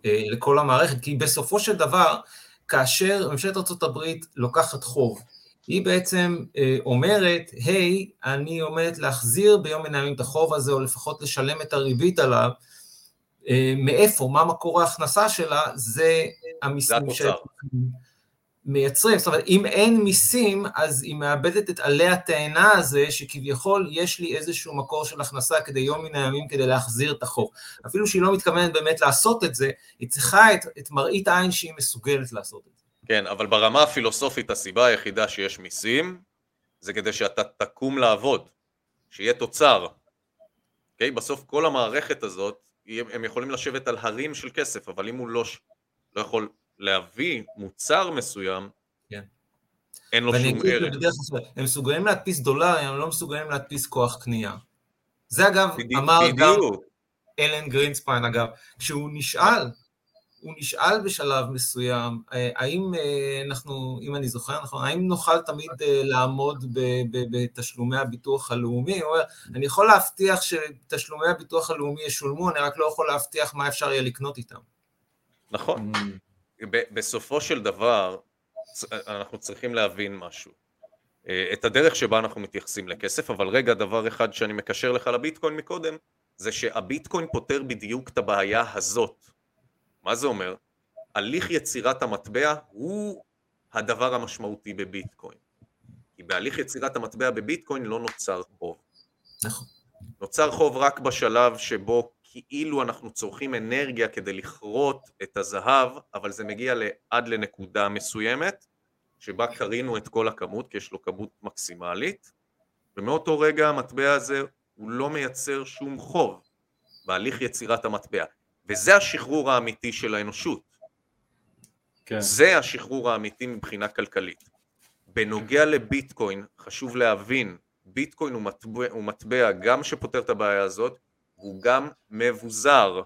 C: אה, לכל המערכת, כי בסופו של דבר, כאשר ממשלת ארה"ב לוקחת חוב, היא בעצם אה, אומרת, היי, hey, אני עומדת להחזיר ביום מן הימים את החוב הזה, או לפחות לשלם את הריבית עליו, אה, מאיפה, מה מקור ההכנסה שלה, זה המיסים
B: של...
C: מייצרים, זאת אומרת, אם אין מיסים, אז היא מאבדת את עלי התאנה הזה, שכביכול יש לי איזשהו מקור של הכנסה כדי יום מן הימים כדי להחזיר את החוב. אפילו שהיא לא מתכוונת באמת לעשות את זה, היא צריכה את, את מראית העין שהיא מסוגלת לעשות את זה.
B: כן, אבל ברמה הפילוסופית הסיבה היחידה שיש מיסים, זה כדי שאתה תקום לעבוד, שיהיה תוצר. Okay? אוקיי? בסוף כל המערכת הזאת, הם יכולים לשבת על הרים של כסף, אבל אם הוא לא, לא יכול להביא מוצר מסוים, כן. אין לו שום ערך.
C: הם מסוגלים להדפיס דולרים, הם לא מסוגלים להדפיס כוח קנייה. זה אגב, בדיוק, אמר בדיוק. גם אלן גרינספיין אגב, כשהוא נשאל, הוא נשאל בשלב מסוים, אה, האם אה, אנחנו, אם אני זוכר נכון, האם נוכל תמיד אה, לעמוד בתשלומי הביטוח הלאומי? הוא אומר, אני יכול להבטיח שתשלומי הביטוח הלאומי ישולמו, אני רק לא יכול להבטיח מה אפשר יהיה לקנות איתם.
B: נכון. בסופו של דבר, אנחנו צריכים להבין משהו. אה, את הדרך שבה אנחנו מתייחסים לכסף, אבל רגע, דבר אחד שאני מקשר לך לביטקוין מקודם, זה שהביטקוין פותר בדיוק את הבעיה הזאת. מה זה אומר? הליך יצירת המטבע הוא הדבר המשמעותי בביטקוין. כי בהליך יצירת המטבע בביטקוין לא נוצר חוב. נכון. נוצר חוב רק בשלב שבו כאילו אנחנו צורכים אנרגיה כדי לכרות את הזהב, אבל זה מגיע עד לנקודה מסוימת, שבה קרינו את כל הכמות, כי יש לו כמות מקסימלית, ומאותו רגע המטבע הזה הוא לא מייצר שום חוב בהליך יצירת המטבע, וזה השחרור האמיתי של האנושות. כן. זה השחרור האמיתי מבחינה כלכלית. בנוגע לביטקוין, חשוב להבין, ביטקוין הוא מטבע, הוא מטבע גם שפותר את הבעיה הזאת, הוא גם מבוזר,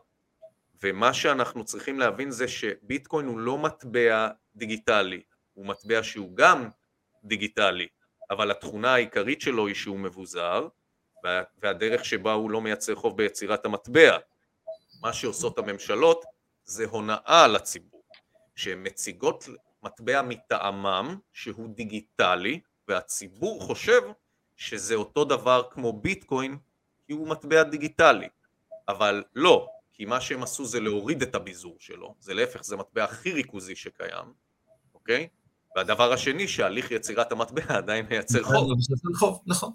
B: ומה שאנחנו צריכים להבין זה שביטקוין הוא לא מטבע דיגיטלי, הוא מטבע שהוא גם דיגיטלי, אבל התכונה העיקרית שלו היא שהוא מבוזר, והדרך שבה הוא לא מייצר חוב ביצירת המטבע. מה שעושות הממשלות זה הונאה לציבור, שהן מציגות מטבע מטעמם שהוא דיגיטלי, והציבור חושב שזה אותו דבר כמו ביטקוין כי הוא מטבע דיגיטלי, אבל לא, כי מה שהם עשו זה להוריד את הביזור שלו, זה להפך, זה מטבע הכי ריכוזי שקיים, אוקיי? והדבר השני, שהליך יצירת המטבע עדיין מייצר חוב.
C: חוב, נכון.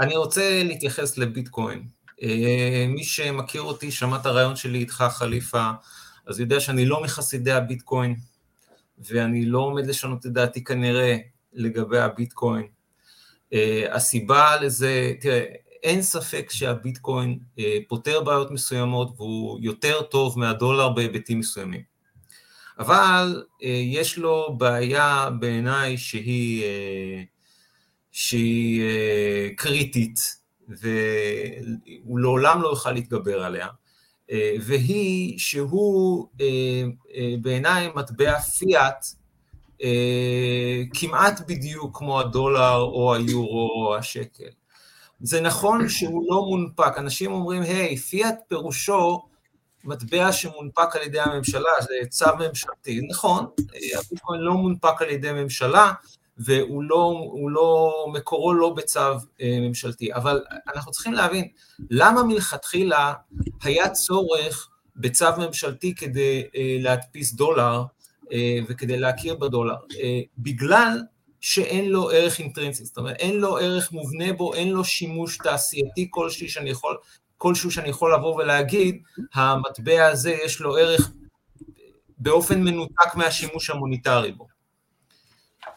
C: אני רוצה להתייחס לביטקוין. אה, מי שמכיר אותי, שמע את הרעיון שלי איתך, חליפה, אז יודע שאני לא מחסידי הביטקוין, ואני לא עומד לשנות את דעתי כנראה לגבי הביטקוין. Uh, הסיבה לזה, תראה, אין ספק שהביטקוין אה, פותר בעיות מסוימות והוא יותר טוב מהדולר בהיבטים מסוימים. אבל אה, יש לו בעיה בעיניי שהיא, אה, שהיא קריטית והוא לעולם לא יוכל להתגבר עליה, והיא שהוא בעיניי מטבע פיאט כמעט בדיוק כמו הדולר או היורו או השקל. זה נכון שהוא לא מונפק, אנשים אומרים, היי, hey, פיאט פירושו מטבע שמונפק על ידי הממשלה, זה צו ממשלתי, נכון, הביטקוין לא מונפק על ידי ממשלה, והוא לא, לא, מקורו לא בצו אה, ממשלתי, אבל אנחנו צריכים להבין, למה מלכתחילה היה צורך בצו ממשלתי כדי אה, להדפיס דולר אה, וכדי להכיר בדולר? בגלל שאין לו ערך אינטרנסי, זאת אומרת, אין לו ערך מובנה בו, אין לו שימוש תעשייתי כלשהו שאני יכול, כלשהו שאני יכול לבוא ולהגיד, המטבע הזה יש לו ערך באופן מנותק מהשימוש המוניטרי בו.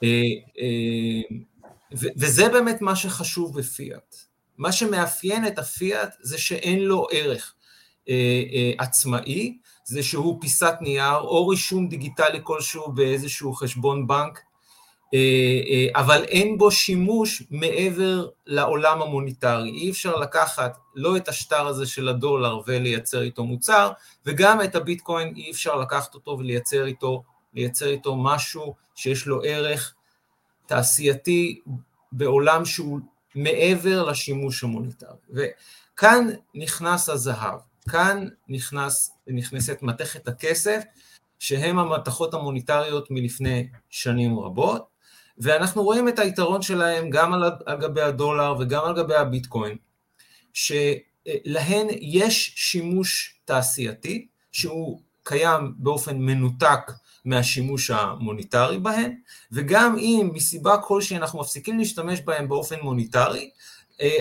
C: אה, אה, וזה באמת מה שחשוב בפיאט. מה שמאפיין את הפיאט זה שאין לו ערך עצמאי, זה שהוא פיסת נייר או רישום דיגיטלי כלשהו באיזשהו חשבון בנק, אבל אין בו שימוש מעבר לעולם המוניטרי. אי אפשר לקחת לא את השטר הזה של הדולר ולייצר איתו מוצר, וגם את הביטקוין אי אפשר לקחת אותו ולייצר איתו, איתו משהו שיש לו ערך תעשייתי בעולם שהוא מעבר לשימוש המוניטרי. וכאן נכנס הזהב, כאן נכנס, נכנסת מתכת הכסף, שהם המתכות המוניטריות מלפני שנים רבות, ואנחנו רואים את היתרון שלהם גם על, על גבי הדולר וגם על גבי הביטקוין, שלהן יש שימוש תעשייתי, שהוא קיים באופן מנותק מהשימוש המוניטרי בהן, וגם אם מסיבה כלשהי אנחנו מפסיקים להשתמש בהן באופן מוניטרי,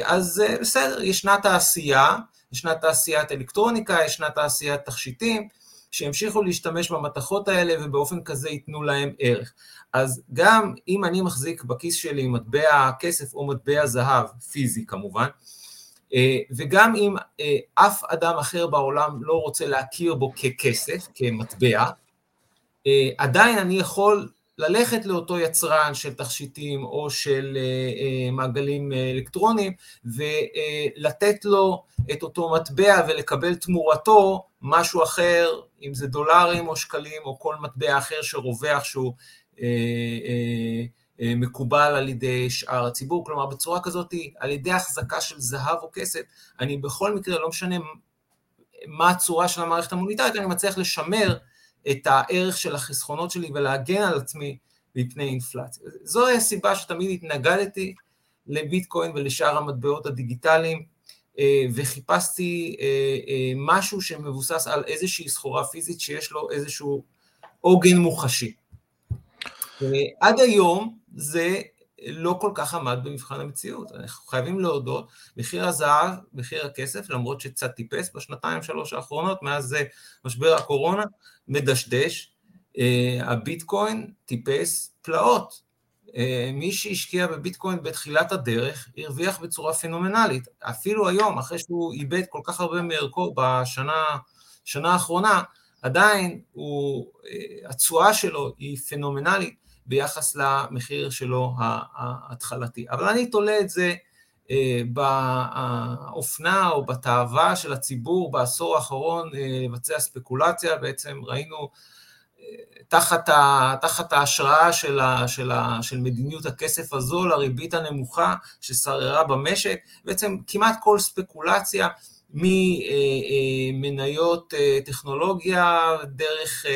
C: אז בסדר, ישנה תעשייה, ישנה תעשיית אלקטרוניקה, ישנה תעשיית תכשיטים, שימשיכו להשתמש במתכות האלה ובאופן כזה ייתנו להם ערך. אז גם אם אני מחזיק בכיס שלי מטבע כסף או מטבע זהב, פיזי כמובן, וגם אם אף אדם אחר בעולם לא רוצה להכיר בו ככסף, כמטבע, עדיין אני יכול ללכת לאותו יצרן של תכשיטים או של מעגלים אלקטרוניים ולתת לו את אותו מטבע ולקבל תמורתו משהו אחר, אם זה דולרים או שקלים או כל מטבע אחר שרווח שהוא מקובל על ידי שאר הציבור. כלומר, בצורה כזאת, על ידי החזקה של זהב או כסף, אני בכל מקרה, לא משנה מה הצורה של המערכת המוניטרית, אני מצליח לשמר את הערך של החסכונות שלי ולהגן על עצמי מפני אינפלציה. זוהי הסיבה שתמיד התנגדתי לביטקוין ולשאר המטבעות הדיגיטליים, וחיפשתי משהו שמבוסס על איזושהי סחורה פיזית שיש לו איזשהו עוגן מוחשי. עד היום זה לא כל כך עמד במבחן המציאות. אנחנו חייבים להודות, מחיר הזהב, מחיר הכסף, למרות שקצת טיפס בשנתיים שלוש האחרונות, מאז משבר הקורונה, מדשדש, הביטקוין טיפס פלאות. מי שהשקיע בביטקוין בתחילת הדרך, הרוויח בצורה פנומנלית. אפילו היום, אחרי שהוא איבד כל כך הרבה מערכו בשנה שנה האחרונה, עדיין הוא, התשואה שלו היא פנומנלית ביחס למחיר שלו ההתחלתי. אבל אני תולה את זה באופנה או בתאווה של הציבור בעשור האחרון לבצע ספקולציה, בעצם ראינו תחת, ה, תחת ההשראה של, ה, של, ה, של מדיניות הכסף הזול, הריבית הנמוכה ששררה במשק, בעצם כמעט כל ספקולציה ממניות טכנולוגיה, דרך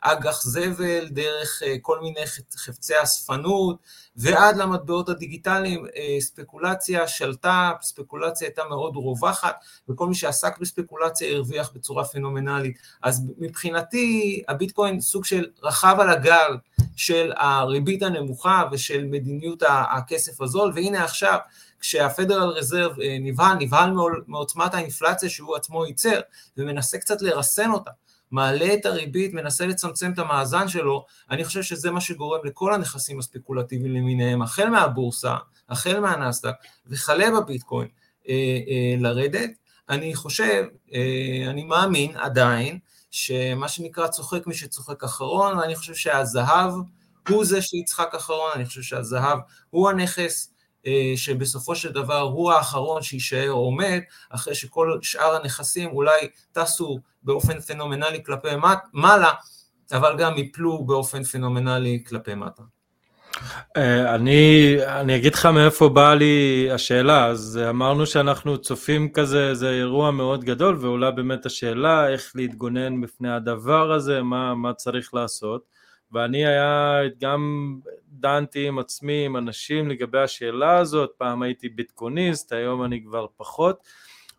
C: אג"ח זבל, דרך כל מיני חפצי אספנות, ועד למטבעות הדיגיטליים, ספקולציה שלטה, ספקולציה הייתה מאוד רווחת, וכל מי שעסק בספקולציה הרוויח בצורה פנומנלית. אז מבחינתי הביטקוין סוג של רכב על הגל של הריבית הנמוכה ושל מדיניות הכסף הזול, והנה עכשיו, כשהפדרל רזרב נבהל, נבהל מעוצמת האינפלציה שהוא עצמו ייצר, ומנסה קצת לרסן אותה, מעלה את הריבית, מנסה לצמצם את המאזן שלו, אני חושב שזה מה שגורם לכל הנכסים הספקולטיביים למיניהם, החל מהבורסה, החל מהנסדק, וכלה בביטקוין, לרדת. אני חושב, אני מאמין עדיין, שמה שנקרא צוחק מי שצוחק אחרון, ואני חושב שהזהב הוא זה שיצחק אחרון, אני חושב שהזהב הוא הנכס שבסופו של דבר הוא האחרון שיישאר עומד, אחרי שכל שאר הנכסים אולי טסו באופן פנומנלי כלפי מעלה, אבל גם יפלו באופן פנומנלי כלפי מטה.
A: אני, אני אגיד לך מאיפה באה לי השאלה, אז אמרנו שאנחנו צופים כזה, זה אירוע מאוד גדול, ועולה באמת השאלה איך להתגונן בפני הדבר הזה, מה, מה צריך לעשות. ואני היה גם דנתי עם עצמי, עם אנשים לגבי השאלה הזאת, פעם הייתי ביטקוניסט, היום אני כבר פחות,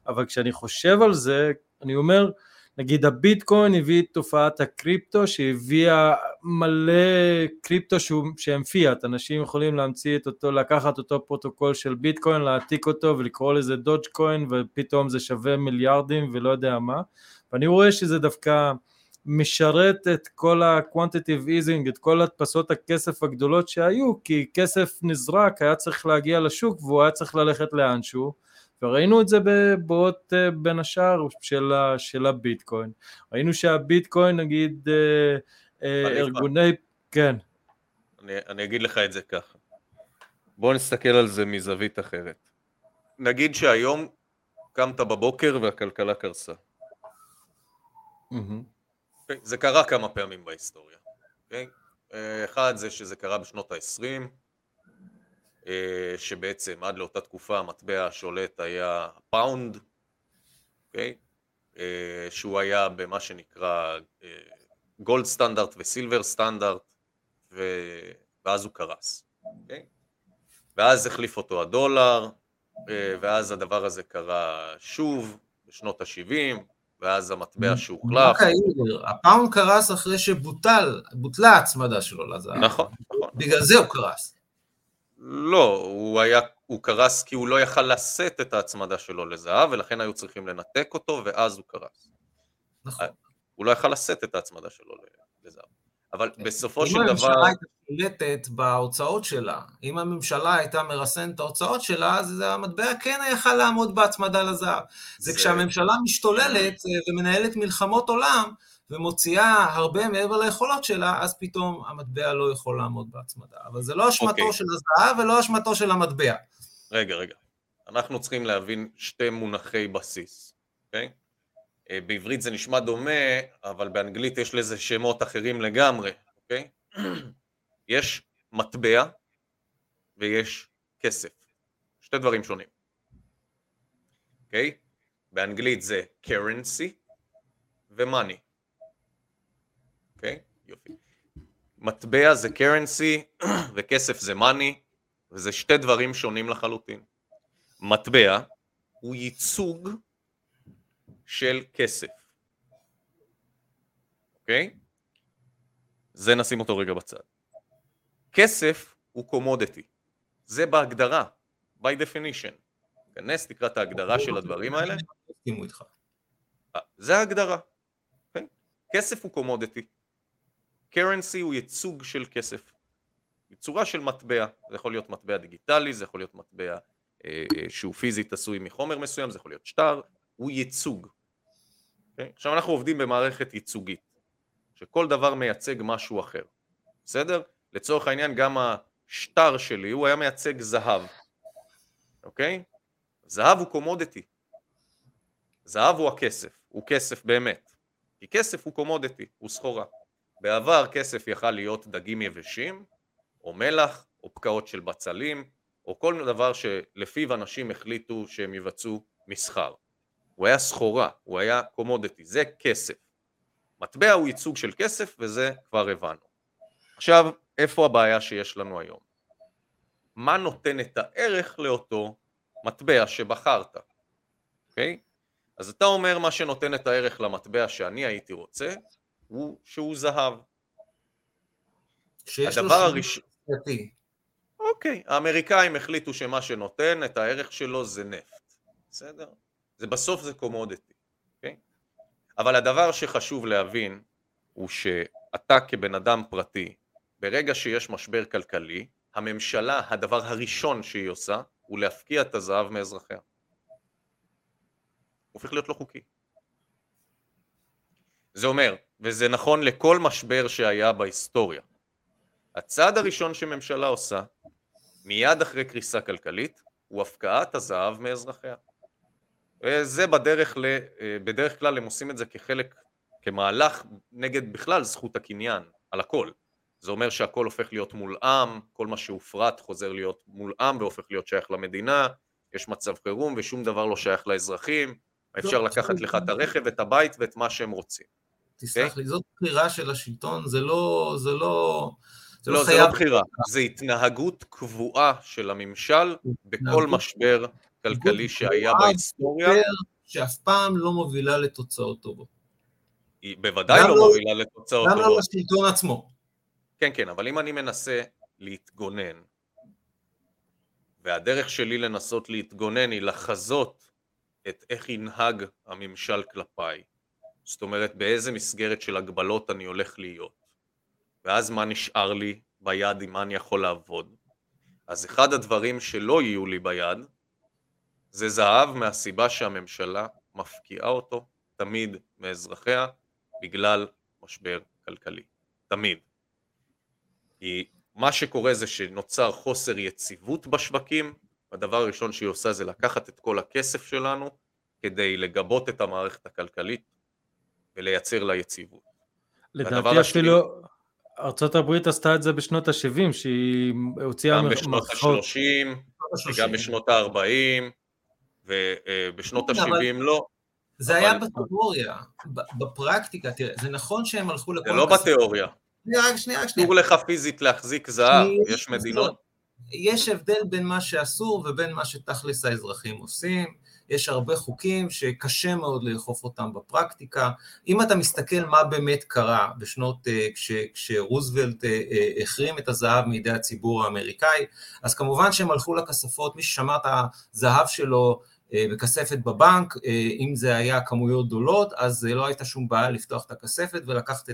A: אבל כשאני חושב על זה, אני אומר, נגיד הביטקוין הביא את תופעת הקריפטו שהביאה מלא קריפטו שהוא, שהם פיאט, אנשים יכולים להמציא את אותו, לקחת אותו פרוטוקול של ביטקוין, להעתיק אותו ולקרוא לזה Dogecoin ופתאום זה שווה מיליארדים ולא יודע מה, ואני רואה שזה דווקא משרת את כל ה-quantitative easing, את כל הדפסות הכסף הגדולות שהיו, כי כסף נזרק, היה צריך להגיע לשוק והוא היה צריך ללכת לאנשהו, וראינו את זה בבואות אה, בין השאר של, של הביטקוין. ראינו שהביטקוין נגיד אה, אה, ארגוני, כן.
B: אני, אני אגיד לך את זה ככה. בוא נסתכל על זה מזווית אחרת. נגיד שהיום קמת בבוקר והכלכלה קרסה. Mm-hmm. זה קרה כמה פעמים בהיסטוריה. Okay? אוקיי? אחד זה שזה קרה בשנות ה-20, אה, שבעצם עד לאותה תקופה המטבע השולט היה פאונד, okay? אה, שהוא היה במה שנקרא gold standard ו silver standard, ואז הוא קרס. Okay? אוקיי? ואז החליף אותו הדולר, אה, ואז הדבר הזה קרה שוב בשנות ה-70, ואז המטבע שהוחלף.
C: הפאונד קרס אחרי שבוטלה ההצמדה שלו לזהב.
B: נכון, נכון.
C: בגלל זה הוא קרס.
B: לא, הוא היה, הוא קרס כי הוא לא יכל לשאת את ההצמדה שלו לזהב, ולכן היו צריכים לנתק אותו, ואז הוא קרס. נכון. הוא לא יכל לשאת את ההצמדה שלו לזהב. אבל כן. בסופו של דבר... אם
C: הממשלה הייתה שולטת בהוצאות שלה, אם הממשלה הייתה מרסנת את ההוצאות שלה, אז המטבע כן יכל לעמוד בהצמדה לזהב. זה, זה כשהממשלה משתוללת אה, ומנהלת מלחמות עולם, ומוציאה הרבה מעבר ליכולות שלה, אז פתאום המטבע לא יכול לעמוד בהצמדה. אבל זה לא אשמתו okay. אוקיי. של הזהב ולא אשמתו של המטבע.
B: רגע, רגע. אנחנו צריכים להבין שתי מונחי בסיס, אוקיי? Okay? אה, בעברית זה נשמע דומה, אבל באנגלית יש לזה שמות אחרים לגמרי, אוקיי? יש מטבע ויש כסף. שתי דברים שונים. אוקיי? באנגלית זה currency ו-money. אוקיי? יופי. מטבע זה currency וכסף זה money, וזה שתי דברים שונים לחלוטין. מטבע הוא ייצוג של כסף. אוקיי? זה נשים אותו רגע בצד. כסף הוא קומודיטי. זה בהגדרה, by definition. כנס, תקרא את ההגדרה של הדברים האלה. אה, זה ההגדרה. Okay? אוקיי? כסף הוא קומודיטי. currency הוא ייצוג של כסף. צורה של מטבע, זה יכול להיות מטבע דיגיטלי, זה יכול להיות מטבע אה, אה שהוא פיזית עשוי מחומר מסוים, זה יכול להיות שטר, הוא ייצוג. Okay? אוקיי? עכשיו אנחנו עובדים במערכת ייצוגית, שכל דבר מייצג משהו אחר, בסדר? לצורך העניין גם השטר שלי הוא היה מייצג זהב, אוקיי? Okay? זהב הוא קומודיטי, זהב הוא הכסף, הוא כסף באמת, כי כסף הוא קומודיטי, הוא סחורה. בעבר כסף יכל להיות דגים יבשים, או מלח, או פקעות של בצלים, או כל דבר שלפיו אנשים החליטו שהם יבצעו מסחר. הוא היה סחורה, הוא היה קומודיטי, זה כסף. מטבע הוא ייצוג של כסף וזה כבר הבנו. עכשיו, איפה הבעיה שיש לנו היום? מה נותן את הערך לאותו מטבע שבחרת, אוקיי? Okay? אז אתה אומר מה שנותן את הערך למטבע שאני הייתי רוצה הוא שהוא זהב.
C: שיש לו הראשון...
B: אוקיי, האמריקאים החליטו שמה שנותן את הערך שלו זה נפט, בסדר? זה בסוף זה קומודיטי, אוקיי? אבל הדבר שחשוב להבין הוא שאתה כבן אדם פרטי, ברגע שיש משבר כלכלי, הממשלה, הדבר הראשון שהיא עושה, הוא להפקיע את הזהב מאזרחיה. הופך להיות לא חוקי. זה אומר, וזה נכון לכל משבר שהיה בהיסטוריה, הצעד הראשון שממשלה עושה, מיד אחרי קריסה כלכלית, הוא הפקעת הזהב מאזרחיה. וזה בדרך, ל, אה, בדרך כלל הם עושים את זה כחלק, כמהלך נגד בכלל זכות הקניין, על הכל. זה אומר שהכל הופך להיות מולאם, כל מה שהופרט חוזר להיות מולאם והופך להיות שייך למדינה, יש מצב חירום ושום דבר לא שייך לאזרחים, אפשר לקחת לך את הרכב, את הבית ואת מה שהם רוצים.
C: תסלח אוקיי? לי, זאת בחירה של השלטון, זה לא... זה לא...
B: זה לא, לא זה לא בחירה, זה התנהגות קבועה של הממשל בכל משבר כלכלי שהיה בהיסטוריה.
C: שאף פעם לא מובילה לתוצאות טובות.
B: היא בוודאי לא, לא מובילה לתוצאות
C: טובות. גם לא לשלטון עצמו.
B: כן, כן, אבל אם אני מנסה להתגונן, והדרך שלי לנסות להתגונן היא לחזות את איך ינהג הממשל כלפיי, זאת אומרת באיזה מסגרת של הגבלות אני הולך להיות. ואז מה נשאר לי ביד, עם מה אני יכול לעבוד. אז אחד הדברים שלא יהיו לי ביד, זה זהב מהסיבה שהממשלה מפקיעה אותו תמיד מאזרחיה בגלל משבר כלכלי. תמיד. כי מה שקורה זה שנוצר חוסר יציבות בשווקים, הדבר הראשון שהיא עושה זה לקחת את כל הכסף שלנו כדי לגבות את המערכת הכלכלית ולייצר לה יציבות.
A: לדעתי אפילו ארצות הברית עשתה את זה בשנות ה-70, שהיא הוציאה
B: גם בשנות ה-30, וגם בשנות ה-40, ובשנות ה-70 לא.
C: זה היה בתיאוריה, בפרקטיקה, תראה, זה נכון שהם הלכו לכל...
B: זה לא בתיאוריה.
C: רק שנייה, רק שנייה.
B: אסור לך פיזית להחזיק זהב, יש מדינות.
C: יש הבדל בין מה שאסור ובין מה שתכלס האזרחים עושים. יש הרבה חוקים שקשה מאוד לאכוף אותם בפרקטיקה. אם אתה מסתכל מה באמת קרה בשנות, אה, כש, כשרוזוולט אה, אה, החרים את הזהב מידי הציבור האמריקאי, אז כמובן שהם הלכו לכספות, מי ששמע את הזהב שלו בכספת בבנק, אה, אם זה היה כמויות גדולות, אז לא הייתה שום בעיה לפתוח את הכספת ולקחת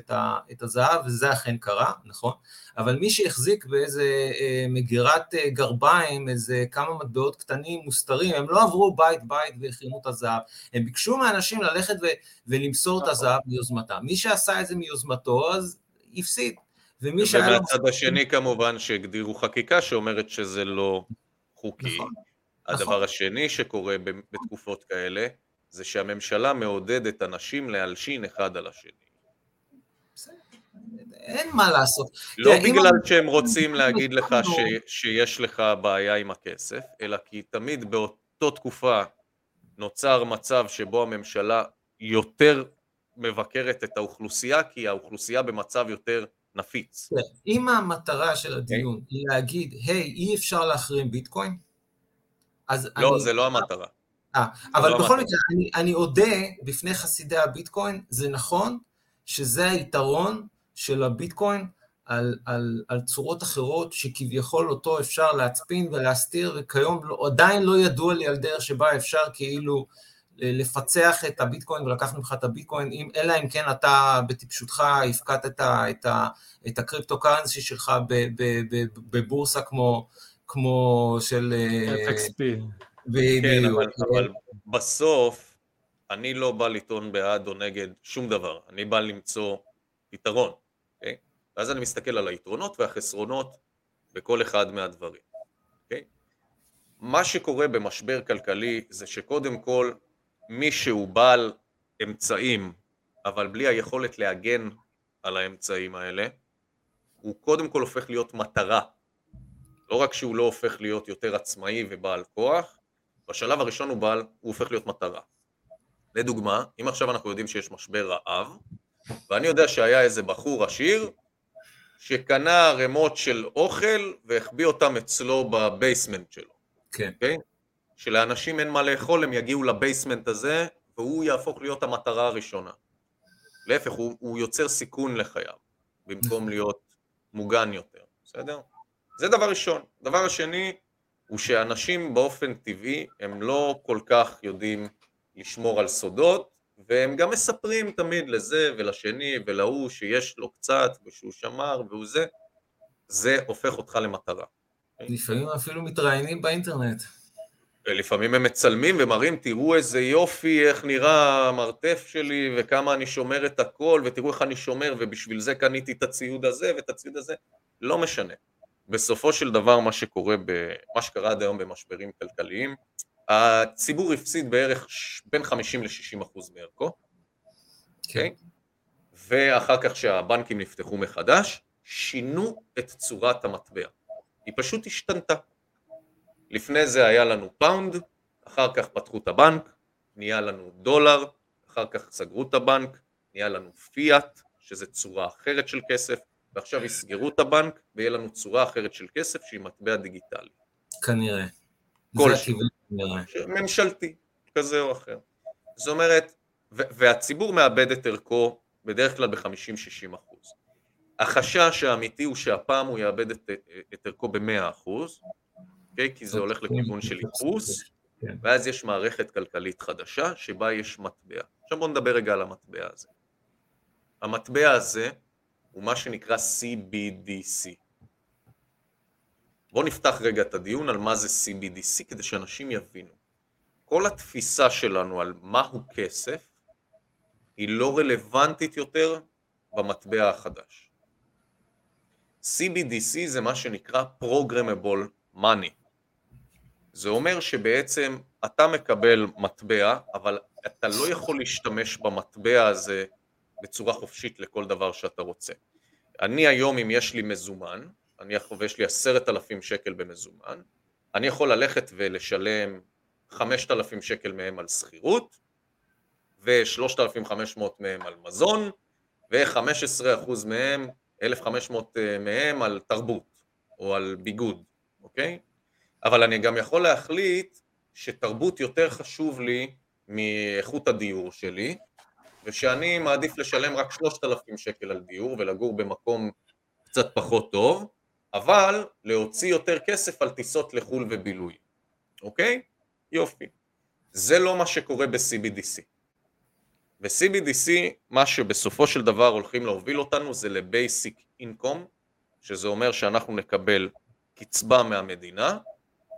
C: את הזהב, וזה אכן קרה, נכון? אבל מי שהחזיק באיזה אה, מגירת גרביים, איזה כמה מטבעות קטנים מוסתרים, הם לא עברו בית בית והחרימו את הזהב, הם ביקשו מאנשים ללכת ו- ולמסור את נכון. הזהב מיוזמתם. מי שעשה את זה מיוזמתו, אז הפסיד.
B: ומי שהיה... ומהצד השני כמובן שהגדירו חקיקה שאומרת שזה לא חוקי. נכון. הדבר נכון. השני שקורה בתקופות כאלה, זה שהממשלה מעודדת אנשים להלשין אחד על השני.
C: אין מה לעשות.
B: לא תראה, בגלל אם... שהם רוצים להגיד לך ש... שיש לך בעיה עם הכסף, אלא כי תמיד באותו תקופה נוצר מצב שבו הממשלה יותר מבקרת את האוכלוסייה, כי האוכלוסייה במצב יותר נפיץ.
C: אם המטרה של הדיון okay. היא להגיד, היי, hey, אי אפשר להחרים ביטקוין,
B: אז לא, אני... זה לא המטרה.
C: 아, אבל לא בכל מקרה, אני, אני אודה בפני חסידי הביטקוין, זה נכון שזה היתרון של הביטקוין על, על, על צורות אחרות שכביכול אותו אפשר להצפין ולהסתיר, וכיום לא, עדיין לא ידוע לי על דרך שבה אפשר כאילו לפצח את הביטקוין ולקח ממך את הביטקוין, אם, אלא אם כן אתה בטיפשותך הפקדת את, את, את הקריפטו קרנסי שלך בבורסה כמו, כמו של...
A: FXP.
B: כן, אבל, אבל בסוף אני לא בא לטעון בעד או נגד שום דבר, אני בא למצוא okay? אוקיי? ואז אני מסתכל על היתרונות והחסרונות בכל אחד מהדברים. אוקיי? מה שקורה במשבר כלכלי זה שקודם כל מי שהוא בעל אמצעים אבל בלי היכולת להגן על האמצעים האלה, הוא קודם כל הופך להיות מטרה לא רק שהוא לא הופך להיות יותר עצמאי ובעל כוח, בשלב הראשון הוא בעל, הוא הופך להיות מטרה. לדוגמה, אם עכשיו אנחנו יודעים שיש משבר רעב, ואני יודע שהיה איזה בחור עשיר שקנה ערימות של אוכל והחביא אותם אצלו בבייסמנט שלו.
C: כן. Okay? אוקיי?
B: שלאנשים אין מה לאכול, הם יגיעו לבייסמנט הזה, והוא יהפוך להיות המטרה הראשונה. להפך, הוא, הוא יוצר סיכון לחייו, במקום להיות מוגן יותר, בסדר? זה דבר ראשון. דבר השני הוא שאנשים באופן טבעי הם לא כל כך יודעים לשמור על סודות והם גם מספרים תמיד לזה ולשני ולהוא שיש לו קצת ושהוא שמר והוא זה, זה הופך אותך למטרה.
C: לפעמים אפילו מתראיינים באינטרנט.
B: לפעמים הם מצלמים ומראים, תראו איזה יופי, איך נראה המרתף שלי וכמה אני שומר את הכל ותראו איך אני שומר ובשביל זה קניתי את הציוד הזה ואת הציוד הזה, לא משנה. בסופו של דבר מה שקורה, מה שקרה עד היום במשברים כלכליים, הציבור הפסיד בערך בין 50 ל-60 אחוז מערכו, אוקיי? Okay. ואחר כך שהבנקים נפתחו מחדש, שינו את צורת המטבע. היא פשוט השתנתה. לפני זה היה לנו פאונד, אחר כך פתחו את הבנק, נהיה לנו דולר, אחר כך סגרו את הבנק, נהיה לנו פיאט, שזה צורה אחרת של כסף, ועכשיו יסגרו את הבנק ויהיה לנו צורה אחרת של כסף שהיא מטבע דיגיטלי.
C: כנראה.
B: כלשהו. ממשלתי, כזה או אחר. זאת אומרת, והציבור מאבד את ערכו בדרך כלל ב-50-60 אחוז. החשש האמיתי הוא שהפעם הוא יאבד את, את ערכו ב-100 אחוז, okay? כי זה הולך לכיוון של איפוס, כן. ואז יש מערכת כלכלית חדשה שבה יש מטבע. עכשיו בואו נדבר רגע על המטבע הזה. המטבע הזה הוא מה שנקרא CBDC. בואו נפתח רגע את הדיון על מה זה CBDC כדי שאנשים יבינו. כל התפיסה שלנו על מהו כסף היא לא רלוונטית יותר במטבע החדש. CBDC זה מה שנקרא Programmable Money. זה אומר שבעצם אתה מקבל מטבע, אבל אתה לא יכול להשתמש במטבע הזה בצורה חופשית לכל דבר שאתה רוצה. אני היום, אם יש לי מזומן, אני יכול, ויש לי עשרת אלפים שקל במזומן, אני יכול ללכת ולשלם חמשת אלפים שקל מהם על שכירות, ושלושת אלפים חמש מאות מהם על מזון, וחמש עשרה אחוז מהם, אלף חמש מאות אה, מהם על תרבות, או על ביגוד, אוקיי? אבל אני גם יכול להחליט שתרבות יותר חשוב לי מאיכות הדיור שלי, ושאני מעדיף לשלם רק שלושת אלפים שקל על דיור ולגור במקום קצת פחות טוב, אבל להוציא יותר כסף על טיסות לחו"ל ובילוי, אוקיי? יופי. זה לא מה שקורה ב-CBDC. ב-CBDC, מה שבסופו של דבר הולכים להוביל אותנו זה ל-Basic Income, שזה אומר שאנחנו נקבל קצבה מהמדינה,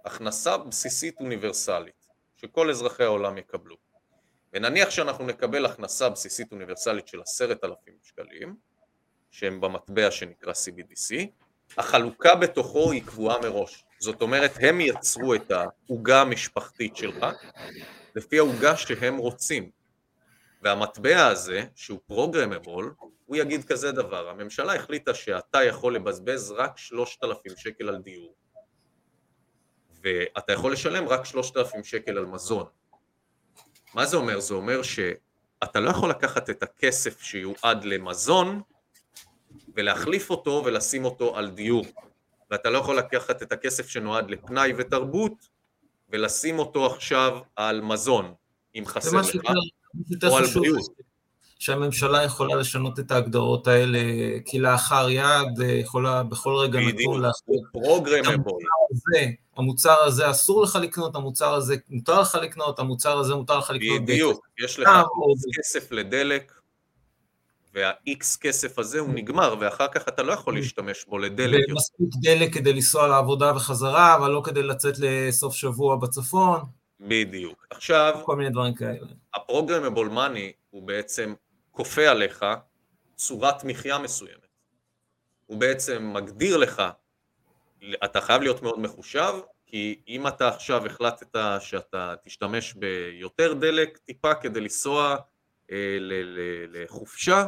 B: הכנסה בסיסית אוניברסלית, שכל אזרחי העולם יקבלו. ונניח שאנחנו נקבל הכנסה בסיסית אוניברסלית של עשרת אלפים שקלים, שהם במטבע שנקרא CBDC, החלוקה בתוכו היא קבועה מראש. זאת אומרת, הם יצרו את העוגה המשפחתית שלך לפי העוגה שהם רוצים. והמטבע הזה, שהוא פרוגרמבול, הוא יגיד כזה דבר, הממשלה החליטה שאתה יכול לבזבז רק שלושת אלפים שקל על דיור, ואתה יכול לשלם רק שלושת אלפים שקל על מזון. מה זה אומר? זה אומר שאתה לא יכול לקחת את הכסף שיועד למזון ולהחליף אותו ולשים אותו על דיור. ואתה לא יכול לקחת את הכסף שנועד לפנאי ותרבות ולשים אותו עכשיו על מזון, אם חסר לך, או על בריאות.
C: שהממשלה יכולה לשנות את ההגדרות האלה כלאחר יד, יכולה בכל רגע נתון
B: להחליט. פרוגרמבול.
C: המוצר הזה אסור לך לקנות, המוצר הזה מותר לך לקנות, המוצר הזה מותר לך לקנות.
B: בדיוק, יש לך כסף לדלק, וה-X כסף הזה הוא נגמר, ואחר כך אתה לא יכול להשתמש בו לדלק.
C: ומספיק דלק כדי לנסוע לעבודה וחזרה, אבל לא כדי לצאת לסוף שבוע בצפון.
B: בדיוק. עכשיו,
C: כל מיני דברים כאלה.
B: הפרוגרמבול מאני הוא בעצם כופה עליך צורת מחיה מסוימת. הוא בעצם מגדיר לך, אתה חייב להיות מאוד מחושב, כי אם אתה עכשיו החלטת שאתה תשתמש ביותר דלק טיפה כדי לנסוע אה, לחופשה,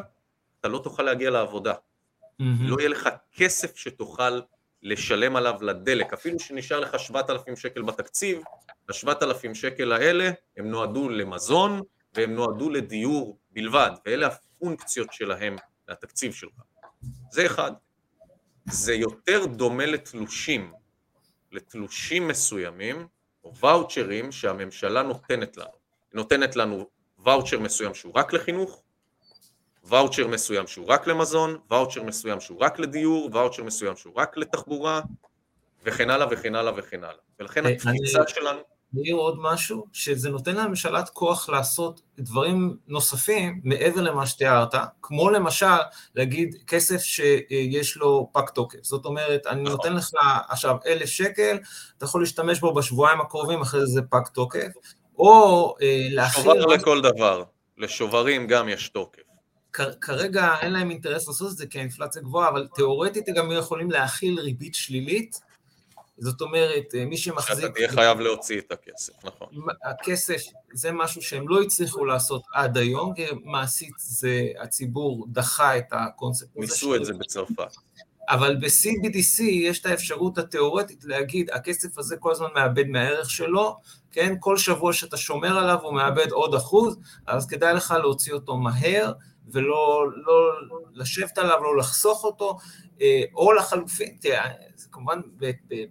B: אתה לא תוכל להגיע לעבודה. Mm-hmm. לא יהיה לך כסף שתוכל לשלם עליו לדלק, אפילו שנשאר לך 7,000 שקל בתקציב, ה-7,000 שקל האלה הם נועדו למזון והם נועדו לדיור בלבד, ואלה הפונקציות שלהם לתקציב שלך. זה אחד. זה יותר דומה לתלושים, לתלושים מסוימים, או ואוצ'רים שהממשלה נותנת לנו. היא נותנת לנו ואוצ'ר מסוים שהוא רק לחינוך, ואוצ'ר מסוים שהוא רק למזון, ואוצ'ר מסוים שהוא רק לדיור, ואוצ'ר מסוים שהוא רק לתחבורה, וכן הלאה וכן הלאה וכן הלאה. ולכן התפיסה שלנו...
C: מעיר עוד משהו, שזה נותן לממשלת כוח לעשות דברים נוספים מעבר למה שתיארת, כמו למשל להגיד כסף שיש לו פג תוקף. זאת אומרת, אני נכון. נותן לך עכשיו אלף שקל, אתה יכול להשתמש בו בשבועיים הקרובים, אחרי זה פג תוקף, או אה, להכין...
B: שובר לכל דבר, לשוברים גם יש תוקף.
C: כרגע אין להם אינטרס לעשות את זה כי האינפלציה גבוהה, אבל תיאורטית הם גם יכולים להכיל ריבית שלילית, זאת אומרת, אה, מי שמחזיק...
B: שאתה תהיה חייב להוציא את הכסף, נכון.
C: הכסף זה משהו שהם לא הצליחו לעשות עד היום, מעשית זה, הציבור דחה את הקונספט הזה.
B: ניסו את זה בצרפת.
C: אבל ב-CBDC יש את האפשרות התיאורטית להגיד, הכסף הזה כל הזמן מאבד מהערך שלו, כן? כל שבוע שאתה שומר עליו הוא מאבד עוד אחוז, אז כדאי לך להוציא אותו מהר, ולא לא לשבת עליו, לא לחסוך אותו, אה, או לחלופין, תראה, זה כמובן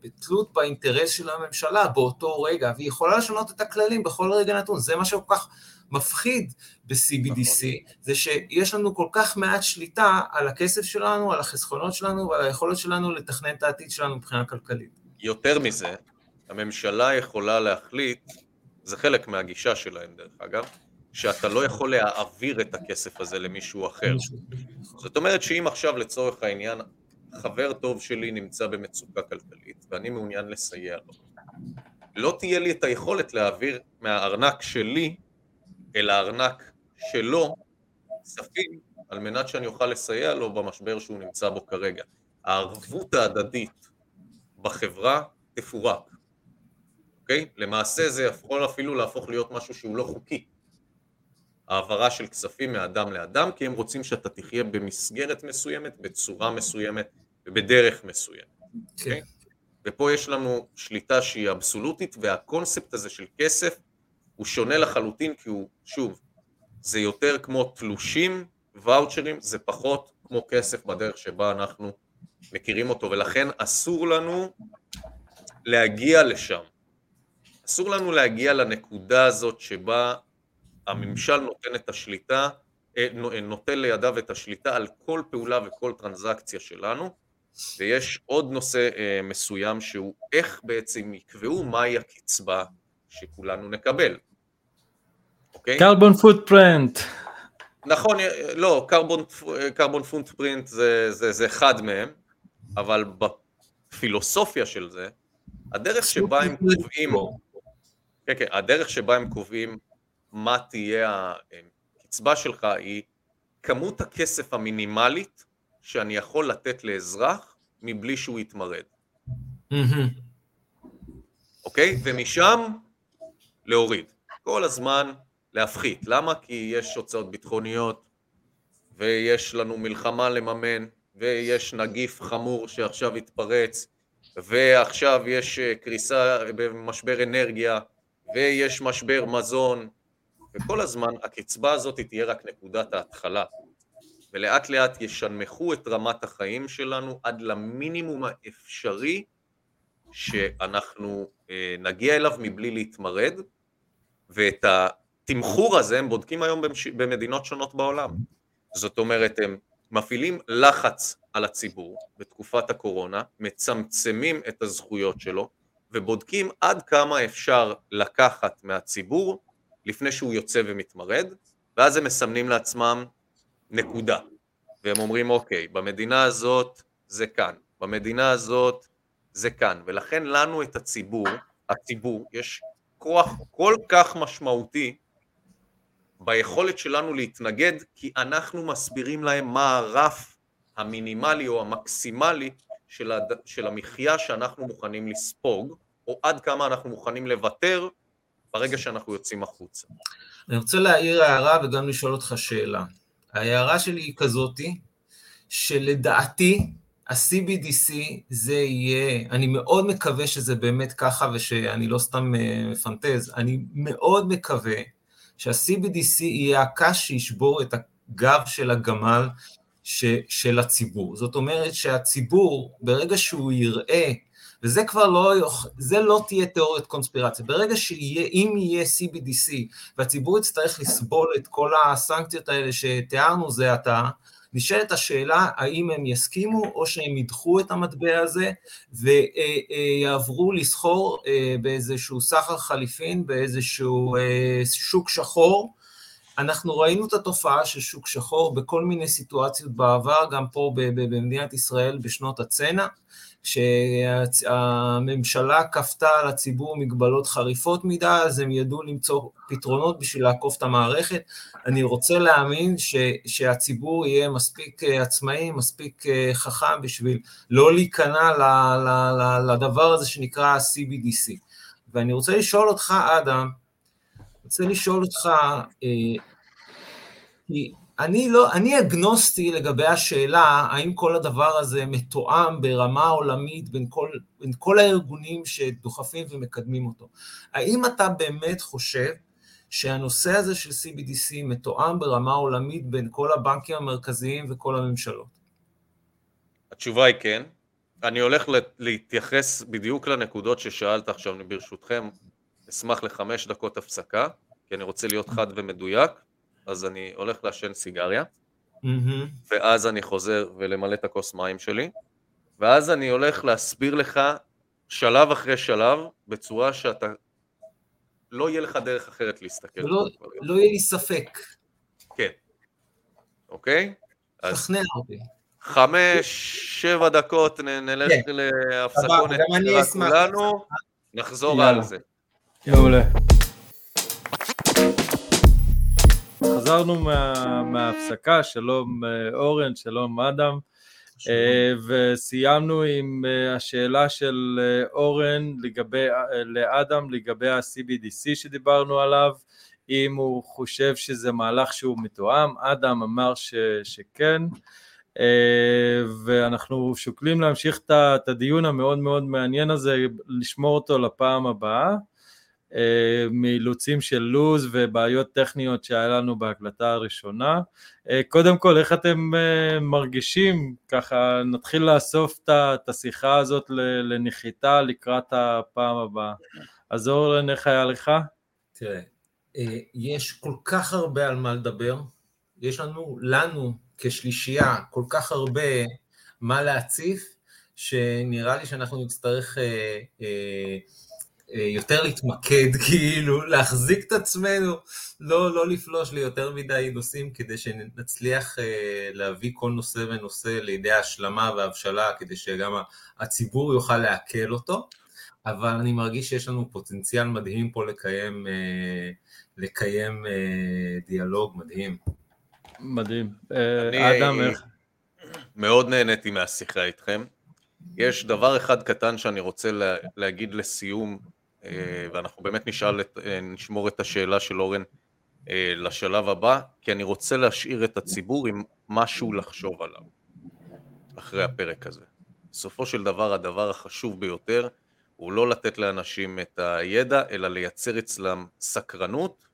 C: בתלות באינטרס של הממשלה באותו רגע, והיא יכולה לשנות את הכללים בכל רגע נתון, זה מה שכל כך מפחיד ב-CBDC, נכון. זה שיש לנו כל כך מעט שליטה על הכסף שלנו, על החסכונות שלנו ועל היכולת שלנו לתכנן את העתיד שלנו מבחינה כלכלית.
B: יותר מזה, הממשלה יכולה להחליט זה חלק מהגישה שלהם דרך אגב, שאתה לא יכול להעביר את הכסף הזה למישהו אחר. זאת אומרת שאם עכשיו לצורך העניין חבר טוב שלי נמצא במצוקה כלכלית ואני מעוניין לסייע לו, לא תהיה לי את היכולת להעביר מהארנק שלי אל הארנק שלו כספים על מנת שאני אוכל לסייע לו במשבר שהוא נמצא בו כרגע. הערבות ההדדית בחברה תפורק, אוקיי? למעשה זה יכול אפילו להפוך להיות משהו שהוא לא חוקי. העברה של כספים מאדם לאדם, כי הם רוצים שאתה תחיה במסגרת מסוימת, בצורה מסוימת ובדרך מסוימת. כן. Okay? אוקיי? ופה יש לנו שליטה שהיא אבסולוטית, והקונספט הזה של כסף הוא שונה לחלוטין, כי הוא, שוב, זה יותר כמו תלושים, ואוצ'רים, זה פחות כמו כסף בדרך שבה אנחנו מכירים אותו, ולכן אסור לנו להגיע לשם. אסור לנו להגיע לנקודה הזאת שבה הממשל נותן את השליטה, אה, נותן לידיו את השליטה על כל פעולה וכל טרנזקציה שלנו, ויש עוד נושא אה, מסוים שהוא איך בעצם יקבעו מהי הקצבה שכולנו נקבל.
A: קרבון פוטפרינט.
B: נכון, אה, לא, קרבון פוטפרינט זה, זה, זה אחד מהם, אבל בפילוסופיה של זה, הדרך שבה הם קובעים, כן, כן, הדרך שבה הם קובעים מה תהיה הקצבה שלך היא כמות הכסף המינימלית שאני יכול לתת לאזרח מבלי שהוא יתמרד. אוקיי? ומשם להוריד. כל הזמן להפחית. למה? כי יש הוצאות ביטחוניות, ויש לנו מלחמה לממן, ויש נגיף חמור שעכשיו התפרץ, ועכשיו יש אה, קריסה במשבר אנרגיה, ויש משבר מזון, וכל הזמן הקצבה הזאת תהיה רק נקודת ההתחלה. ולאט לאט ישנמכו את רמת החיים שלנו עד למינימום האפשרי שאנחנו אה, נגיע אליו מבלי להתמרד, ואת התמחור הזה הם בודקים היום במדינות שונות בעולם. זאת אומרת, הם מפעילים לחץ על הציבור בתקופת הקורונה, מצמצמים את הזכויות שלו, ובודקים עד כמה אפשר לקחת מהציבור לפני שהוא יוצא ומתמרד, ואז הם מסמנים לעצמם נקודה. והם אומרים, אוקיי, במדינה הזאת זה כאן, במדינה הזאת זה כאן, ולכן לנו את הציבור, הציבור, יש כוח כל כך משמעותי ביכולת שלנו להתנגד, כי אנחנו מסבירים להם מה הרף המינימלי או המקסימלי של, הד... של המחיה שאנחנו מוכנים לספוג, או עד כמה אנחנו מוכנים לוותר ברגע שאנחנו יוצאים החוצה.
C: אני רוצה להעיר הערה וגם לשאול אותך שאלה. ההערה שלי היא כזאתי, שלדעתי ה-CBDC זה יהיה, אני מאוד מקווה שזה באמת ככה ושאני לא סתם אה, מפנטז, אני מאוד מקווה שה-CBDC יהיה הקש שישבור את הגב של הגמל ש, של הציבור. זאת אומרת שהציבור, ברגע שהוא יראה וזה כבר לא, זה לא תהיה תיאוריית קונספירציה. ברגע שיהיה, אם יהיה CBDC, והציבור יצטרך לסבול את כל הסנקציות האלה שתיארנו זה עתה, נשאלת השאלה האם הם יסכימו או שהם ידחו את המטבע הזה ויעברו לסחור אה, באיזשהו סחר חליפין, באיזשהו אה, שוק שחור. אנחנו ראינו את התופעה של שוק שחור בכל מיני סיטואציות בעבר, גם פה במדינת ישראל בשנות הצנע. כשהממשלה כפתה על הציבור מגבלות חריפות מדי, אז הם ידעו למצוא פתרונות בשביל לעקוף את המערכת. אני רוצה להאמין ש, שהציבור יהיה מספיק אה, עצמאי, מספיק אה, חכם בשביל לא להיכנע ל, ל, ל, לדבר הזה שנקרא CBDC. ואני רוצה לשאול אותך, אדם, רוצה לשאול אותך, אה, אני, לא, אני אגנוסטי לגבי השאלה האם כל הדבר הזה מתואם ברמה עולמית בין כל, בין כל הארגונים שדוחפים ומקדמים אותו. האם אתה באמת חושב שהנושא הזה של CBDC מתואם ברמה עולמית בין כל הבנקים המרכזיים וכל הממשלות?
B: התשובה היא כן. אני הולך להתייחס בדיוק לנקודות ששאלת עכשיו, ברשותכם, אשמח לחמש דקות הפסקה, כי אני רוצה להיות חד ומדויק. אז אני הולך לעשן סיגריה, mm-hmm. ואז אני חוזר ולמלא את הכוס מים שלי, ואז אני הולך להסביר לך שלב אחרי שלב, בצורה שאתה לא יהיה לך דרך אחרת להסתכל.
C: לא, לא יהיה לי ספק.
B: כן. אוקיי?
C: תכנע אותי.
B: חמש, שבע דקות, נלך כן. להפסקונת כולנו, נחזור על זה.
A: מעולה. חזרנו מה, מההפסקה, שלום אה, אורן, שלום אדם, אה, וסיימנו עם אה, השאלה של אורן לגבי, לאדם לגבי ה-CBDC שדיברנו עליו, אם הוא חושב שזה מהלך שהוא מתואם, אדם אמר ש, שכן, ואנחנו שוקלים להמשיך את הדיון המאוד מאוד מעניין הזה, לשמור אותו לפעם הבאה. אה, מאילוצים של לוז ובעיות טכניות שהיה לנו בהקלטה הראשונה. אה, קודם כל, איך אתם אה, מרגישים? ככה נתחיל לאסוף את השיחה הזאת לנחיתה לקראת הפעם הבאה. אז אורן, איך היה לך?
C: תראה, יש כל כך הרבה על מה לדבר. יש לנו, לנו כשלישייה, כל כך הרבה מה להציף, שנראה לי שאנחנו נצטרך... אה, אה, יותר להתמקד, כאילו, להחזיק את עצמנו, לא, לא לפלוש ליותר מדי נושאים כדי שנצליח אה, להביא כל נושא ונושא לידי השלמה והבשלה, כדי שגם הציבור יוכל לעכל אותו, אבל אני מרגיש שיש לנו פוטנציאל מדהים פה לקיים, אה, לקיים דיאלוג מדהים.
A: מדהים. אדם, איך?
B: מאוד נהניתי מהשיחה איתכם. יש דבר אחד קטן שאני רוצה לה, להגיד לסיום אה, ואנחנו באמת נשאל את, אה, נשמור את השאלה של אורן אה, לשלב הבא, כי אני רוצה להשאיר את הציבור עם משהו לחשוב עליו אחרי הפרק הזה. בסופו של דבר הדבר החשוב ביותר הוא לא לתת לאנשים את הידע, אלא לייצר אצלם סקרנות,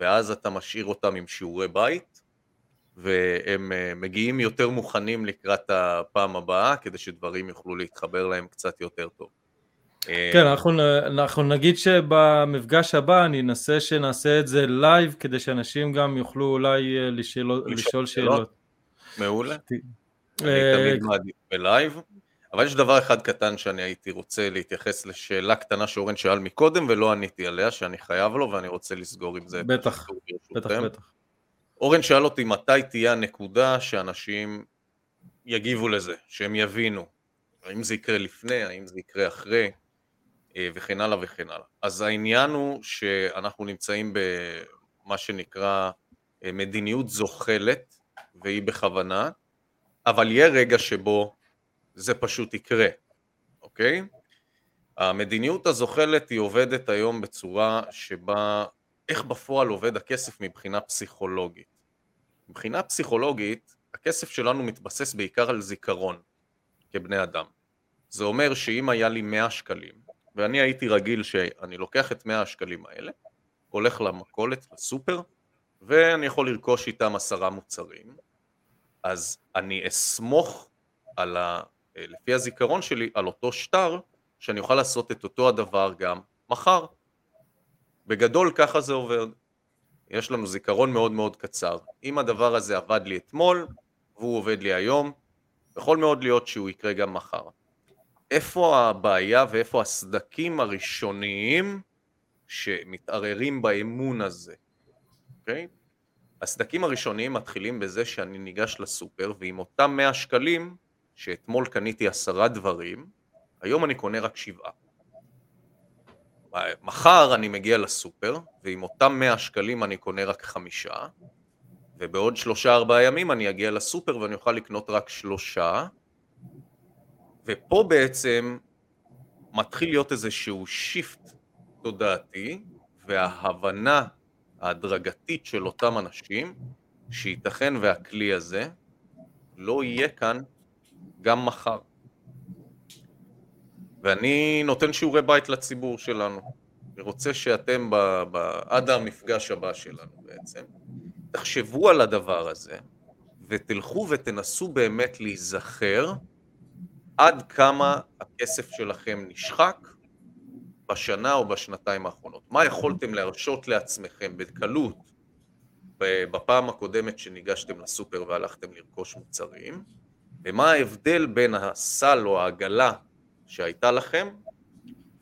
B: ואז אתה משאיר אותם עם שיעורי בית, והם מגיעים יותר מוכנים לקראת הפעם הבאה, כדי שדברים יוכלו להתחבר להם קצת יותר טוב.
A: כן, אנחנו, אנחנו נגיד שבמפגש הבא אני אנסה שנעשה את זה לייב כדי שאנשים גם יוכלו אולי אה, לשאול, לשאול שאלות.
B: מעולה. אני אה, תמיד מעדיף בלייב, אבל יש דבר אחד קטן שאני הייתי רוצה להתייחס לשאלה קטנה שאורן שאל מקודם ולא עניתי עליה, שאני חייב לו ואני רוצה לסגור עם זה.
A: בטח, בטח, בטח.
B: אורן שאל אותי מתי תהיה הנקודה שאנשים יגיבו לזה, שהם יבינו. האם זה יקרה לפני, האם זה יקרה אחרי. אה, וכן הלאה וכן הלאה. אז העניין הוא שאנחנו נמצאים במה שנקרא אה, מדיניות זוחלת, והיא בכוונה, אבל יהיה רגע שבו זה פשוט יקרה, אוקיי? המדיניות הזוחלת היא עובדת היום בצורה שבה, איך בפועל עובד הכסף מבחינה פסיכולוגית. מבחינה פסיכולוגית, הכסף שלנו מתבסס בעיקר על זיכרון כבני אדם. זה אומר שאם היה לי 100 שקלים, ואני הייתי רגיל שאני לוקח את 100 השקלים האלה, הולך למכולת, לסופר, ואני יכול לרכוש איתם עשרה מוצרים, אז אני אסמוך על ה... לפי הזיכרון שלי על אותו שטר, שאני אוכל לעשות את אותו הדבר גם מחר. בגדול ככה זה עובד. יש לנו זיכרון מאוד מאוד קצר. אם הדבר הזה עבד לי אתמול, והוא עובד לי היום, יכול מאוד להיות שהוא יקרה גם מחר. איפה הבעיה ואיפה הסדקים הראשוניים שמתערערים באמון הזה, אוקיי? Okay? הסדקים הראשוניים מתחילים בזה שאני ניגש לסופר ועם אותם 100 שקלים שאתמול קניתי עשרה דברים, היום אני קונה רק שבעה. מחר אני מגיע לסופר ועם אותם 100 שקלים אני קונה רק חמישה ובעוד שלושה ארבעה ימים אני אגיע לסופר ואני אוכל לקנות רק שלושה ופה בעצם מתחיל להיות איזשהו שיפט תודעתי וההבנה ההדרגתית של אותם אנשים שייתכן והכלי הזה לא יהיה כאן גם מחר. ואני נותן שיעורי בית לציבור שלנו. אני רוצה שאתם ב, ב, עד המפגש הבא שלנו בעצם, תחשבו על הדבר הזה ותלכו ותנסו באמת להיזכר עד כמה הכסף שלכם נשחק בשנה או בשנתיים האחרונות. מה יכולתם להרשות לעצמכם בקלות בפעם הקודמת שניגשתם לסופר והלכתם לרכוש מוצרים, ומה ההבדל בין הסל או העגלה שהייתה לכם,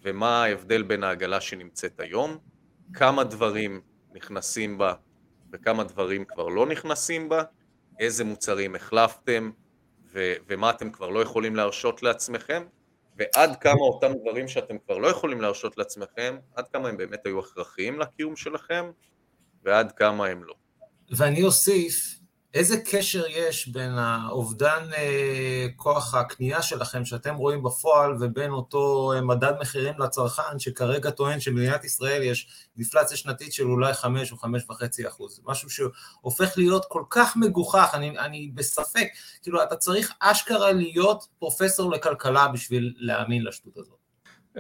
B: ומה ההבדל בין העגלה שנמצאת היום, כמה דברים נכנסים בה וכמה דברים כבר לא נכנסים בה, איזה מוצרים החלפתם ומה אתם כבר לא יכולים להרשות לעצמכם, ועד כמה אותם דברים שאתם כבר לא יכולים להרשות לעצמכם, עד כמה הם באמת היו הכרחיים לקיום שלכם, ועד כמה הם לא.
C: ואני אוסיף, איזה קשר יש בין האובדן אה, כוח הקנייה שלכם שאתם רואים בפועל ובין אותו אה, מדד מחירים לצרכן שכרגע טוען שבמדינת ישראל יש דיפלציה שנתית של אולי 5 או 5.5 אחוז, משהו שהופך להיות כל כך מגוחך, אני, אני בספק, כאילו אתה צריך אשכרה להיות פרופסור לכלכלה בשביל להאמין לשטות הזאת.
A: Uh,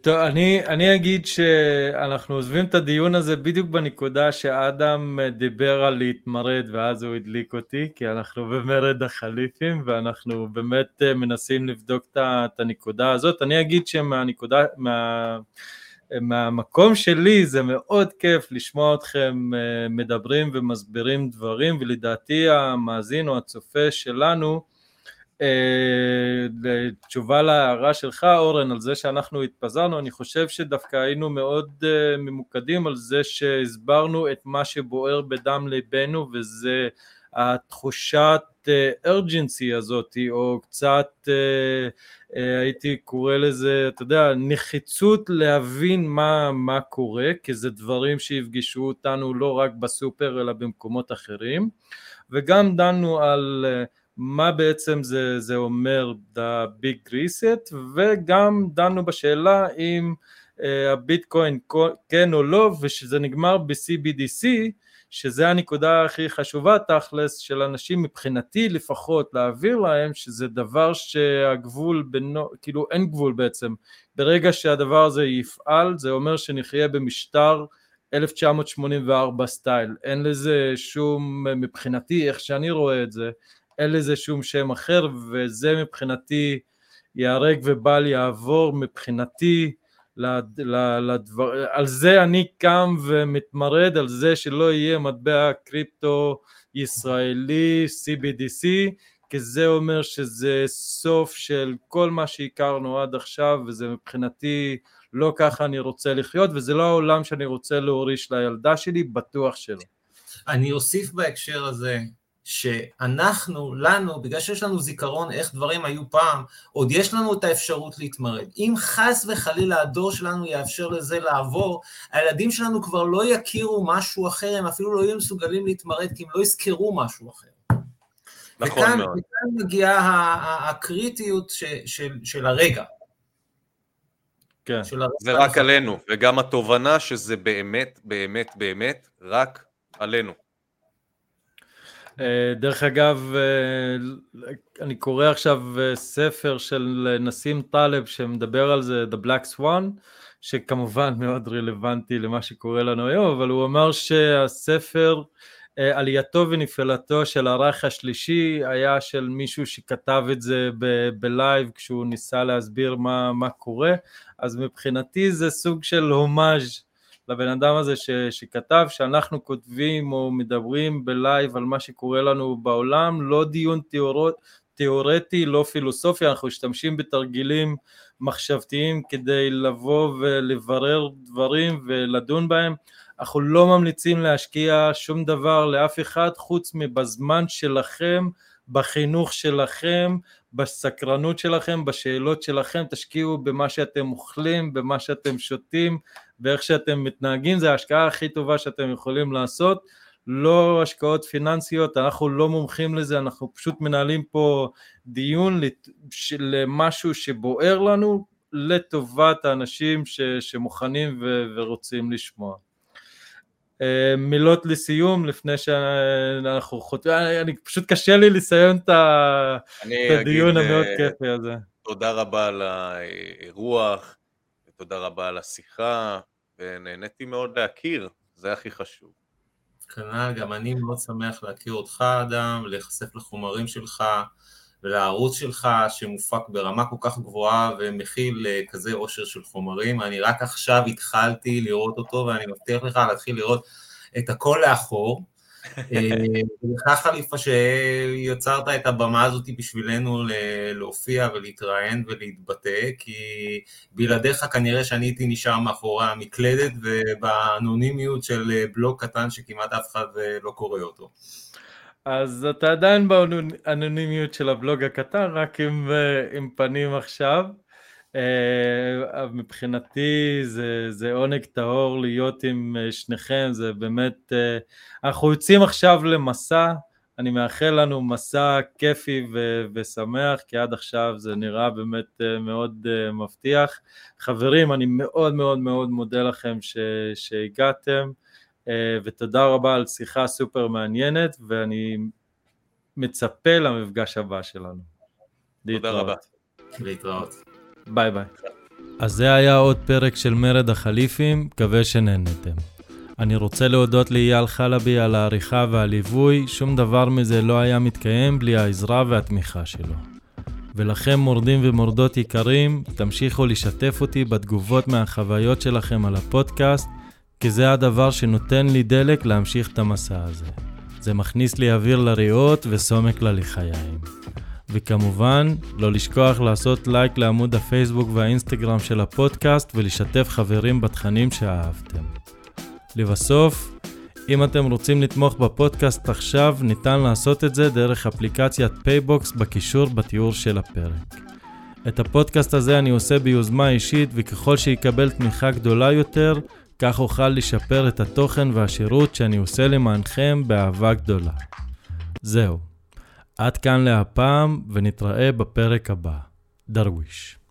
A: טוב, אני, אני אגיד שאנחנו עוזבים את הדיון הזה בדיוק בנקודה שאדם דיבר על להתמרד ואז הוא הדליק אותי כי אנחנו במרד החליפים ואנחנו באמת uh, מנסים לבדוק את הנקודה הזאת. אני אגיד שמהנקודה, מה, מהמקום שלי זה מאוד כיף לשמוע אתכם מדברים ומסבירים דברים ולדעתי המאזין או הצופה שלנו לתשובה להערה שלך אורן על זה שאנחנו התפזרנו אני חושב שדווקא היינו מאוד uh, ממוקדים על זה שהסברנו את מה שבוער בדם ליבנו וזה התחושת ארג'נסי uh, הזאת או קצת הייתי קורא לזה אתה יודע נחיצות להבין מה, מה קורה כי זה דברים שיפגשו אותנו לא רק בסופר אלא במקומות אחרים. וגם דנו על מה בעצם זה, זה אומר The Big Reset? וגם דנו בשאלה אם uh, הביטקוין כן או לא ושזה נגמר ב-CBDC שזה הנקודה הכי חשובה תכלס של אנשים מבחינתי לפחות להעביר להם שזה דבר שהגבול בינו, כאילו אין גבול בעצם. ברגע שהדבר הזה יפעל זה אומר שנחיה במשטר 1984 סטייל. אין לזה שום מבחינתי איך שאני רואה את זה אין לזה שום שם אחר וזה מבחינתי ייהרג ובל יעבור מבחינתי לדבר, על זה אני קם ומתמרד על זה שלא יהיה מטבע קריפטו ישראלי CBDC כי זה אומר שזה סוף של כל מה שהכרנו עד עכשיו וזה מבחינתי לא ככה אני רוצה לחיות וזה לא העולם שאני רוצה להוריש לילדה שלי בטוח שלא.
C: אני אוסיף בהקשר הזה שאנחנו, לנו, בגלל שיש לנו זיכרון איך דברים היו פעם, עוד יש לנו את האפשרות להתמרד. אם חס וחלילה הדור שלנו יאפשר לזה לעבור, הילדים שלנו כבר לא יכירו משהו אחר, הם אפילו לא יהיו מסוגלים להתמרד כי הם לא יזכרו משהו אחר. נכון וכאן, מאוד. וכאן מגיעה הקריטיות ש, של, של הרגע.
B: כן. של הרגע זה רק עלינו, וגם התובנה שזה באמת, באמת, באמת, רק עלינו.
A: אה, דרך אגב, אה, אני קורא עכשיו אה, ספר של נסים טלב שמדבר על זה, The Black Swan, שכמובן מאוד רלוונטי למה שקורה לנו היום, אבל הוא אמר שהספר עלייתו ונפילתו של הרייך השלישי היה של מישהו שכתב את זה בלייב כשהוא ניסה להסביר מה, מה קורה, אז מבחינתי זה סוג של הומאז' לבן אדם הזה ש, שכתב שאנחנו כותבים או מדברים בלייב על מה שקורה לנו בעולם, לא דיון תיאורות, תיאורטי, לא פילוסופיה, אנחנו משתמשים בתרגילים מחשבתיים כדי לבוא ולברר דברים ולדון בהם. אנחנו לא ממליצים להשקיע שום דבר לאף אחד חוץ מבזמן שלכם, בחינוך שלכם, בסקרנות שלכם, בשאלות שלכם, תשקיעו במה שאתם אוכלים, במה שאתם שותים, ואיך שאתם מתנהגים, זה ההשקעה הכי טובה שאתם יכולים לעשות, לא השקעות פיננסיות, אנחנו לא מומחים לזה, אנחנו פשוט מנהלים פה דיון למשהו שבוער לנו לטובת האנשים ש, שמוכנים ו, ורוצים לשמוע. אה, מילות לסיום לפני שאנחנו חותמים, אני פשוט קשה לי לסיים את הדיון המאוד אה, כיפי הזה.
B: תודה רבה על האירוח, ותודה רבה על השיחה, ונהניתי מאוד להכיר, זה הכי חשוב.
C: כנ"ל, גם אני מאוד שמח להכיר אותך, אדם, להיחשף לחומרים שלך ולערוץ שלך שמופק ברמה כל כך גבוהה ומכיל אה, כזה עושר של חומרים. אני רק עכשיו התחלתי לראות אותו ואני מבטיח לך להתחיל לראות את הכל לאחור. לך חליפה שיצרת את הבמה הזאת בשבילנו להופיע ולהתראיין ולהתבטא, כי בלעדיך כנראה שאני הייתי נשאר מאחורי המקלדת ובאנונימיות של בלוג קטן שכמעט אף אחד לא קורא אותו.
A: אז אתה עדיין באנונימיות של הבלוג הקטן, רק עם, עם פנים עכשיו. Uh, מבחינתי זה, זה עונג טהור להיות עם uh, שניכם, זה באמת, uh, אנחנו יוצאים עכשיו למסע, אני מאחל לנו מסע כיפי ו- ושמח, כי עד עכשיו זה נראה באמת מאוד מבטיח. חברים, אני מאוד מאוד מאוד מודה לכם ש- שהגעתם, ותודה רבה על שיחה סופר מעניינת, ואני מצפה למפגש הבא שלנו.
B: תודה רבה.
C: להתראות.
A: ביי ביי. אז זה היה עוד פרק של מרד החליפים, מקווה שנהנתם. אני רוצה להודות לאייל חלבי על העריכה והליווי, שום דבר מזה לא היה מתקיים בלי העזרה והתמיכה שלו. ולכם מורדים ומורדות יקרים, תמשיכו לשתף אותי בתגובות מהחוויות שלכם על הפודקאסט, כי זה הדבר שנותן לי דלק להמשיך את המסע הזה. זה מכניס לי אוויר לריאות וסומק ללחיים. וכמובן, לא לשכוח לעשות לייק לעמוד הפייסבוק והאינסטגרם של הפודקאסט ולשתף חברים בתכנים שאהבתם. לבסוף, אם אתם רוצים לתמוך בפודקאסט עכשיו, ניתן לעשות את זה דרך אפליקציית פייבוקס בקישור בתיאור של הפרק. את הפודקאסט הזה אני עושה ביוזמה אישית, וככל שיקבל תמיכה גדולה יותר, כך אוכל לשפר את התוכן והשירות שאני עושה למענכם באהבה גדולה. זהו. עד כאן להפעם, ונתראה בפרק הבא. דרוויש.